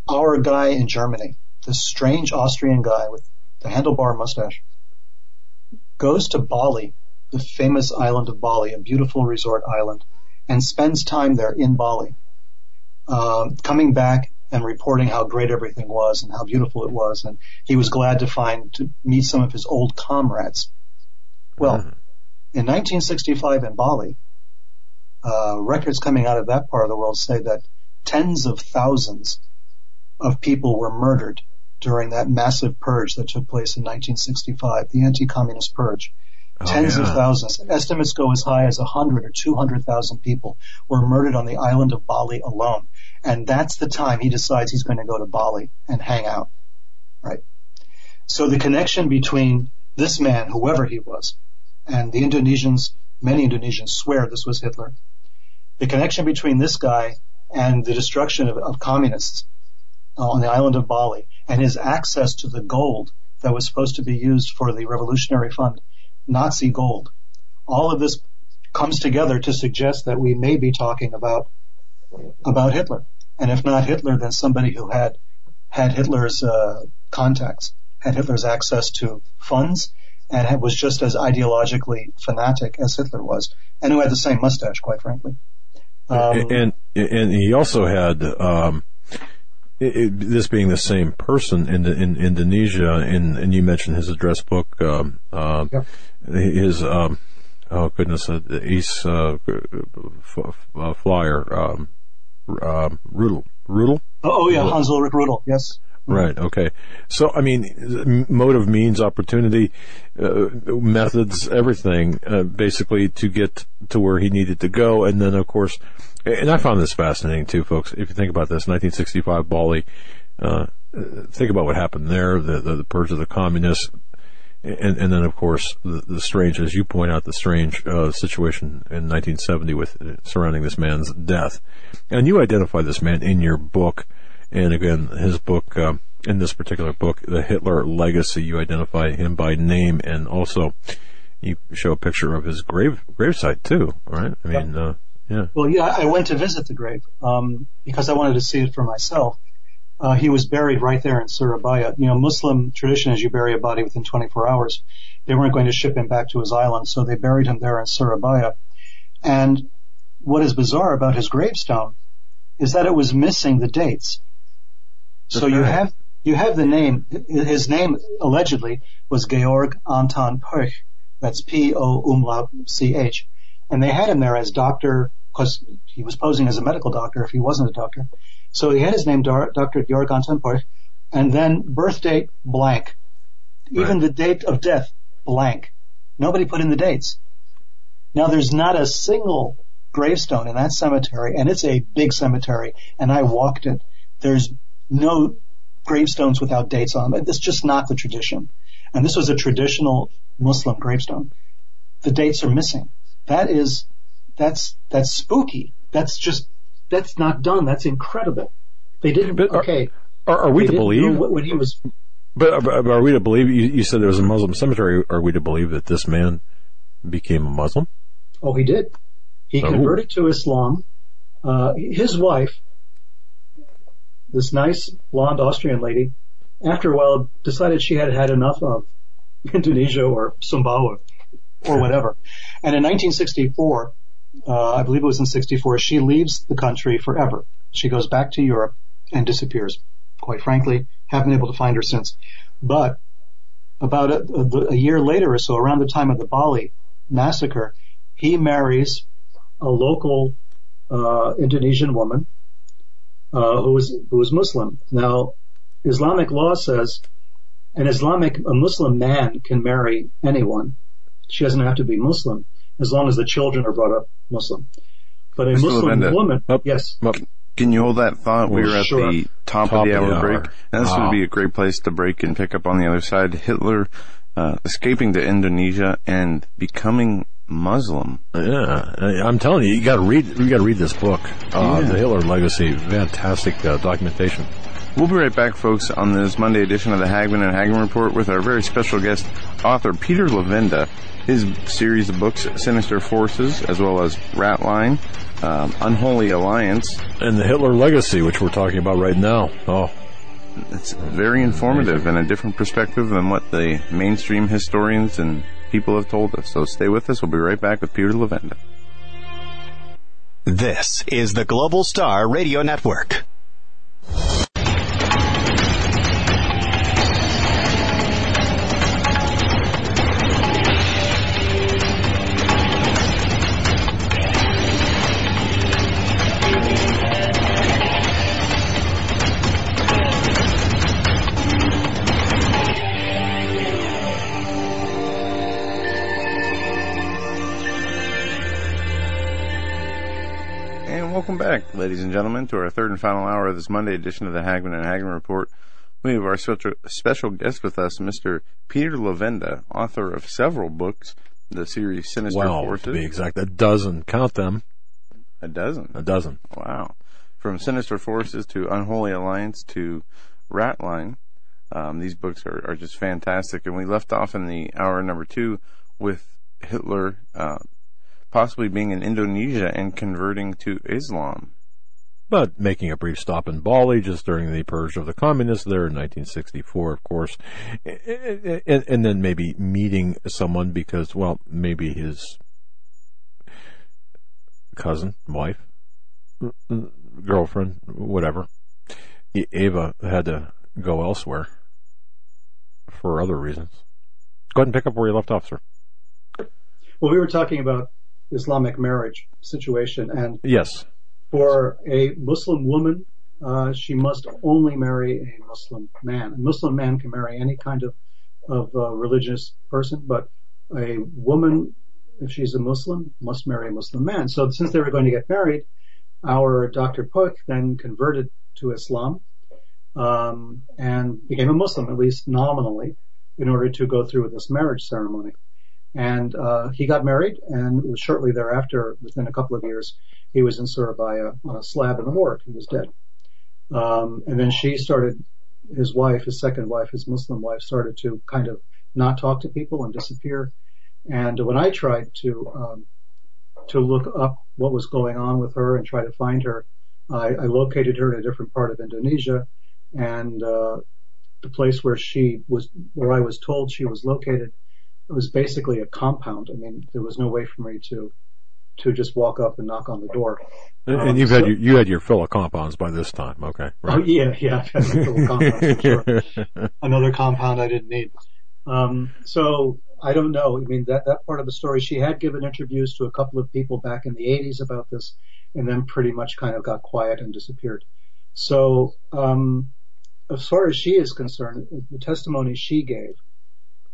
our guy in Germany, this strange Austrian guy with the handlebar mustache, goes to Bali, the famous island of Bali, a beautiful resort island, and spends time there in Bali, um, coming back and reporting how great everything was and how beautiful it was, and he was glad to find to meet some of his old comrades. Well, mm-hmm. In 1965 in Bali, uh, records coming out of that part of the world say that tens of thousands of people were murdered during that massive purge that took place in 1965, the anti-communist purge. Oh, Tens yeah. of thousands. Estimates go as high as 100 or 200,000 people were murdered on the island of Bali alone. And that's the time he decides he's going to go to Bali and hang out. Right? So the connection between this man, whoever he was, and the Indonesians, many Indonesians swear this was Hitler. The connection between this guy and the destruction of, of communists uh, on the island of Bali and his access to the gold that was supposed to be used for the Revolutionary Fund, Nazi gold. All of this comes together to suggest that we may be talking about about Hitler, and if not Hitler, then somebody who had had Hitler's uh, contacts, had Hitler's access to funds, and was just as ideologically fanatic as Hitler was, and who had the same mustache, quite frankly. Um, and and he also had um, it, this being the same person in, in Indonesia, and, and you mentioned his address book, um, uh, yep. his um, oh goodness, uh, East uh, f- uh, flyer, um, Rudel, Rudel. Oh, oh yeah, Hans Ulrich Rudel. Yes. Right. Okay. So, I mean, motive, means, opportunity, uh, methods, everything, uh, basically to get to where he needed to go. And then, of course, and I found this fascinating too, folks. If you think about this, 1965 Bali, uh, think about what happened there, the, the, the purge of the communists, and, and then of course the, the, strange, as you point out, the strange uh, situation in 1970 with uh, surrounding this man's death. And you identify this man in your book, and again, his book. Um, in this particular book, The Hitler Legacy, you identify him by name and also you show a picture of his grave gravesite too, right? I mean, uh, yeah. Well, yeah, I went to visit the grave um, because I wanted to see it for myself. Uh, he was buried right there in Surabaya. You know, Muslim tradition is you bury a body within 24 hours. They weren't going to ship him back to his island, so they buried him there in Surabaya. And what is bizarre about his gravestone is that it was missing the dates. So you have you have the name. His name allegedly was Georg Anton Poch. That's P O umlaut C H and they had him there as Doctor because he was posing as a medical doctor if he wasn't a doctor. So he had his name Dr. Georg Anton Poch, and then birth date blank, even right. the date of death blank. Nobody put in the dates. Now there's not a single gravestone in that cemetery, and it's a big cemetery, and I walked it. There's no gravestones without dates on them. It's just not the tradition. And this was a traditional Muslim gravestone. The dates are missing. That is, that's, that's spooky. That's just, that's not done. That's incredible. They didn't, but are, okay. Are, are we to believe? When he was, but are, are we to believe, you, you said there was a Muslim cemetery, are we to believe that this man became a Muslim? Oh, he did. He oh. converted to Islam. Uh, his wife, this nice blonde Austrian lady, after a while decided she had had enough of Indonesia or Sumbawa or whatever. And in 1964, uh, I believe it was in 64, she leaves the country forever. She goes back to Europe and disappears. Quite frankly, haven't been able to find her since. But about a, a, a year later or so, around the time of the Bali massacre, he marries a local uh, Indonesian woman who was who was Muslim. Now, Islamic law says an Islamic, a Muslim man can marry anyone. She doesn't have to be Muslim as long as the children are brought up Muslim. But a Mr. Muslim Levenda. woman, Oh. yes, Well, Can you hold that thought? We Well, are at sure. the top, Top of the of the hour hour. break, and this Wow. would be a great place to break and pick up on the other side. Hitler uh, escaping to Indonesia and becoming Muslim. yeah, I'm telling you, you got to read. You got to read this book, uh, The Hitler Legacy. Fantastic uh, documentation. We'll be right back, folks, on this Monday edition of the Hagmann and Hagmann Report with our very special guest, author Peter Levenda. His series of books, Sinister Forces, as well as Ratline, um, Unholy Alliance. And the Hitler Legacy, which we're talking about right now. Oh, It's very informative and a different perspective than what the mainstream historians and people have told us. So stay with us. We'll be right back with Peter Levenda. This is the Global Star Radio Network. Welcome back, ladies and gentlemen, to our third and final hour of this Monday edition of the Hagmann and Hagmann Report. We have our special, special guest with us, Mr. Peter Levenda, author of several books, the series Sinister wow, Forces. to be exact, a dozen. Count them. A dozen. A dozen. Wow. From Sinister Forces to Unholy Alliance to Ratline. Um, these books are, are just fantastic. And we left off in the hour number two with Hitler uh, possibly being in Indonesia and converting to Islam. But making a brief stop in Bali just during the purge of the communists there in 1964, of course, and, and then maybe meeting someone because, well, maybe his cousin, wife, girlfriend, whatever, Ava had to go elsewhere for other reasons. Go ahead and pick up where you left off, sir. well, we were talking about Islamic marriage situation, and Yes. for a Muslim woman, uh, she must only marry a Muslim man. A Muslim man can marry any kind of of uh, religious person, but a woman, if she's a Muslim, must marry a Muslim man. So since they were going to get married, our Dr. Poch then converted to Islam um, and became a Muslim, at least nominally, in order to go through with this marriage ceremony. And uh, he got married, and shortly thereafter, within a couple of years, he was in Surabaya on a slab in the morgue. He was dead. Um, and then she started, his wife, his second wife, his Muslim wife, started to kind of not talk to people and disappear. And when I tried to um, to look up what was going on with her and try to find her, I, I located her in a different part of Indonesia, and uh, the place where she was, where I was told she was located, it was basically a compound. I mean, there was no way for me to to just walk up and knock on the door. And, Um, and you've had your, you had your fill of compounds by this time. Okay. Oh yeah, yeah, I've had a little compound, for sure. Another compound I didn't need. Um, so I don't know. I mean, that that part of the story, she had given interviews to a couple of people back in the 80s about this, and then pretty much kind of got quiet and disappeared. So um, as far as she is concerned, the testimony she gave,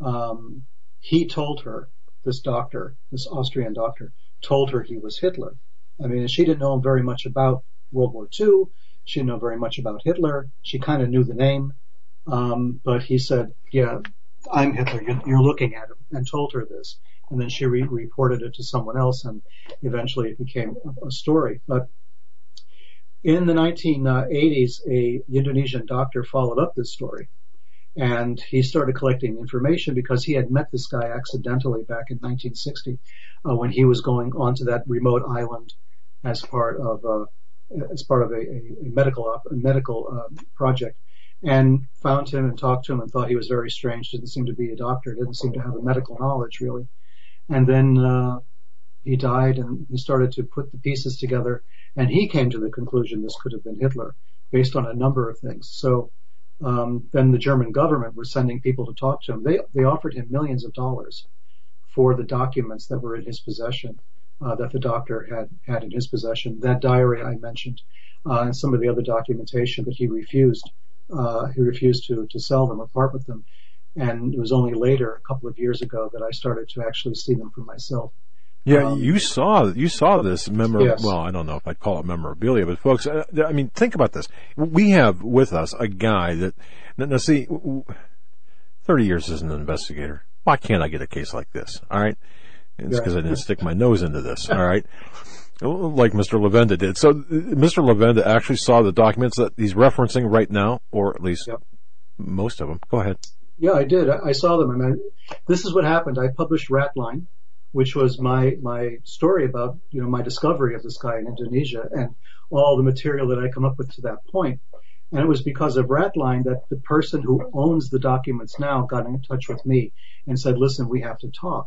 um, he told her, this doctor, this Austrian doctor, told her he was Hitler. I mean, she didn't know very much about World War II. She didn't know very much about Hitler. She kind of knew the name. Um, but he said, yeah, I'm Hitler. You're, looking at him and told her this. And then she re- reported it to someone else and eventually it became a, a story. But in the 1980s, a Indonesian doctor followed up this story and he started collecting information because he had met this guy accidentally back in 1960 uh, when he was going onto that remote island as part of uh, as part of a, a, medical op- a medical uh, project, and found him and talked to him and thought he was very strange. Didn't seem to be a doctor. Didn't seem to have a medical knowledge really. And then uh, he died, and he started to put the pieces together, and he came to the conclusion this could have been Hitler based on a number of things. So um, then the German government were sending people to talk to him. They they offered him millions of dollars for the documents that were in his possession, uh, that the doctor had had in his possession. That diary I mentioned, uh, and some of the other documentation, but he refused. Uh, he refused to to sell them or part with them. And it was only later, a couple of years ago, that I started to actually see them for myself. Yeah, Um, you saw you saw this memor. Yes. Well, I don't know if I'd call it memorabilia, but folks, uh, I mean, think about this. We have with us a guy that now see, thirty years as an investigator. Why can't I get a case like this? All right, it's because I didn't stick my nose into this. All right. Like Mr. Levenda did. So, uh, Mr. Levenda actually saw the documents that he's referencing right now, or at least Yep. most of them. Go ahead. Yeah, I did. I I saw them. I mean, this is what happened. I published Ratline, which was my my story about you know my discovery of this guy in Indonesia and all the material that I come up with to that point. And it was because of Ratline that the person who owns the documents now got in touch with me and said, "Listen, we have to talk."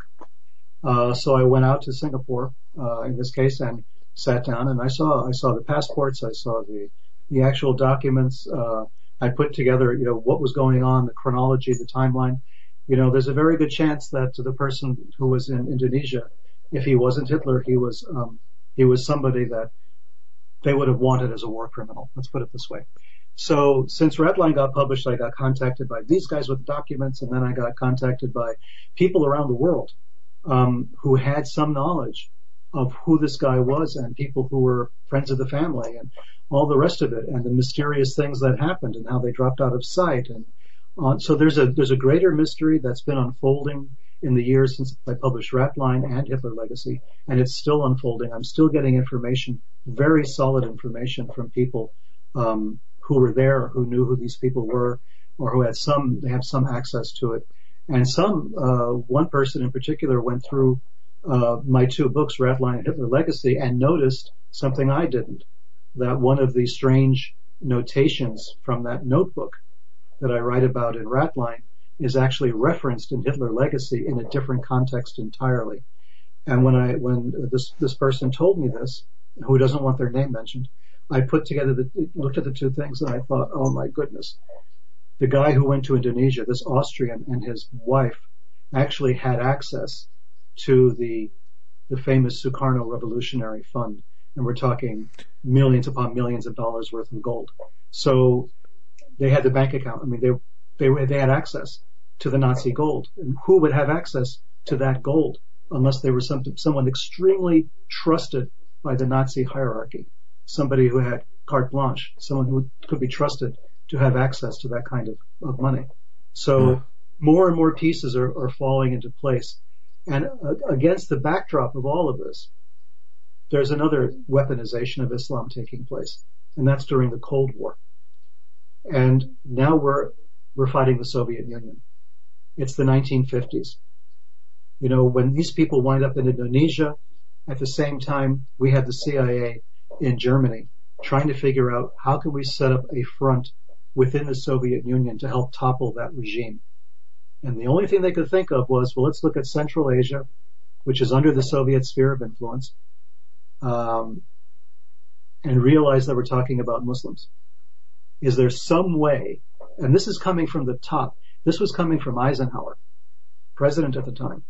Uh, so I went out to Singapore uh, in this case and sat down and I saw I saw the passports, I saw the the actual documents. Uh, I put together, you know, what was going on, the chronology, the timeline. You know, there's a very good chance that the person who was in Indonesia, if he wasn't Hitler, he was um, he was somebody that they would have wanted as a war criminal. Let's put it this way. So since Ratline got published, I got contacted by these guys with the documents, and then I got contacted by people around the world um, who had some knowledge of who this guy was and people who were friends of the family and all the rest of it and the mysterious things that happened and how they dropped out of sight and. So there's a there's a greater mystery that's been unfolding in the years since I published Ratline and Hitler Legacy, and it's still unfolding. I'm still getting information, very solid information from people um, who were there, who knew who these people were, or who had some they have some access to it. And some uh, one person in particular went through uh, my two books, Ratline and Hitler Legacy, and noticed something I didn't. That one of the strange notations from that notebook that I write about in Ratline is actually referenced in Hitler Legacy in a different context entirely. And when I when this this person told me this, who doesn't want their name mentioned, I put together the looked at the two things and I thought, oh my goodness, the guy who went to Indonesia, this Austrian and his wife, actually had access to the the famous Sukarno Revolutionary Fund, and we're talking millions upon millions of dollars worth of gold. So they had the bank account. I mean, they they were- they had access to the Nazi gold, and who would have access to that gold unless they were some, someone extremely trusted by the Nazi hierarchy, somebody who had carte blanche, someone who could be trusted to have access to that kind of, of money. So more and more pieces are, are falling into place. And uh, against the backdrop of all of this, there's another weaponization of Islam taking place, and that's during the Cold War. And now we're we're fighting the Soviet Union. It's the 1950s. You know, when these people wind up in Indonesia, at the same time we had the CIA in Germany trying to figure out how can we set up a front within the Soviet Union to help topple that regime. And the only thing they could think of was, well, let's look at Central Asia, which is under the Soviet sphere of influence, um, and realize that we're talking about Muslims. Is there some way, and this is coming from the top, this was coming from Eisenhower, president at the time,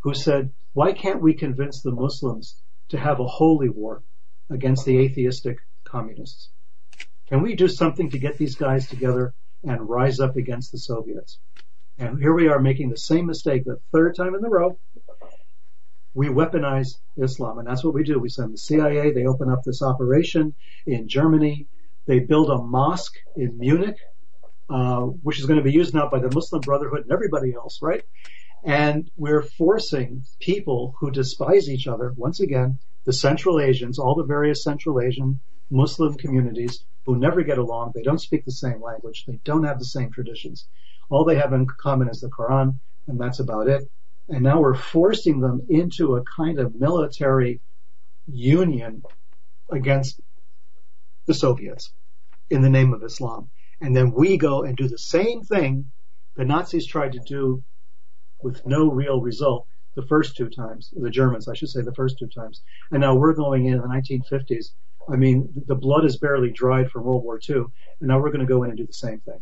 who said, why can't we convince the Muslims to have a holy war against the atheistic communists? Can we do something to get these guys together and rise up against the Soviets? And here we are making the same mistake the third time in a row. We weaponize Islam, and that's what we do. We send the CIA, they open up this operation in Germany, they build a mosque in Munich, uh, which is going to be used now by the Muslim Brotherhood and everybody else, right? And we're forcing people who despise each other, once again, the Central Asians, all the various Central Asian Muslim communities who never get along, they don't speak the same language, they don't have the same traditions. All they have in common is the Quran, and that's about it. And now we're forcing them into a kind of military union against the Soviets in the name of Islam. And then we go and do the same thing the Nazis tried to do with no real result the first two times, the Germans, I should say, the first two times. And now we're going in, the 1950s. I mean, the blood is barely dried from World War II, and now we're going to go in and do the same thing.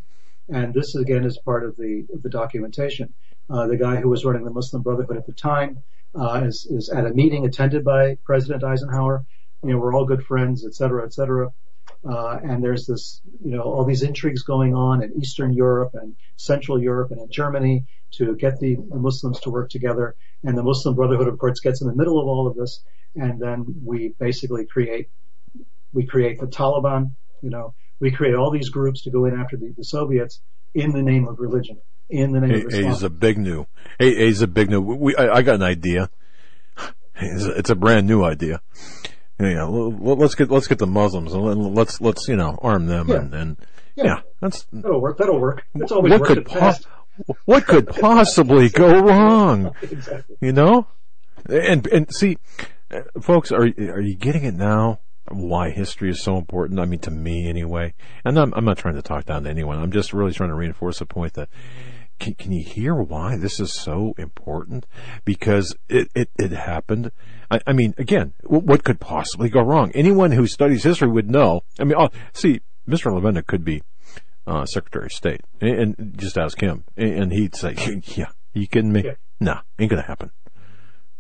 And this again is part of the of the documentation. Uh, the guy who was running the Muslim Brotherhood at the time uh, is is at a meeting attended by President Eisenhower. You know, we're all good friends, et cetera, et cetera. Uh, and there's this, you know, all these intrigues going on in Eastern Europe and Central Europe and in Germany to get the, the Muslims to work together. And the Muslim Brotherhood, of course, gets in the middle of all of this. And then we basically create, we create the Taliban, you know, we create all these groups to go in after the, the Soviets in the name of religion, in the name Hey, of hey, Islam. is a big new. Hey, hey, is a big new. We, I, I got an idea. It's a, it's a brand new idea. Yeah, let's get let's get the Muslims and let- let's let's you know arm them Yeah. and, and Yeah. yeah. that's That'll work. That'll work. It's always what could po- past. what could possibly go wrong? Exactly. You know, and and see, folks, are are you getting it now? Why history is so important? I mean, to me anyway. And I'm I'm not trying to talk down to anyone. I'm just really trying to reinforce the point that can, can you hear why this is so important? Because it it, it happened. I, I mean, again, w- what could possibly go wrong? Anyone who studies history would know. I mean, oh, see, Mr. Levenda could be uh, Secretary of State, and, and just ask him, and, he'd say, "Yeah, you kidding me? Yeah. No, ain't gonna happen."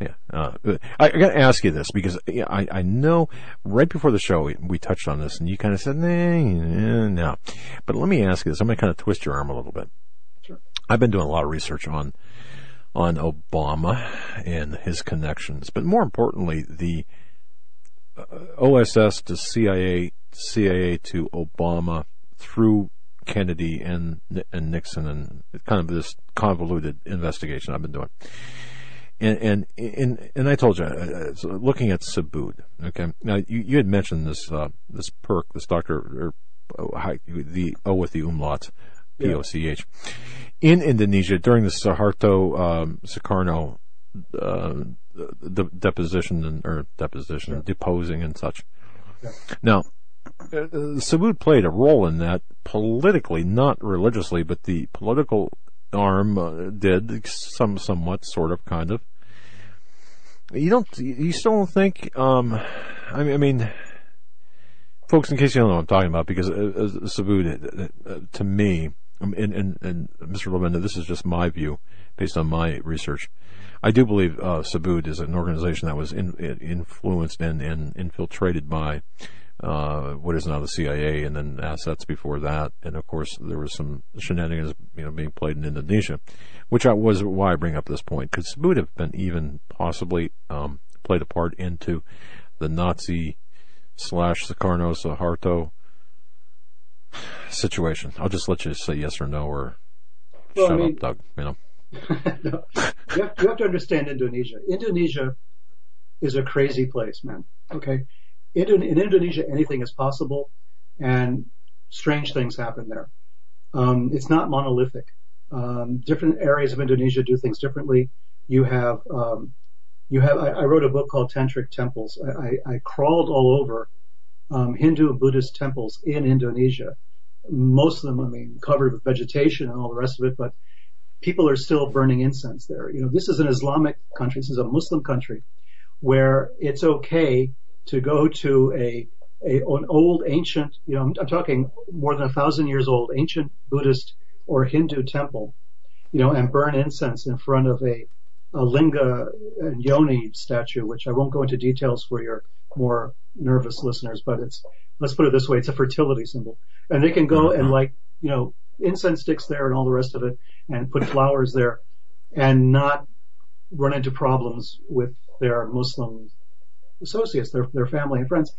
Yeah, uh, I, I got to ask you this because I, I know right before the show we, we touched on this and you kind of said, nah, nah, no. But let me ask you this. I'm going to kind of twist your arm a little bit. I've been doing a lot of research on on Obama and his connections, but more importantly, the uh, OSS to CIA, CIA to Obama through Kennedy and and Nixon and kind of this convoluted investigation I've been doing. And and and, and I told you, uh, so looking at Subud. Okay, now you, you had mentioned this uh, this perk, this doctor, or uh, the O with the umlaut, P O C H, in Indonesia during the Suharto um, Sukarno uh, the deposition and or deposition, deposing and such. Now, uh, Subud played a role in that politically, not religiously, but the political arm uh, did some, somewhat, sort of, kind of. You don't, you still don't think? Um, I mean, I mean, folks, in case you don't know what I'm talking about, because uh, uh, Subud, uh, uh, to me, and, and, and Mr. Levin, this is just my view based on my research. I do believe uh, Subud is an organization that was in, in- influenced and, and infiltrated by uh, what is now the CIA, and then assets before that, and of course there was some shenanigans, you know, being played in Indonesia, which I was why I bring up this point. Could Subud have been even possibly um, played a part into the Nazi slash Sukarno Suharto situation? I'll just let you say yes or no, or Well, I shut mean- up, Doug. You know. No. you, have, you have to understand Indonesia. Indonesia is a crazy place, man. Okay. In, in Indonesia, anything is possible and strange things happen there. Um, it's not monolithic. Um, different areas of Indonesia do things differently. You have, um, you have, I, I wrote a book called Tantric Temples. I, I, I crawled all over, Um, Hindu and Buddhist temples in Indonesia. Most of them, I mean, covered with vegetation and all the rest of it, but people are still burning incense there. You know, this is an Islamic country. This is a Muslim country where it's okay to go to a, a an old ancient, you know, I'm, I'm talking more than a thousand years old ancient Buddhist or Hindu temple, you know, and burn incense in front of a linga and yoni statue, which I won't go into details for your more nervous listeners, but it's, let's put it this way, it's a fertility symbol. And they can go mm-hmm. and like, you know, incense sticks there and all the rest of it and put flowers there and not run into problems with their Muslim associates, their, their family and friends.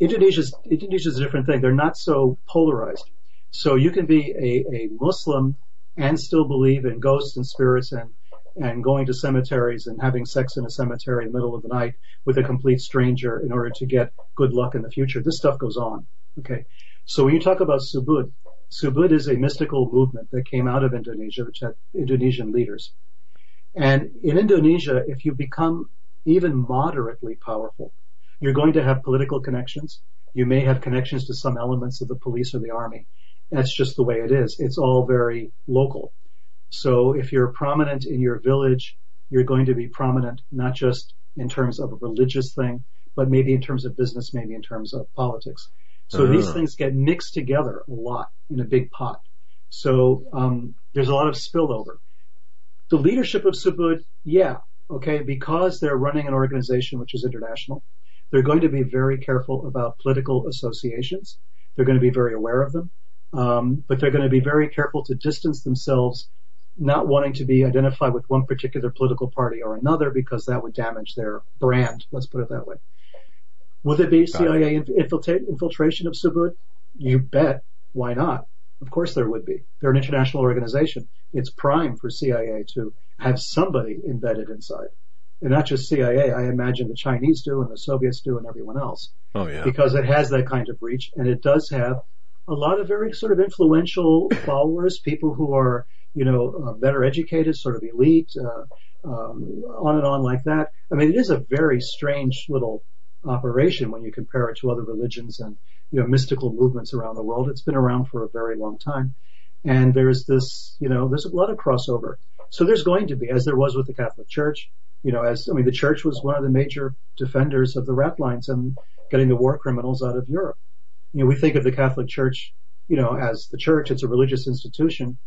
Indonesia's, Indonesia's a different thing. They're not so polarized. So you can be a, a Muslim and still believe in ghosts and spirits and, and going to cemeteries and having sex in a cemetery in the middle of the night with a complete stranger in order to get good luck in the future. This stuff goes on. Okay. So when you talk about Subud, Subud is a mystical movement that came out of Indonesia, which had Indonesian leaders. And in Indonesia, if you become even moderately powerful, you're going to have political connections. You may have connections to some elements of the police or the army. That's just the way it is. It's all very local. So if you're prominent in your village, you're going to be prominent not just in terms of a religious thing, but maybe in terms of business, maybe in terms of politics. So these Ah. things get mixed together a lot in a big pot. So um, there's a lot of spillover. The leadership of Subud, yeah, okay, because they're running an organization which is international. They're going to be very careful about political associations. They're going to be very aware of them. Um, but they're going to be very careful to distance themselves, not wanting to be identified with one particular political party or another because that would damage their brand. Let's put it that way. Will there be CIA infiltrate, infiltration of Subud? You bet. Why not? Of course there would be. They're an international organization. It's prime for CIA to have somebody embedded inside. And not just CIA, I imagine the Chinese do and the Soviets do and everyone else. Oh yeah. Because it has that kind of reach and it does have a lot of very sort of influential followers, people who are, you know, uh, better educated, sort of elite, uh, um, on and on like that. I mean, it is a very strange little operation when you compare it to other religions and, you know, mystical movements around the world. It's been around for a very long time. And there's this, you know, there's a lot of crossover. So there's going to be, as there was with the Catholic Church, you know, as, I mean, the church was one of the major defenders of the rat lines and getting the war criminals out of Europe. You know, we think of the Catholic Church, you know, as the church, it's a religious institution,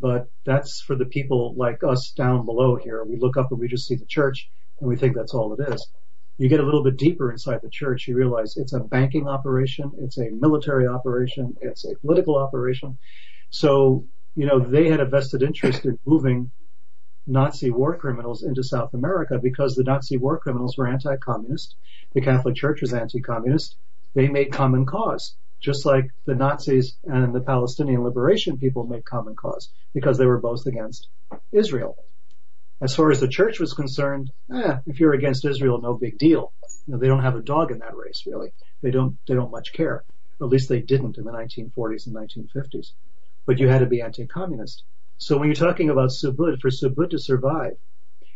but that's for the people like us down below here. We look up and we just see the church and we think that's all it is. You get a little bit deeper inside the church, you realize it's a banking operation, it's a military operation, it's a political operation. So, you know, they had a vested interest in moving Nazi war criminals into South America because the Nazi war criminals were anti-communist. The Catholic Church was anti-communist. They made common cause, just like the Nazis and the Palestinian liberation people made common cause because they were both against Israel. As far as the church was concerned, eh, if you're against Israel, no big deal. You know, they don't have a dog in that race, really. They don't, they don't much care. At least they didn't in the 1940s and 1950s. But you had to be anti-communist. So when you're talking about Subud, for Subud to survive,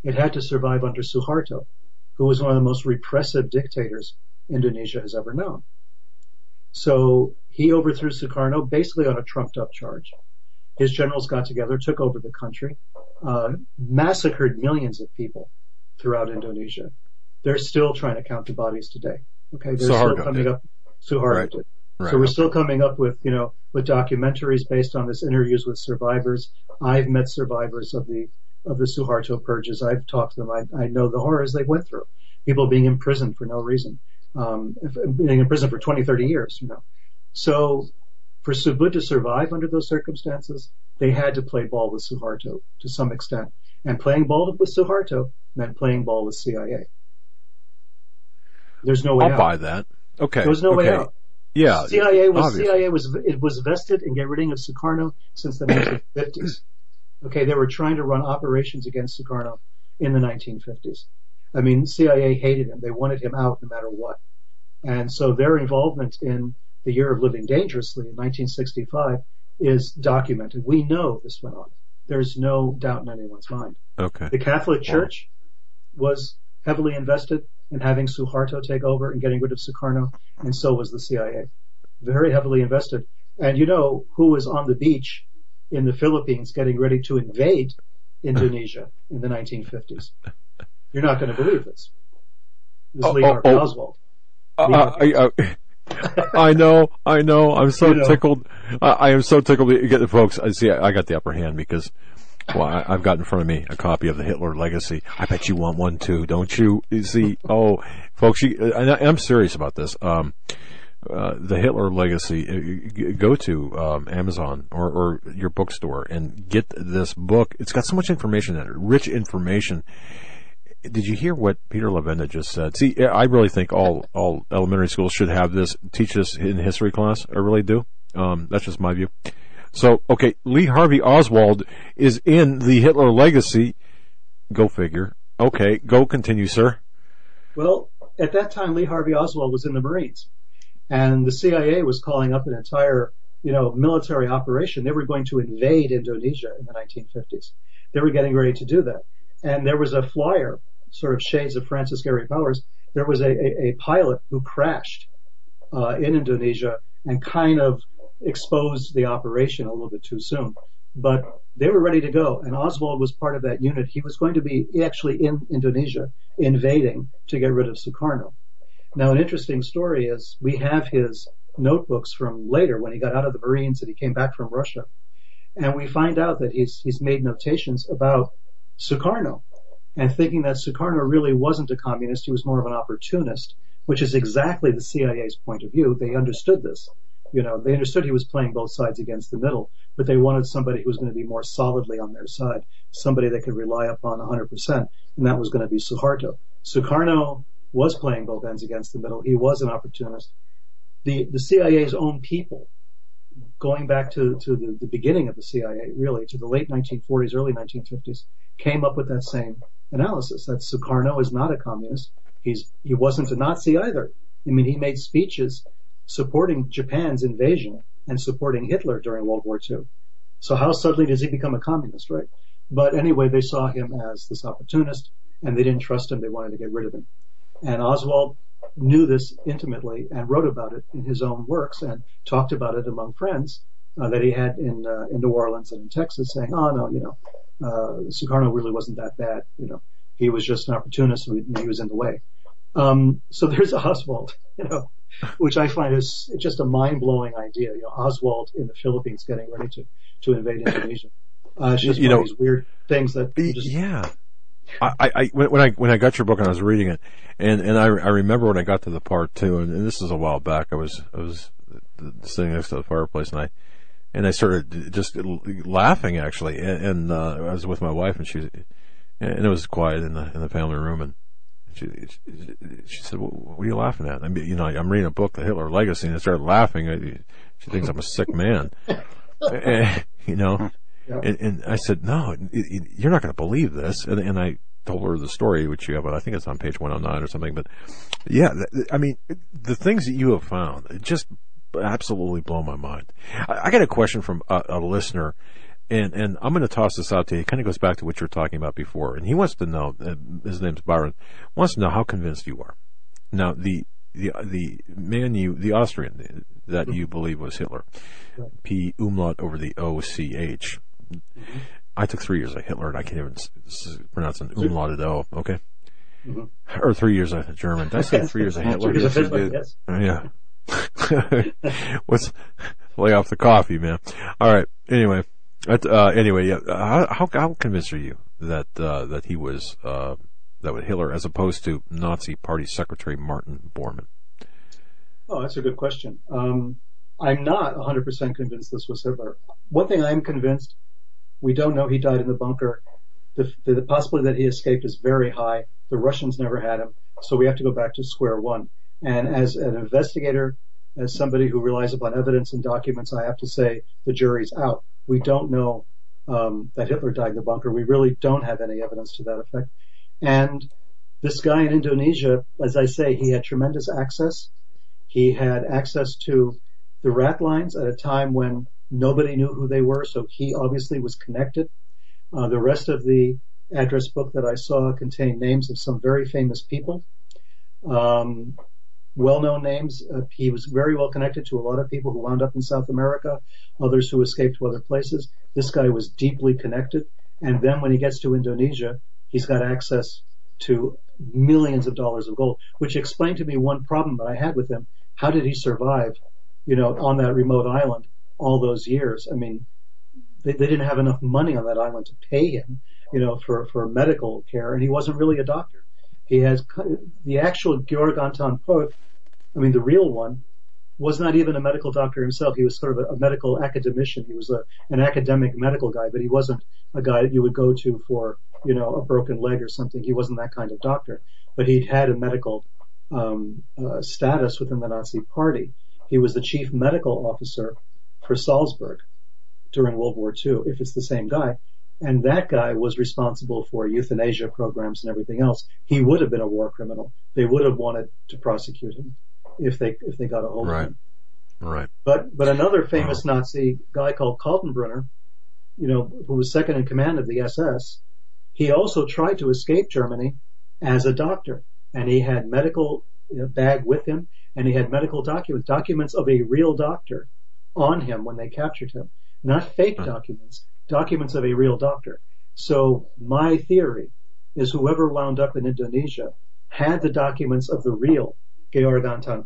it had to survive under Suharto, who was one of the most repressive dictators Indonesia has ever known. So he overthrew Sukarno basically on a trumped up charge. His generals got together, took over the country, uh, massacred millions of people throughout Indonesia. They're still trying to count the bodies today. Okay, they're still coming up. Suharto Right. did. So we're still coming up with, you know, with documentaries based on this, interviews with survivors. I've met survivors of the of the Suharto purges. I've talked to them. I, I know the horrors they went through. People being imprisoned for no reason, um, being in prison for 20, 30 years. You know, so for Subud to survive under those circumstances, they had to play ball with Suharto to some extent, and playing ball with Suharto meant playing ball with CIA. There's no way I'll out. buy that. Okay. There was no way out. Yeah. CIA was obviously. CIA was it was vested in getting rid of Sukarno since the 1950s. Okay, they were trying to run operations against Sukarno in the 1950s. I mean, CIA hated him; they wanted him out no matter what. And so their involvement in the year of living dangerously in 1965 is documented. We know this went on. There's no doubt in anyone's mind. Okay. The Catholic Church was heavily invested in having Suharto take over and getting rid of Sukarno, and so was the CIA. Very heavily invested. And you know who was on the beach in the Philippines getting ready to invade Indonesia in the 1950s? You're not going to believe this. This is Oh, Lee oh, oh. Oswald. Uh, I, I, I know, I know. I'm so You know. tickled. I, I am so tickled to get the folks. I see. I got the upper hand because, well, I, I've got in front of me a copy of the Hitler Legacy. I bet you want one too, don't you? You see, oh, folks, you, I, I'm serious about this. Um, uh, the Hitler Legacy. uh, Go to um, Amazon or, or your bookstore and get this book. It's got so much information in it, rich information did you hear what Peter Levenda just said? See, I really think all all elementary schools should have this, teach this in history class. I really do. Um, that's just my view. So, okay, Lee Harvey Oswald is in the Hitler legacy. Go figure. Okay, go continue, sir. Well, at that time, Lee Harvey Oswald was in the Marines, and the CIA was calling up an entire, you know, military operation. They were going to invade Indonesia in the 1950s. They were getting ready to do that, and there was a flyer, sort of shades of Francis Gary Powers. There was a, a, a pilot who crashed uh, in Indonesia and kind of exposed the operation a little bit too soon. But they were ready to go, and Oswald was part of that unit. He was going to be actually in Indonesia invading to get rid of Sukarno. Now, an interesting story is we have his notebooks from later when he got out of the Marines and he came back from Russia, and we find out that he's he's made notations about Sukarno and thinking that Sukarno really wasn't a communist, he was more of an opportunist which is exactly the CIA's point of view. They understood this. You know, they understood he was playing both sides against the middle, but they wanted somebody who was going to be more solidly on their side, somebody they could rely upon 100%, and that was going to be Suharto. Sukarno was playing both ends against the middle. He was an opportunist. The, the CIA's own people, going back to, to the, the beginning of the CIA, really, to the late 1940s, early 1950s, came up with that same analysis that Sukarno is not a communist. He's, he wasn't a Nazi either. I mean, he made speeches supporting Japan's invasion and supporting Hitler during World War II. So how suddenly does he become a communist, right? But anyway, they saw him as this opportunist and they didn't trust him. They wanted to get rid of him. And Oswald knew this intimately and wrote about it in his own works and talked about it among friends uh, that he had in uh, in New Orleans and in Texas, saying, "Oh no, you know, uh, Sukarno really wasn't that bad. You know, he was just an opportunist. He, he was in the way." Um, so there's Oswald, you know, which I find is just a mind blowing idea. You know, Oswald in the Philippines getting ready to to invade Indonesia. Uh, it's just you one know, of these weird things that just, yeah. I, I when I when I got your book and I was reading it, and and I I remember when I got to the part two, and, and this is a while back. I was I was sitting next to the fireplace, and I and I started just laughing actually, and, and uh, I was with my wife, and she and it was quiet in the in the family room, and she she said, "What are you laughing at?" I mean, you know, I'm reading a book, The Hitler Legacy, and I started laughing. She thinks I'm a sick man, and, you know. And, and, I said, no, you're not going to believe this. And, and, I told her the story, which you have, I think it's on page 109 or something. But yeah, I mean, the things that you have found just absolutely blow my mind. I, I got a question from a, a listener. And, and I'm going to toss this out to you. It kind of goes back to what you were talking about before. And he wants to know, uh, his name's Byron, wants to know how convinced you are. Now, the, the, the man you, the Austrian that you believe was Hitler, P umlaut over the O C H. Mm-hmm. I took three years of Hitler, and I can't even s- pronounce an umlauted O. Okay, mm-hmm. or three years of German. Did I say three years of Hitler? yes, you did. Yes. Yeah. What's lay off the coffee, man? All right. Anyway, uh, anyway, yeah. How, how, how convinced are you that uh, that he was uh, that was Hitler as opposed to Nazi Party Secretary Martin Bormann? Oh, that's a good question. Um, I'm not 100% convinced this was Hitler. One thing I'm convinced we don't know he died in the bunker. The, the, the possibility that he escaped is very high. The Russians never had him, so we have to go back to square one. And as an investigator, as somebody who relies upon evidence and documents, I have to say the jury's out. We don't know um, that Hitler died in the bunker. We really don't have any evidence to that effect. And this guy in Indonesia, as I say, he had tremendous access. He had access to the rat lines at a time when Nobody knew who they were, so he obviously was connected. Uh, the rest of the address book that I saw contained names of some very famous people. Well-known names. Uh, he was very well connected to a lot of people who wound up in South America, others who escaped to other places. This guy was deeply connected. And then when he gets to Indonesia, he's got access to millions of dollars of gold, which explained to me one problem that I had with him. How did he survive, you know, on that remote island all those years. I mean, they, they didn't have enough money on that island to pay him, you know, for, for medical care, and he wasn't really a doctor. He has the actual Georg Anton Poch, I mean, the real one, was not even a medical doctor himself. He was sort of a, a medical academician. He was a, an academic medical guy, but he wasn't a guy that you would go to for, you know, a broken leg or something. He wasn't that kind of doctor, but he'd had a medical um, uh, status within the Nazi Party. He was the chief medical officer for Salzburg during World War II, if it's the same guy. And that guy was responsible for euthanasia programs and everything else. He would have been a war criminal. They would have wanted to prosecute him if they if they got a hold right. of him. Right. But but another famous oh. Nazi guy called Kaltenbrunner, you know, who was second in command of the SS, he also tried to escape Germany as a doctor, and he had medical bag with him, and he had medical documents, documents of a real doctor on him when they captured him. Not fake hmm. documents, documents of a real doctor. So my theory is whoever wound up in Indonesia had the documents of the real Georg Anton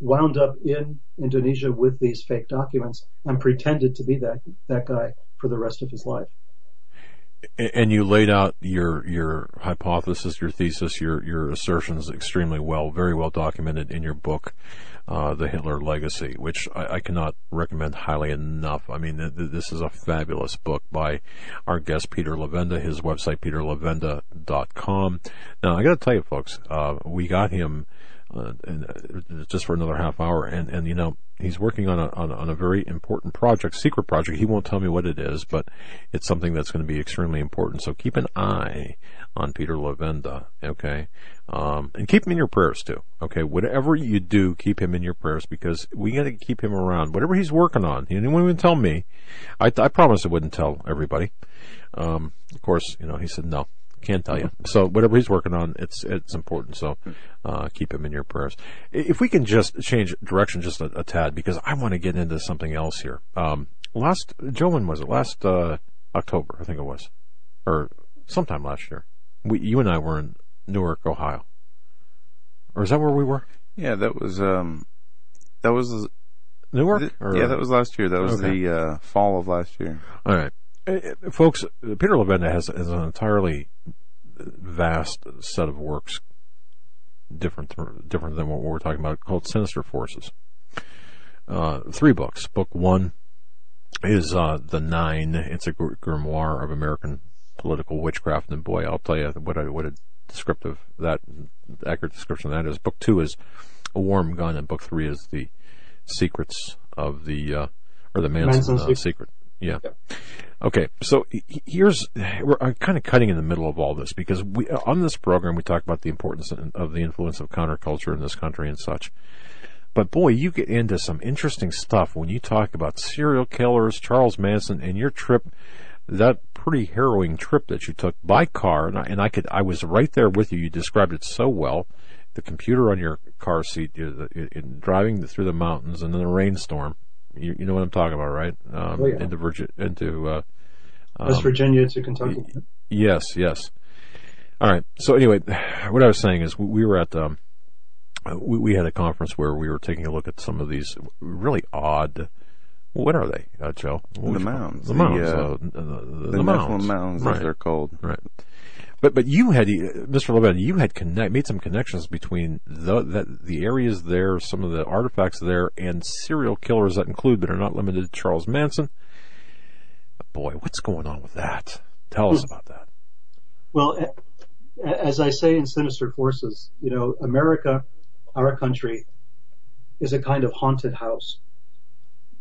wound up in Indonesia with these fake documents and pretended to be that, that guy for the rest of his life. And you laid out your your hypothesis, your thesis, your your assertions extremely well, very well documented in your book, uh, "The Hitler Legacy," which I, I, cannot recommend highly enough. I mean, th- this is a fabulous book by our guest Peter Levenda. His website peterlevenda.com. Now, I got to tell you, folks, uh, we got him uh, and, uh, just for another half hour. And, and you know, he's working on a, on, on, a very important project, secret project. He won't tell me what it is, but it's something that's going to be extremely important. So keep an eye on Peter Levenda, okay? Um, and keep him in your prayers too, okay? Whatever you do, keep him in your prayers because we got to keep him around. Whatever he's working on, you know, he didn't even tell me. I, I promised I wouldn't tell everybody. Um, of course, you know, he said no. Can't tell you. So whatever he's working on, it's it's important. So uh, keep him in your prayers. If we can just change direction just a, a tad, because I want to get into something else here. Um, last Joe, when was it? Last uh, October, I think it was, or sometime last year. We, you and I were in Newark, Ohio, or is that where we were? Yeah, that was um, that was Newark. Th- yeah, that was last year. That was Okay. the uh, fall of last year. All right, folks. Peter Levenda has, has an entirely vast set of works, different different than what we're talking about, called Sinister Forces. Uh, three books. Book one is uh, the Nine. It's a grimoire of American political witchcraft, and boy, I'll tell you what a what a descriptive that accurate description of that is. Book two is a warm gun, and book three is the secrets of the uh, or the Manson, Manson uh, secret. Yeah. Okay, so he- he- here's we're uh, kind of cutting in the middle of all this because we uh, on this program we talk about the importance of the influence of counterculture in this country and such. But boy, you get into some interesting stuff when you talk about serial killers, Charles Manson, and your trip, that pretty harrowing trip that you took by car. And I, and I could, I was right there with you. You described it so well. The computer on your car seat, you- in, in driving through the mountains and then a rainstorm. You, you know what I'm talking about, right? Um, Oh, yeah. Into Virginia, into, uh, West Virginia to Kentucky. Yes, yes. All right. So anyway, what I was saying is we, we were at um, we, we had a conference where we were taking a look at some of these really odd. What are they, uh, Joe? What The would you call mounds. The, The mounds. uh, uh, the, The, mounds. Nephilim Mounds, Right. as they're called. Right. But but you had Mr. Levin, you had connect made some connections between the that the areas there, some of the artifacts there, and serial killers that include but are not limited to Charles Manson. Boy, what's going on with that? Tell us hmm. about that. Well, as I say in Sinister Forces, you know, America, our country, is a kind of haunted house.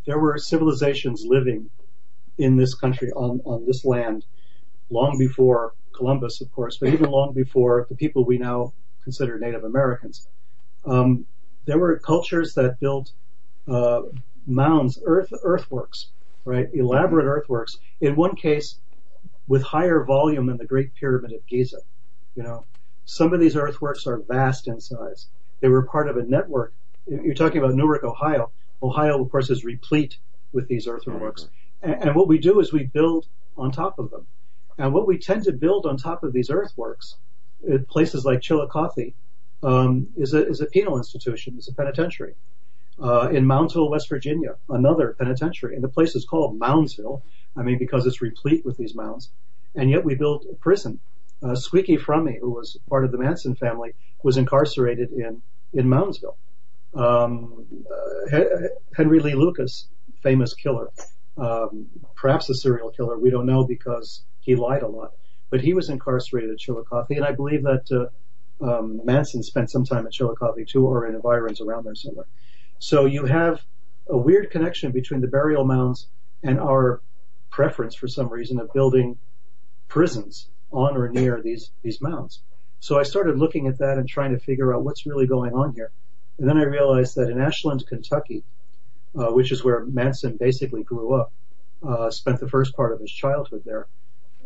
There were civilizations living in this country, on, on this land, long before Columbus, of course, but even long before the people we now consider Native Americans. Um, there were cultures that built uh, mounds, earth earthworks, right? Elaborate earthworks. In one case, with higher volume than the Great Pyramid of Giza. You know, some of these earthworks are vast in size. They were part of a network. You're talking about Newark, Ohio. Ohio, of course, is replete with these earthworks. And, and what we do is we build on top of them. And what we tend to build on top of these earthworks, at places like Chillicothe, um, is a is a penal institution, is a penitentiary. Uh, in Moundsville, West Virginia, another penitentiary, and the place is called Moundsville. I mean, because it's replete with these mounds. And yet we built a prison. Uh, Squeaky Fromme, who was part of the Manson family, was incarcerated in in Moundsville. Um, uh, Henry Lee Lucas, famous killer, um, perhaps a serial killer. We don't know because he lied a lot. But he was incarcerated at Chillicothe, and I believe that uh, um, Manson spent some time at Chillicothe too, or in environs around there somewhere. So you have a weird connection between the burial mounds and our preference, for some reason, of building prisons on or near these these mounds. So I started looking at that and trying to figure out what's really going on here. And then I realized that in Ashland, Kentucky, uh, which is where Manson basically grew up, uh, spent the first part of his childhood there.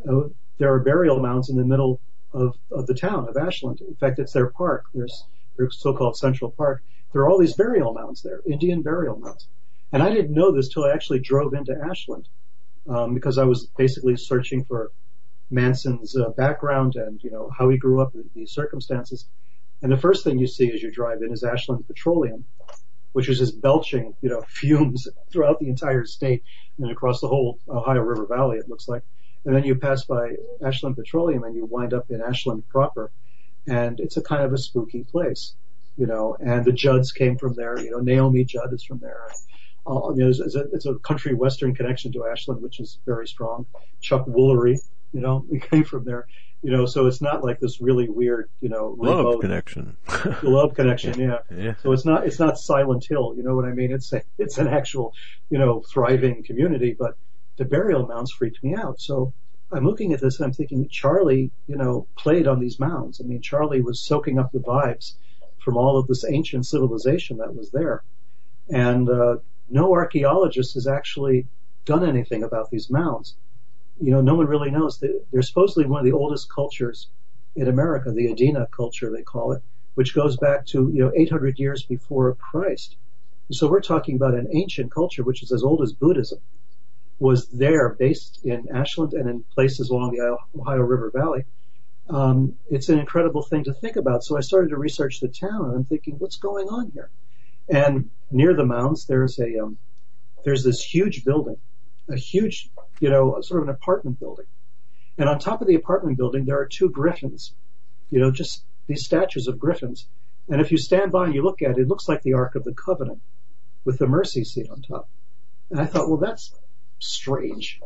There are burial mounds in the middle of, of the town of Ashland. In fact, it's their park. There's their so-called Central Park. There are all these burial mounds there, Indian burial mounds. And I didn't know this till I actually drove into Ashland, um, because I was basically searching for Manson's uh, background and you know how he grew up, these circumstances. And the first thing you see as you drive in is Ashland Petroleum, which is just belching, you know, fumes throughout the entire state and across the whole Ohio River Valley, it looks like. And then you pass by Ashland Petroleum and you wind up in Ashland proper. And it's a kind of a spooky place, you know, and the Judds came from there, you know, Naomi Judd is from there. Uh, you know, it's, a, it's a country western connection to Ashland, which is very strong. Chuck Woolery, you know, he came from there you know, so it's not like this really weird, you know, love remote, connection. love connection, yeah. yeah. So it's not, it's not Silent Hill, you know what I mean? It's a, it's an actual, you know, thriving community, but the burial mounds freaked me out. So I'm looking at this and I'm thinking Charlie, you know, played on these mounds. I mean, Charlie was soaking up the vibes from all of this ancient civilization that was there. And, uh, no archaeologist has actually done anything about these mounds you know, no one really knows. They're supposedly one of the oldest cultures in America, the Adena culture, they call it, which goes back to, you know, 800 years before Christ. So we're talking about an ancient culture, which is as old as Buddhism, was there based in Ashland and in places along the Ohio River Valley. Um, it's an incredible thing to think about. So I started to research the town and I'm thinking, what's going on here? And near the mounds, there's a, um, there's this huge building, a huge you know, sort of an apartment building. And on top of the apartment building, there are two griffins, you know, just these statues of griffins. And if you stand by and you look at it, it looks like the Ark of the Covenant with the mercy seat on top. And I thought, well, that's strange.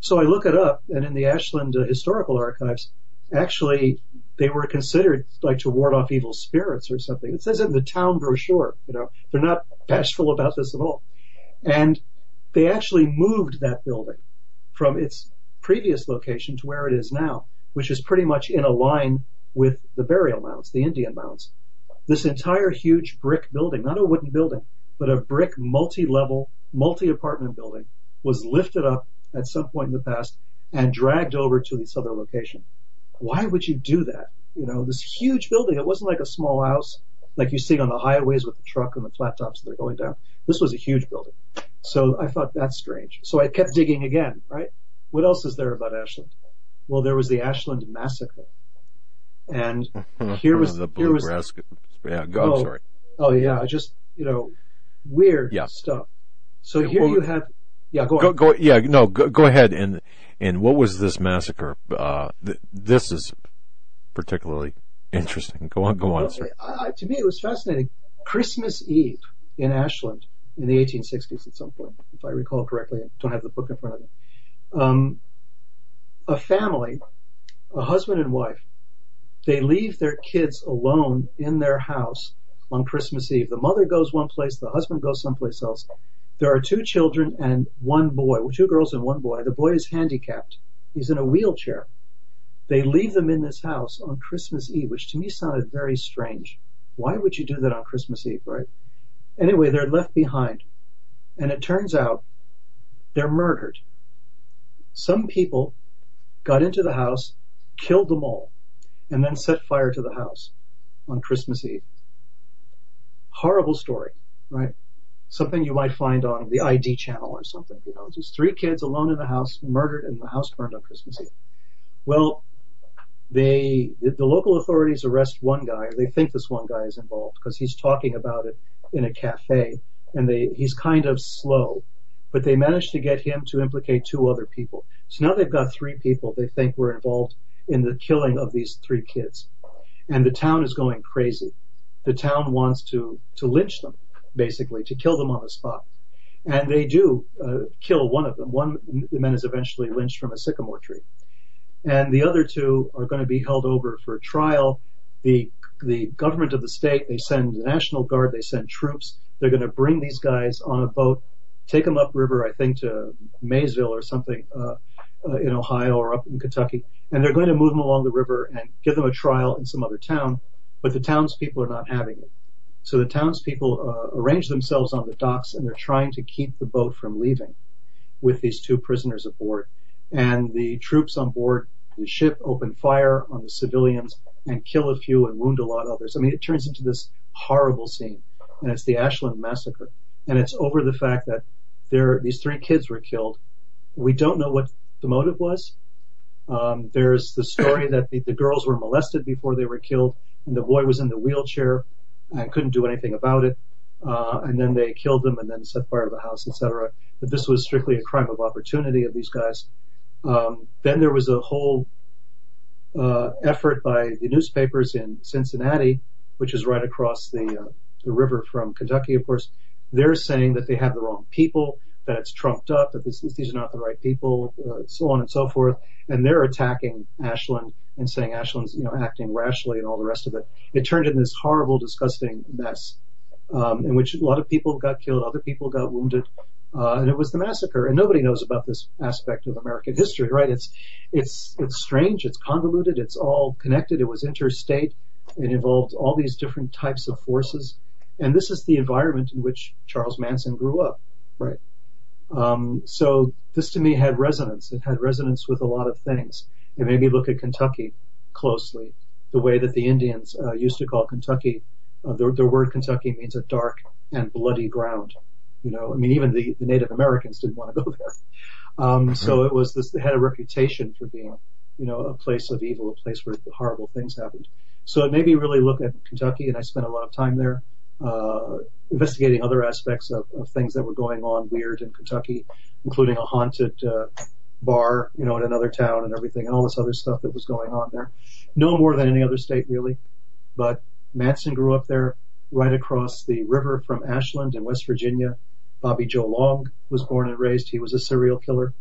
So I look it up, and in the Ashland uh, Historical Archives, actually, they were considered like to ward off evil spirits or something. It says in the town brochure, you know, they're not bashful about this at all. And they actually moved that building from its previous location to where it is now, which is pretty much in a line with the burial mounds, the Indian mounds. This entire huge brick building, not a wooden building, but a brick multi-level, multi-apartment building was lifted up at some point in the past and dragged over to this other location. Why would you do that? You know, this huge building, it wasn't like a small house like you see on the highways with the truck and the flat tops that are going down. This was a huge building. So I thought that's strange. So I kept digging again, right? What else is there about Ashland? Well, there was the Ashland massacre. And here was, the here was. Yeah, go, oh, I'm sorry. oh yeah, just, you know, weird Yeah. stuff. So here Well, you have, yeah, go on. Go, go, yeah, no, go, go ahead. And, and what was this massacre? Uh, th- this is particularly interesting. Go on, go on, Well, sir. I- to me, it was fascinating. Christmas Eve in Ashland in the 1860s at some point, if I recall correctly. I don't have the book in front of me. Um, a family, a husband and wife, they leave their kids alone in their house on Christmas Eve. The mother goes one place, the husband goes someplace else. There are two children and one boy, two girls and one boy. The boy is handicapped. He's in a wheelchair. They leave them in this house on Christmas Eve, which to me sounded very strange. Why would you do that on Christmas Eve, right? Anyway, they're left behind. And it turns out they're murdered. Some people got into the house, killed them all, and then set fire to the house on Christmas Eve. Horrible story, right? Something you might find on the ID channel or something, you know, just three kids alone in the house, murdered and the house burned on Christmas Eve. Well, they, the, local authorities arrest one guy, they think this one guy is involved because he's talking about it in a cafe and they, he's kind of slow, but they managed to get him to implicate two other people. So now they've got three people they think were involved in the killing of these three kids. And the town is going crazy. The town wants to, to lynch them, basically, to kill them on the spot. And they do uh, kill one of them. One, the man is eventually lynched from a sycamore tree. And the other two are going to be held over for trial. The, the government of the state, they send the National Guard, they send troops. They're going to bring these guys on a boat, take them upriver, I think, to Maysville or something, uh, uh, in Ohio or up in Kentucky. And they're going to move them along the river and give them a trial in some other town. But the townspeople are not having it. So the townspeople uh, arrange themselves on the docks and they're trying to keep the boat from leaving with these two prisoners aboard. And the troops on board the ship open fire on the civilians and kill a few and wound a lot of others. I mean, it turns into this horrible scene. And it's the Ashland massacre. And it's over the fact that there, these three kids were killed. We don't know what the motive was. Um, there's the story that the, the girls were molested before they were killed, and the boy was in the wheelchair and couldn't do anything about it. Uh, and then they killed them and then set fire to the house, etc. But this was strictly a crime of opportunity of these guys. Um, then there was a whole uh, effort by the newspapers in Cincinnati, which is right across the uh, the river from Kentucky, of course. They're saying that they have the wrong people, that it's trumped up, that these are not the right people, uh, so on and so forth. And they're attacking Ashland and saying Ashland's, you know, acting rashly and all the rest of it. It turned into this horrible, disgusting mess, um, in which a lot of people got killed, other people got wounded. Uh, and it was the massacre, and nobody knows about this aspect of American history, right? It's, it's, it's strange, it's convoluted, it's all connected, it was interstate, it involved all these different types of forces, and this is the environment in which Charles Manson grew up, right? Um, so this to me had resonance. It had resonance with a lot of things. It made me look at Kentucky closely, the way that the Indians uh, used to call Kentucky. Uh, the, the word Kentucky means a dark and bloody ground. You know, I mean, even the, the Native Americans didn't want to go there. Um, so it was this, it had a reputation for being, you know, a place of evil, a place where horrible things happened. So it made me really look at Kentucky, and I spent a lot of time there investigating other aspects of, of, things that were going on weird in Kentucky, including a haunted uh, bar, you know, in another town and everything, and all this other stuff that was going on there. No more than any other state, really. But Manson grew up there, right across the river from Ashland in West Virginia. Bobby Joe Long was born and raised. He was a serial killer,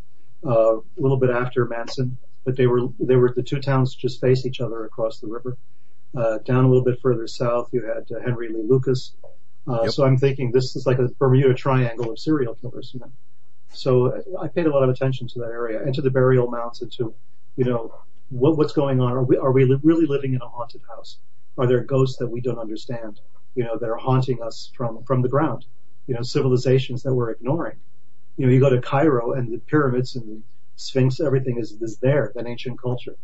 uh, a little bit after Manson, but they were they were the two towns just face each other across the river. Uh, down a little bit further south, you had uh, Henry Lee Lucas. Uh. So I'm thinking this is like a Bermuda Triangle of serial killers. You know? So I paid a lot of attention to that area and to the burial mounds and to, you know, what, what's going on? Are we are we li- really living in a haunted house? Are there ghosts that we don't understand? You know, that are haunting us from from the ground? You know, civilizations that we're ignoring. You know, you go to Cairo and the pyramids and the Sphinx, everything is is there, that ancient culture.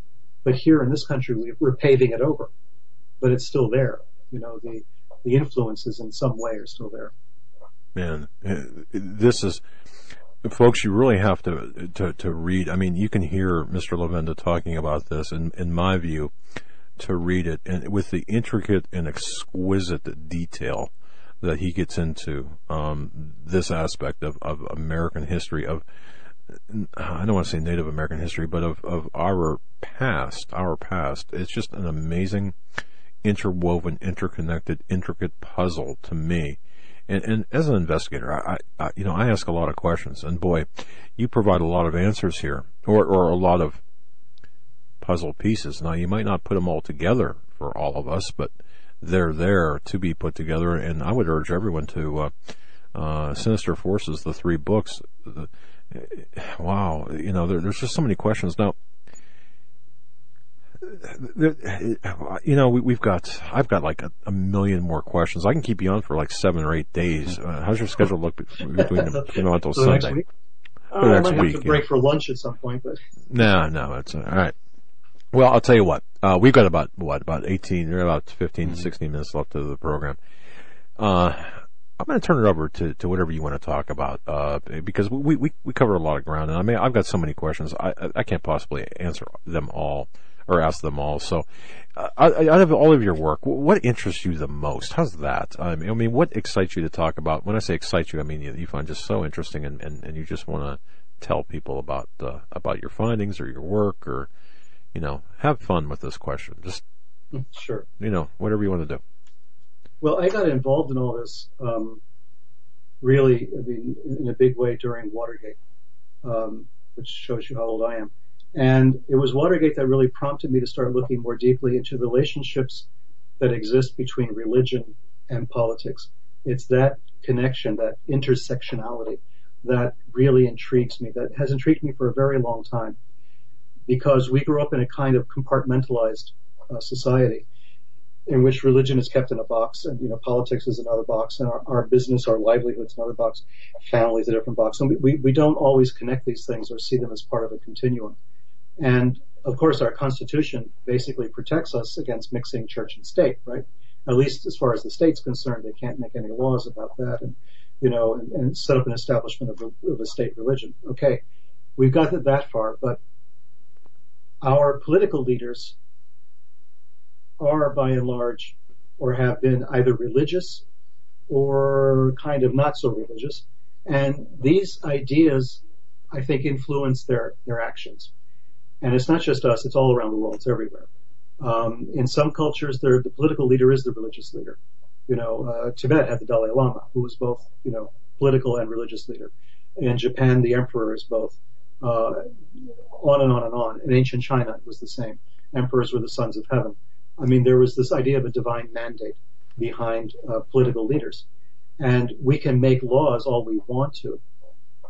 But here in this country, we, we're paving it over but it's still there. You know, the the influences in some way are still there. Man, this is folks. You really have to to to read. I mean, you can hear Mr. Levenda talking about this, and in my view, to read it and with the intricate and exquisite detail that he gets into um, this aspect of, of American history of I don't want to say Native American history, but of, of our past, our past. It's just an amazing interwoven, interconnected, intricate puzzle to me. And, and as an investigator, I, I, you know, I ask a lot of questions, and boy, you provide a lot of answers here, or, or a lot of puzzle pieces. Now, you might not put them all together for all of us, but they're there to be put together. And I would urge everyone to uh, uh, Sinister Forces, the three books. The, wow, you know, there, there's just so many questions now you know, we, have got, I've got like a, a, million more questions. I can keep you on for like seven or eight days. Uh, how's your schedule look between, you know, until Sunday? Next week? Uh, next I might week, have to break yeah. for lunch at some point, but. No, no, it's all right. Well, I'll tell you what, uh, we've got about, what, about 18 or about 15, mm-hmm. 16 minutes left of the program. Uh, I'm going to turn it over to, to whatever you want to talk about, uh, because we, we, we cover a lot of ground and I mean, I've got so many questions. I, I can't possibly answer them all or ask them all. So, uh, out of all of your work, what interests you the most? How's that? I mean, I mean, what excites you to talk about? When I say excites you, I mean you, you find just so interesting, and, and, and you just want to tell people about uh, about your findings or your work, or you know, have fun with this question. Just sure, you know, whatever you want to do. Well, I got involved in all this um, really, I mean, in a big way during Watergate, um, which shows you how old I am. And it was Watergate that really prompted me to start looking more deeply into relationships that exist between religion and politics. It's that connection, that intersectionality that really intrigues me, that has intrigued me for a very long time. Because we grew up in a kind of compartmentalized uh, society in which religion is kept in a box and you know politics is another box and our, our business our livelihoods another box family is a different box. And we, we, we don't always connect these things or see them as part of a continuum and of course, our Constitution basically protects us against mixing church and state, right? At least as far as the state's concerned, they can't make any laws about that, and you know, and, and set up an establishment of a, of a state religion. Okay, we've got it that far, but our political leaders are by and large, or have been either religious or kind of not so religious, and these ideas I think, influence their, their actions. And it's not just us, it's all around the world, it's everywhere. Um, in some cultures, the political leader is the religious leader. You know, uh, Tibet had the Dalai Lama, who was both, you know, political and religious leader. In Japan, the emperor is both. Uh, on and on and on. In ancient China, it was the same. Emperors were the sons of heaven. I mean, there was this idea of a divine mandate behind uh, political leaders. And we can make laws all we want to,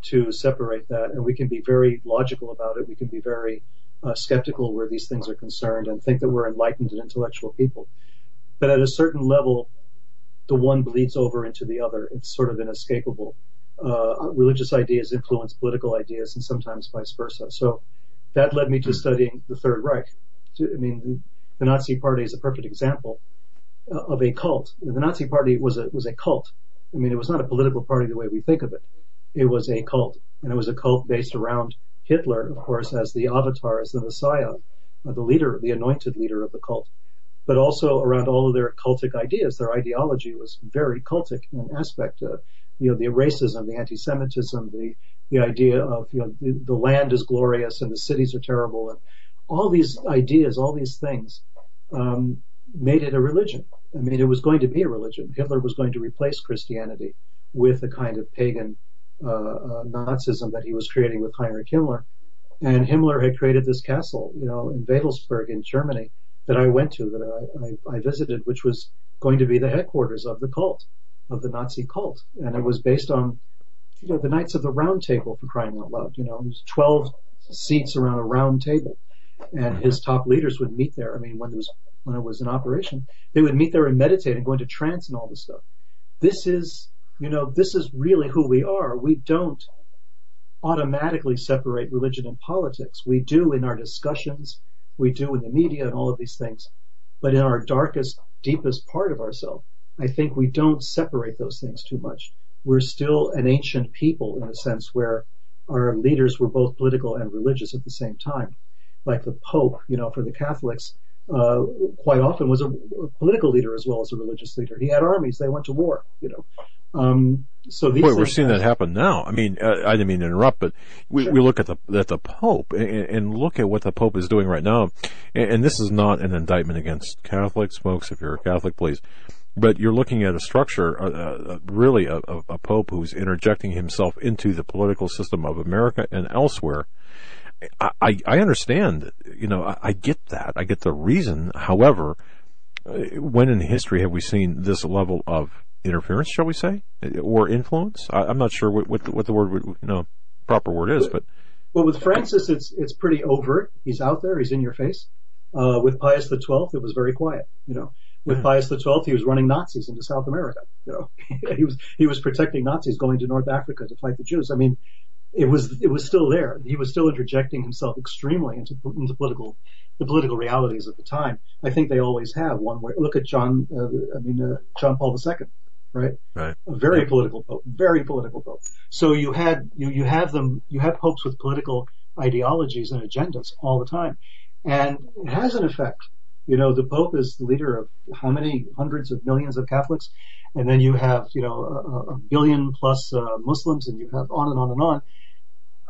to separate that, and we can be very logical about it. We can be very uh, skeptical where these things are concerned and think that we're enlightened and intellectual people. But at a certain level, the one bleeds over into the other. It's sort of inescapable. Uh, religious ideas influence political ideas and sometimes vice versa. So that led me to studying the Third Reich. I mean, the, the Nazi Party is a perfect example uh, of a cult. The Nazi Party was a was a cult. I mean, it was not a political party the way we think of it. It was a cult, and it was a cult based around Hitler, of course, as the avatar, as the Messiah, uh, the leader, the anointed leader of the cult, but also around all of their cultic ideas. Their ideology was very cultic in aspect. Uh, you know, the racism, the anti-Semitism, the the idea of you know the, the land is glorious and the cities are terrible, and all these ideas, all these things, um, made it a religion. I mean, it was going to be a religion. Hitler was going to replace Christianity with a kind of pagan Uh, uh, Nazism that he was creating with Heinrich Himmler. And Himmler had created this castle, you know, in Wewelsburg in Germany that I went to, that I, I, I visited, which was going to be the headquarters of the cult, of the Nazi cult. And it was based on, you know, the Knights of the Round Table for crying out loud. You know, it was 12 seats around a round table and his top leaders would meet there. I mean, when it was when it was in operation, they would meet there and meditate and go into trance and all this stuff. This is, you know, this is really who we are. We don't automatically separate religion and politics. We do in our discussions, we do in the media and all of these things, but in our darkest, deepest part of ourselves, I think we don't separate those things too much. We're still an ancient people in a sense where our leaders were both political and religious at the same time like the Pope, you know, for the Catholics, uh, quite often was a, a, political leader as well as a religious leader. He had armies; they went to war, you know. Um, so Boy, we're seeing that happen now. I mean, uh, I didn't mean to interrupt, but we, sure. we look at the at the Pope and, and, look at what the Pope is doing right now. And, and, this is not an indictment against Catholics, folks. If you're a Catholic, please. But you're looking at a structure, uh, uh, really a, a Pope who's interjecting himself into the political system of America and elsewhere I, I understand, you know, I, I get that. I get the reason. However, uh, when in history have we seen this level of interference, shall we say, or influence? I, am not sure what, what the, what the word, you know, proper word is, but. Well, with Francis, it's, it's pretty overt. He's out there. He's in your face. Uh, with Pius XII, it was very quiet, you know. With yeah. Pius XII, he was running Nazis into South America. You know, he was he was protecting Nazis going to North Africa to fight the Jews. I mean, it was it was still there. He was still interjecting himself extremely into into political the political realities of the time. I think they always have one way. Look at John. Uh, I mean uh, John Paul II, right? Right. A very political pope. Very political pope. So you had you you have them. You have popes with political ideologies and agendas all the time, and it has an effect. You know, the Pope is the leader of how many hundreds of millions of Catholics, and then you have you know a, a billion plus uh, Muslims, and you have on and on and on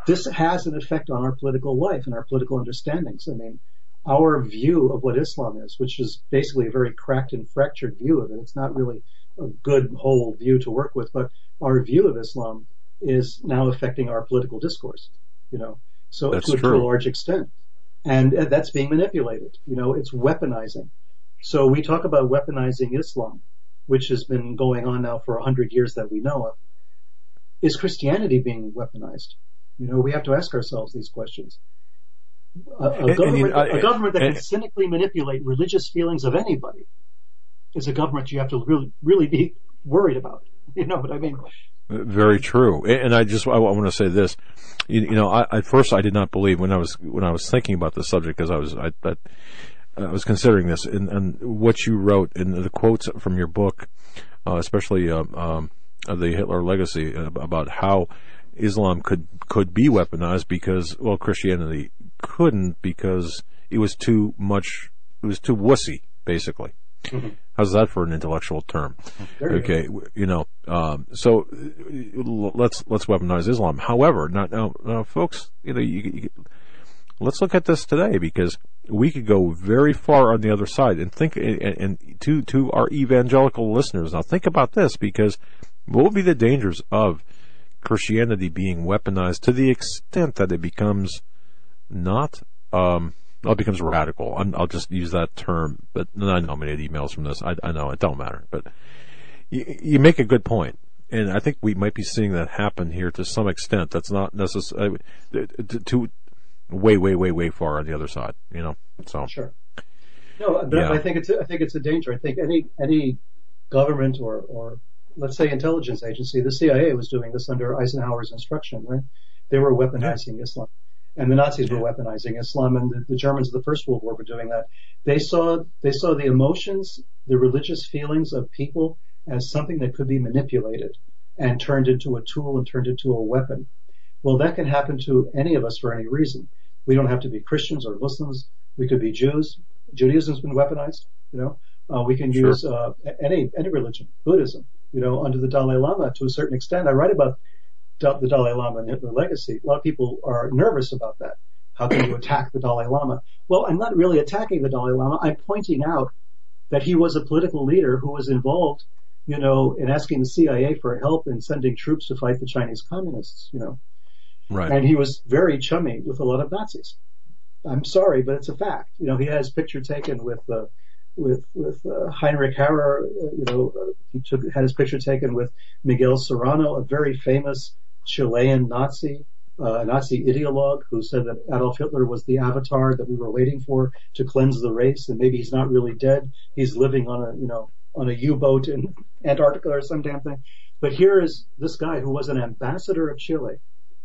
this has an effect on our political life and our political understandings. I mean, our view of what Islam is, which is basically a very cracked and fractured view of it. It's not really a good whole view to work with, but our view of Islam is now affecting our political discourse, you know, so that's to, true. a large extent. And uh, that's being manipulated, you know, it's weaponizing. So we talk about weaponizing Islam, which has been going on now for a hundred years that we know of. Is Christianity being weaponized? You know, we have to ask ourselves these questions. A, a government, a government that can cynically manipulate religious feelings of anybody is a government you have to really, really be worried about. You know what I mean? Very true. And I just I want to say this. You, you know, I, at first I did not believe when I was when I was thinking about the subject because I was I, I, I, was considering this and, and what you wrote in the quotes from your book, uh, especially uh, um, the Hitler legacy about how Islam could could be weaponized because well Christianity couldn't because it was too much it was too wussy basically. Mm-hmm. How's that for an intellectual term? Okay, you know, um, so uh, let's let's weaponize Islam. However, now, now, now folks, you know, you, you, let's look at this today because we could go very far on the other side and think and, and to to our evangelical listeners. Now, think about this because what would be the dangers of Christianity being weaponized to the extent that it becomes not um, it becomes radical. i will just use that term, but I know many emails from this. I, I, know it don't matter, but you, you, make a good point, and I think we might be seeing that happen here to some extent. That's not necessary uh, to, to way, way, way, way far on the other side. You know, so sure. No, but yeah. I think it's I think it's a danger. I think any any government or or let's say intelligence agency, the CIA was doing this under Eisenhower's instruction, right? They were weaponizing yeah. Islam and the Nazis were weaponizing Islam, and the, the, Germans of the First World War were doing that. They saw they saw the emotions, the religious feelings of people as something that could be manipulated and turned into a tool and turned into a weapon. Well, that can happen to any of us for any reason. We don't have to be Christians or Muslims. We could be Jews. Judaism's been weaponized. You know, uh, we can sure. use uh, any any religion, Buddhism. You know, under the Dalai Lama to a certain extent. I write about the Dalai Lama and Hitler legacy. A lot of people are nervous about that. How can you attack the Dalai Lama? Well, I'm not really attacking the Dalai Lama. I'm pointing out that he was a political leader who was involved, you know, in asking the CIA for help in sending troops to fight the Chinese communists, you know. Right. And he was very chummy with a lot of Nazis. I'm sorry, but it's a fact. You know, he had his picture taken with uh, with with uh, Heinrich Harrer. Uh, you know, uh, he took had his picture taken with Miguel Serrano, a very famous Chilean Nazi, uh, a Nazi ideologue who said that Adolf Hitler was the avatar that we were waiting for to cleanse the race, and maybe he's not really dead. He's living on a, you know, on a U-boat in Antarctica or some damn thing. But here is this guy who was an ambassador of Chile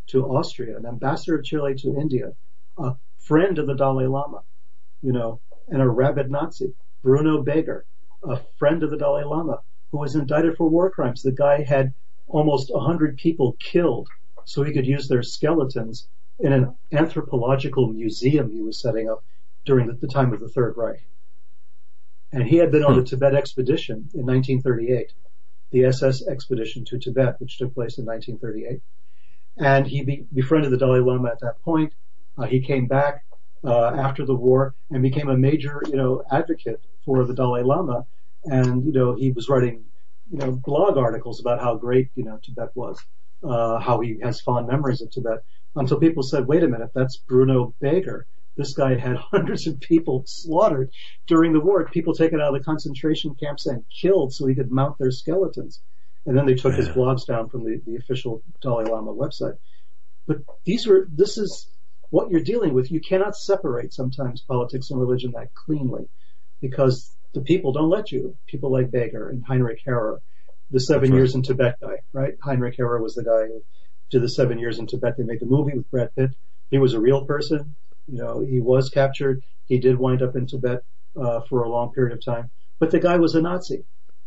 to Austria, an ambassador of Chile to India, a friend of the Dalai Lama, you know, and a rabid Nazi. Bruno Beger, a friend of the Dalai Lama, who was indicted for war crimes. The guy had almost 100 people killed so he could use their skeletons in an anthropological museum he was setting up during the, the time of the Third Reich. And he had been on the hmm. Tibet expedition in 1938, the SS expedition to Tibet, which took place in 1938. And he be, befriended the Dalai Lama at that point. Uh, he came back uh, after the war and became a major, you know, advocate for the Dalai Lama. And you know, he was writing you know, blog articles about how great, you know, Tibet was, uh, how he has fond memories of Tibet until people said, wait a minute, that's Bruno Beger. This guy had hundreds of people slaughtered during the war, people taken out of the concentration camps and killed so he could mount their skeletons. And then they took his blogs down from the, the official Dalai Lama website. But these were, this is what you're dealing with. You cannot separate sometimes politics and religion that cleanly because the people don't let you. People like Beger and Heinrich Harrer, the seven years in Tibet guy, right? Heinrich Harrer was the guy who did the seven years in Tibet. They made the movie with Brad Pitt. He was a real person. You know, he was captured. He did wind up in Tibet uh, for a long period of time. But the guy was a Nazi.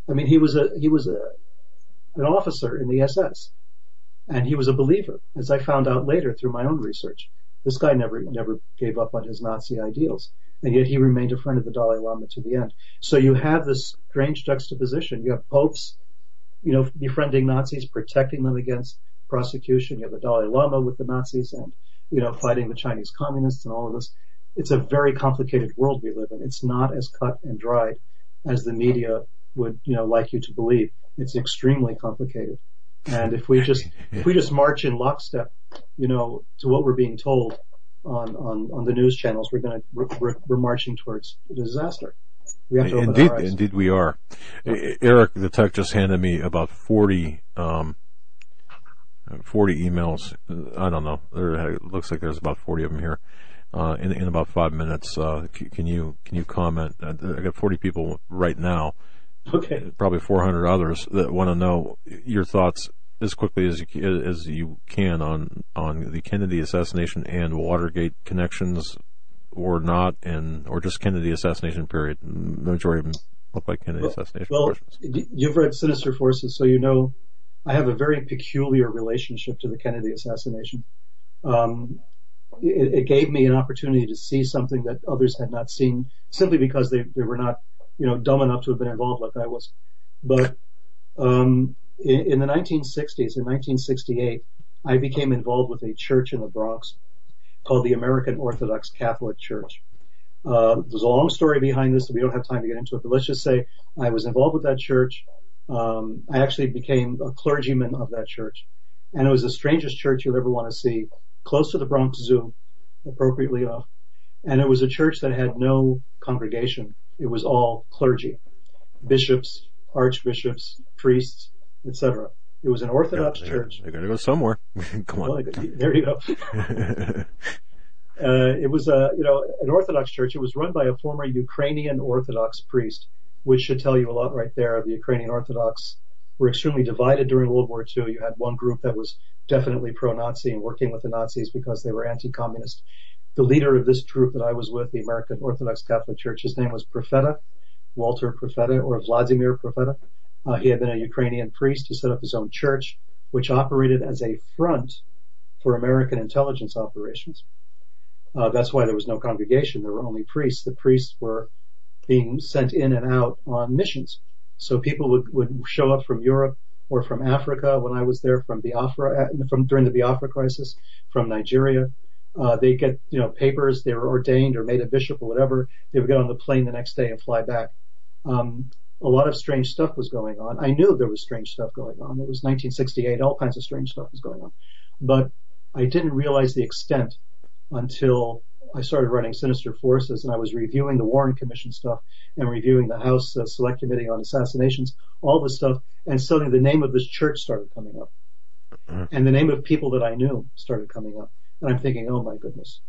I mean, he was a he was a an officer in the SS, and he was a believer, as I found out later through my own research. This guy never never gave up on his Nazi ideals and yet he remained a friend of the Dalai Lama to the end. So you have this strange juxtaposition. You have popes, you know, befriending Nazis, protecting them against prosecution. You have the Dalai Lama with the Nazis and, you know, fighting the Chinese communists and all of this. It's a very complicated world we live in. It's not as cut and dried as the media would, you know, like you to believe. It's extremely complicated. And if we just, if we just march in lockstep, you know, to what we're being told, on, on, on the news channels, we're going to we're, we're marching towards disaster. We have to indeed, indeed, we are. Eric, the tech, just handed me about forty um, 40 emails. I don't know. There it looks like there's about 40 of them here. Uh, in, in about five minutes, uh, can you can you comment? I got 40 people right now. Okay. Probably 400 others that want to know your thoughts as quickly as you, as you can on on the Kennedy assassination and Watergate connections, or not, and or just Kennedy assassination period. The majority of them look like Kennedy well, assassination well, questions. You've read Sinister Forces, so you know I have a very peculiar relationship to the Kennedy assassination. Um, it, it, gave me an opportunity to see something that others had not seen, simply because they, they were not you know, dumb enough to have been involved like I was. But um, in, the 1960s, in 1968, I became involved with a church in the Bronx called the American Orthodox Catholic Church. Uh, there's a long story behind this, so we don't have time to get into it. But let's just say I was involved with that church. Um, I actually became a clergyman of that church, and it was the strangest church you'll ever want to see, close to the Bronx Zoo, appropriately enough. And it was a church that had no congregation. It was all clergy, bishops, archbishops, priests, etc. It was an Orthodox They- church. They gotta go somewhere. Come Well, on. there you go. Uh, it was a, you know, an Orthodox church. It was run by a former Ukrainian Orthodox priest, which should tell you a lot right there. The Ukrainian Orthodox were extremely divided during World War II. You had one group that was definitely pro-Nazi and working with the Nazis because they were anti-communist. The leader of this group that I was with, the American Orthodox Catholic Church, his name was Propheta, Walter Propheta, or Vladimir Propheta. Uh, he had been a Ukrainian priest. He set up his own church, which operated as a front for American intelligence operations. Uh, that's why there was no congregation. There were only priests. The priests were being sent in and out on missions. So people would, would show up from Europe or from Africa when I was there, from Biafra, uh, from during the Biafra crisis, from Nigeria. Uh, they get, you know, papers. They were ordained or made a bishop or whatever. They would get on the plane the next day and fly back. Um, a lot of strange stuff was going on. I knew there was strange stuff going on. It was 1968. All kinds of strange stuff was going on, but I didn't realize the extent until I started running Sinister Forces and I was reviewing the Warren Commission stuff and reviewing the House uh, Select Committee on Assassinations, all this stuff, and suddenly the name of this church started coming up. And the name of people that I knew started coming up. And I'm thinking, oh my goodness,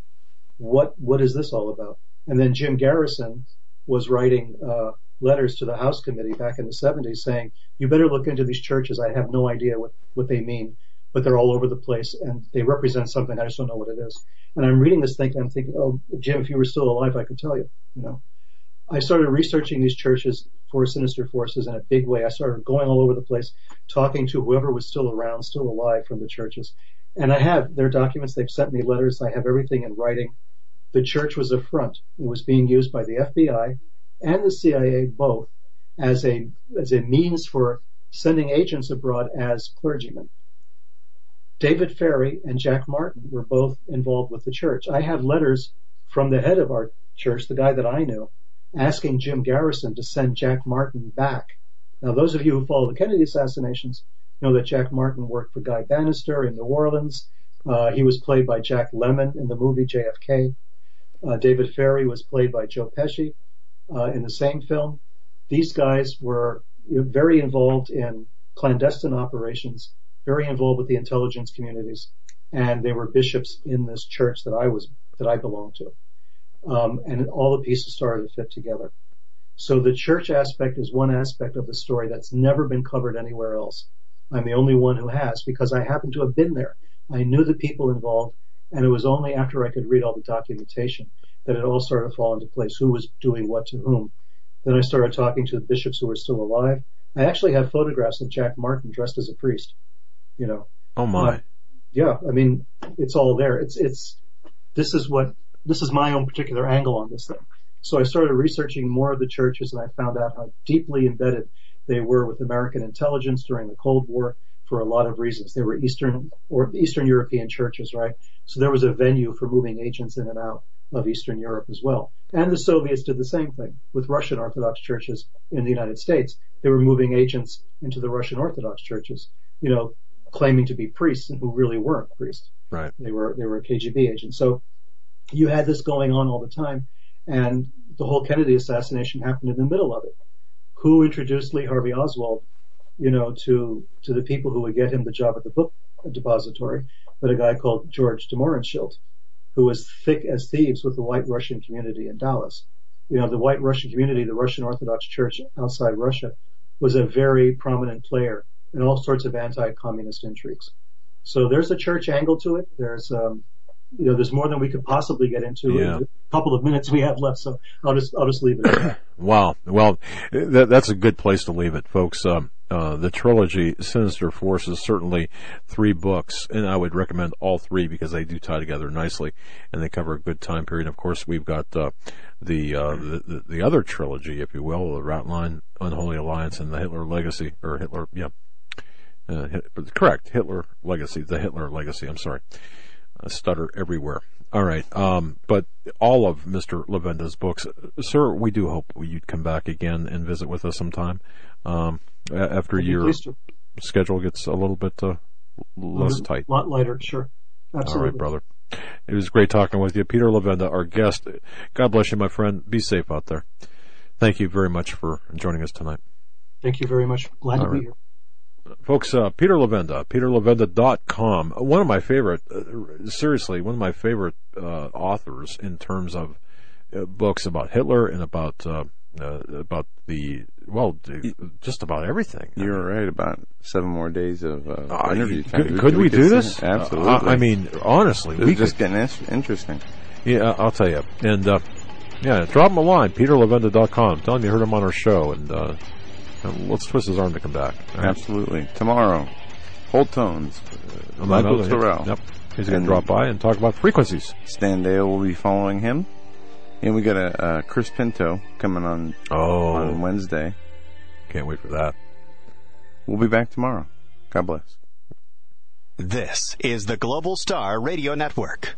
what, what is this all about? And then Jim Garrison was writing, uh, letters to the House Committee back in the 70s saying, you better look into these churches. I have no idea what, what they mean, but they're all over the place and they represent something. I just don't know what it is. And I'm reading this thing I'm thinking, oh, Jim, if you were still alive, I could tell you, you know. I started researching these churches for Sinister Forces in a big way. I started going all over the place, talking to whoever was still around, still alive from the churches. And I have their documents. They've sent me letters. I have everything in writing. The church was a front. It was being used by the FBI and the CIA both as a, as a means for sending agents abroad as clergymen. David Ferrie and Jack Martin were both involved with the church. I have letters from the head of our church, the guy that I knew, asking Jim Garrison to send Jack Martin back. Now, those of you who follow the Kennedy assassinations know that Jack Martin worked for Guy Banister in New Orleans. Uh, he was played by Jack Lemmon in the movie JFK. Uh, David Ferrie was played by Joe Pesci in the same film. These guys were very involved in clandestine operations, very involved with the intelligence communities, and they were bishops in this church that I was that I belonged to. Um, and all the pieces started to fit together. So the church aspect is one aspect of the story that's never been covered anywhere else. I'm the only one who has because I happen to have been there. I knew the people involved, and it was only after I could read all the documentation that it all started to fall into place. Who was doing what to whom? Then I started talking to the bishops who were still alive. I actually have photographs of Jack Martin dressed as a priest. You know, Oh my. Uh, yeah, I mean, it's all there. It's, it's, this is what, this is my own particular angle on this thing. So I started researching more of the churches and I found out how deeply embedded they were with American intelligence during the Cold War for a lot of reasons. They were Eastern or Eastern European churches, right? So there was a venue for moving agents in and out of Eastern Europe as well. And the Soviets did the same thing with Russian Orthodox churches in the United States. They were moving agents into the Russian Orthodox churches, you know, claiming to be priests and who really weren't priests. Right. They were they were KGB agents. So you had this going on all the time, and the whole Kennedy assassination happened in the middle of it. Who introduced Lee Harvey Oswald, you know, to to the people who would get him the job at the book depository? But a guy called George de Mohrenschildt, who was thick as thieves with the white Russian community in Dallas. You know, the white Russian community, the Russian Orthodox Church outside Russia, was a very prominent player in all sorts of anti-communist intrigues. So there's a church angle to it. There's, um, you know, there's more than we could possibly get into Yeah. in the couple of minutes we have left. So I'll just, I'll just leave it. Wow. Well, that, that's a good place to leave it, folks. Um, uh, the trilogy Sinister Forces, certainly three books, and I would recommend all three because they do tie together nicely and they cover a good time period. Of course, we've got uh, the, uh, the the other trilogy, if you will, the Ratline, Unholy Alliance, and the Hitler Legacy, or Hitler, yeah, uh, correct, Hitler Legacy, the Hitler Legacy. I'm sorry, I stutter everywhere. All right, um, but all of Mr. Levenda's books, sir, we do hope you'd come back again and visit with us sometime um, after I'd your schedule gets a little bit uh, less tight. A lot lighter, sure. Absolutely. All right, brother. It was great talking with you, Peter Levenda, our guest. God bless you, my friend. Be safe out there. Thank you very much for joining us tonight. Thank you very much. Glad All to right. be here. Folks, uh, Peter Levenda, peterlevenda.com. One of my favorite, uh, seriously, one of my favorite uh, authors in terms of uh, books about Hitler and about uh, uh, about the well, just about everything. You're right about seven more days of uh, Uh, interview time. could, could we do sit- this? Absolutely. Uh, I mean, honestly, This we just could. getting in- interesting. Yeah, I'll tell you. And uh, yeah, drop him a line, peterlevenda.com. Tell him you heard him on our show, and uh, and let's twist his arm to come back. All right? Absolutely. Tomorrow, Whole Tones, Among Michael others, Tyrrell. Yep. He's going to drop by and talk about frequencies. Stan Dale will be following him. And we got a uh, Chris Pinto coming on Oh, on Wednesday. can't wait for that. We'll be back tomorrow. God bless. This is the Global Star Radio Network.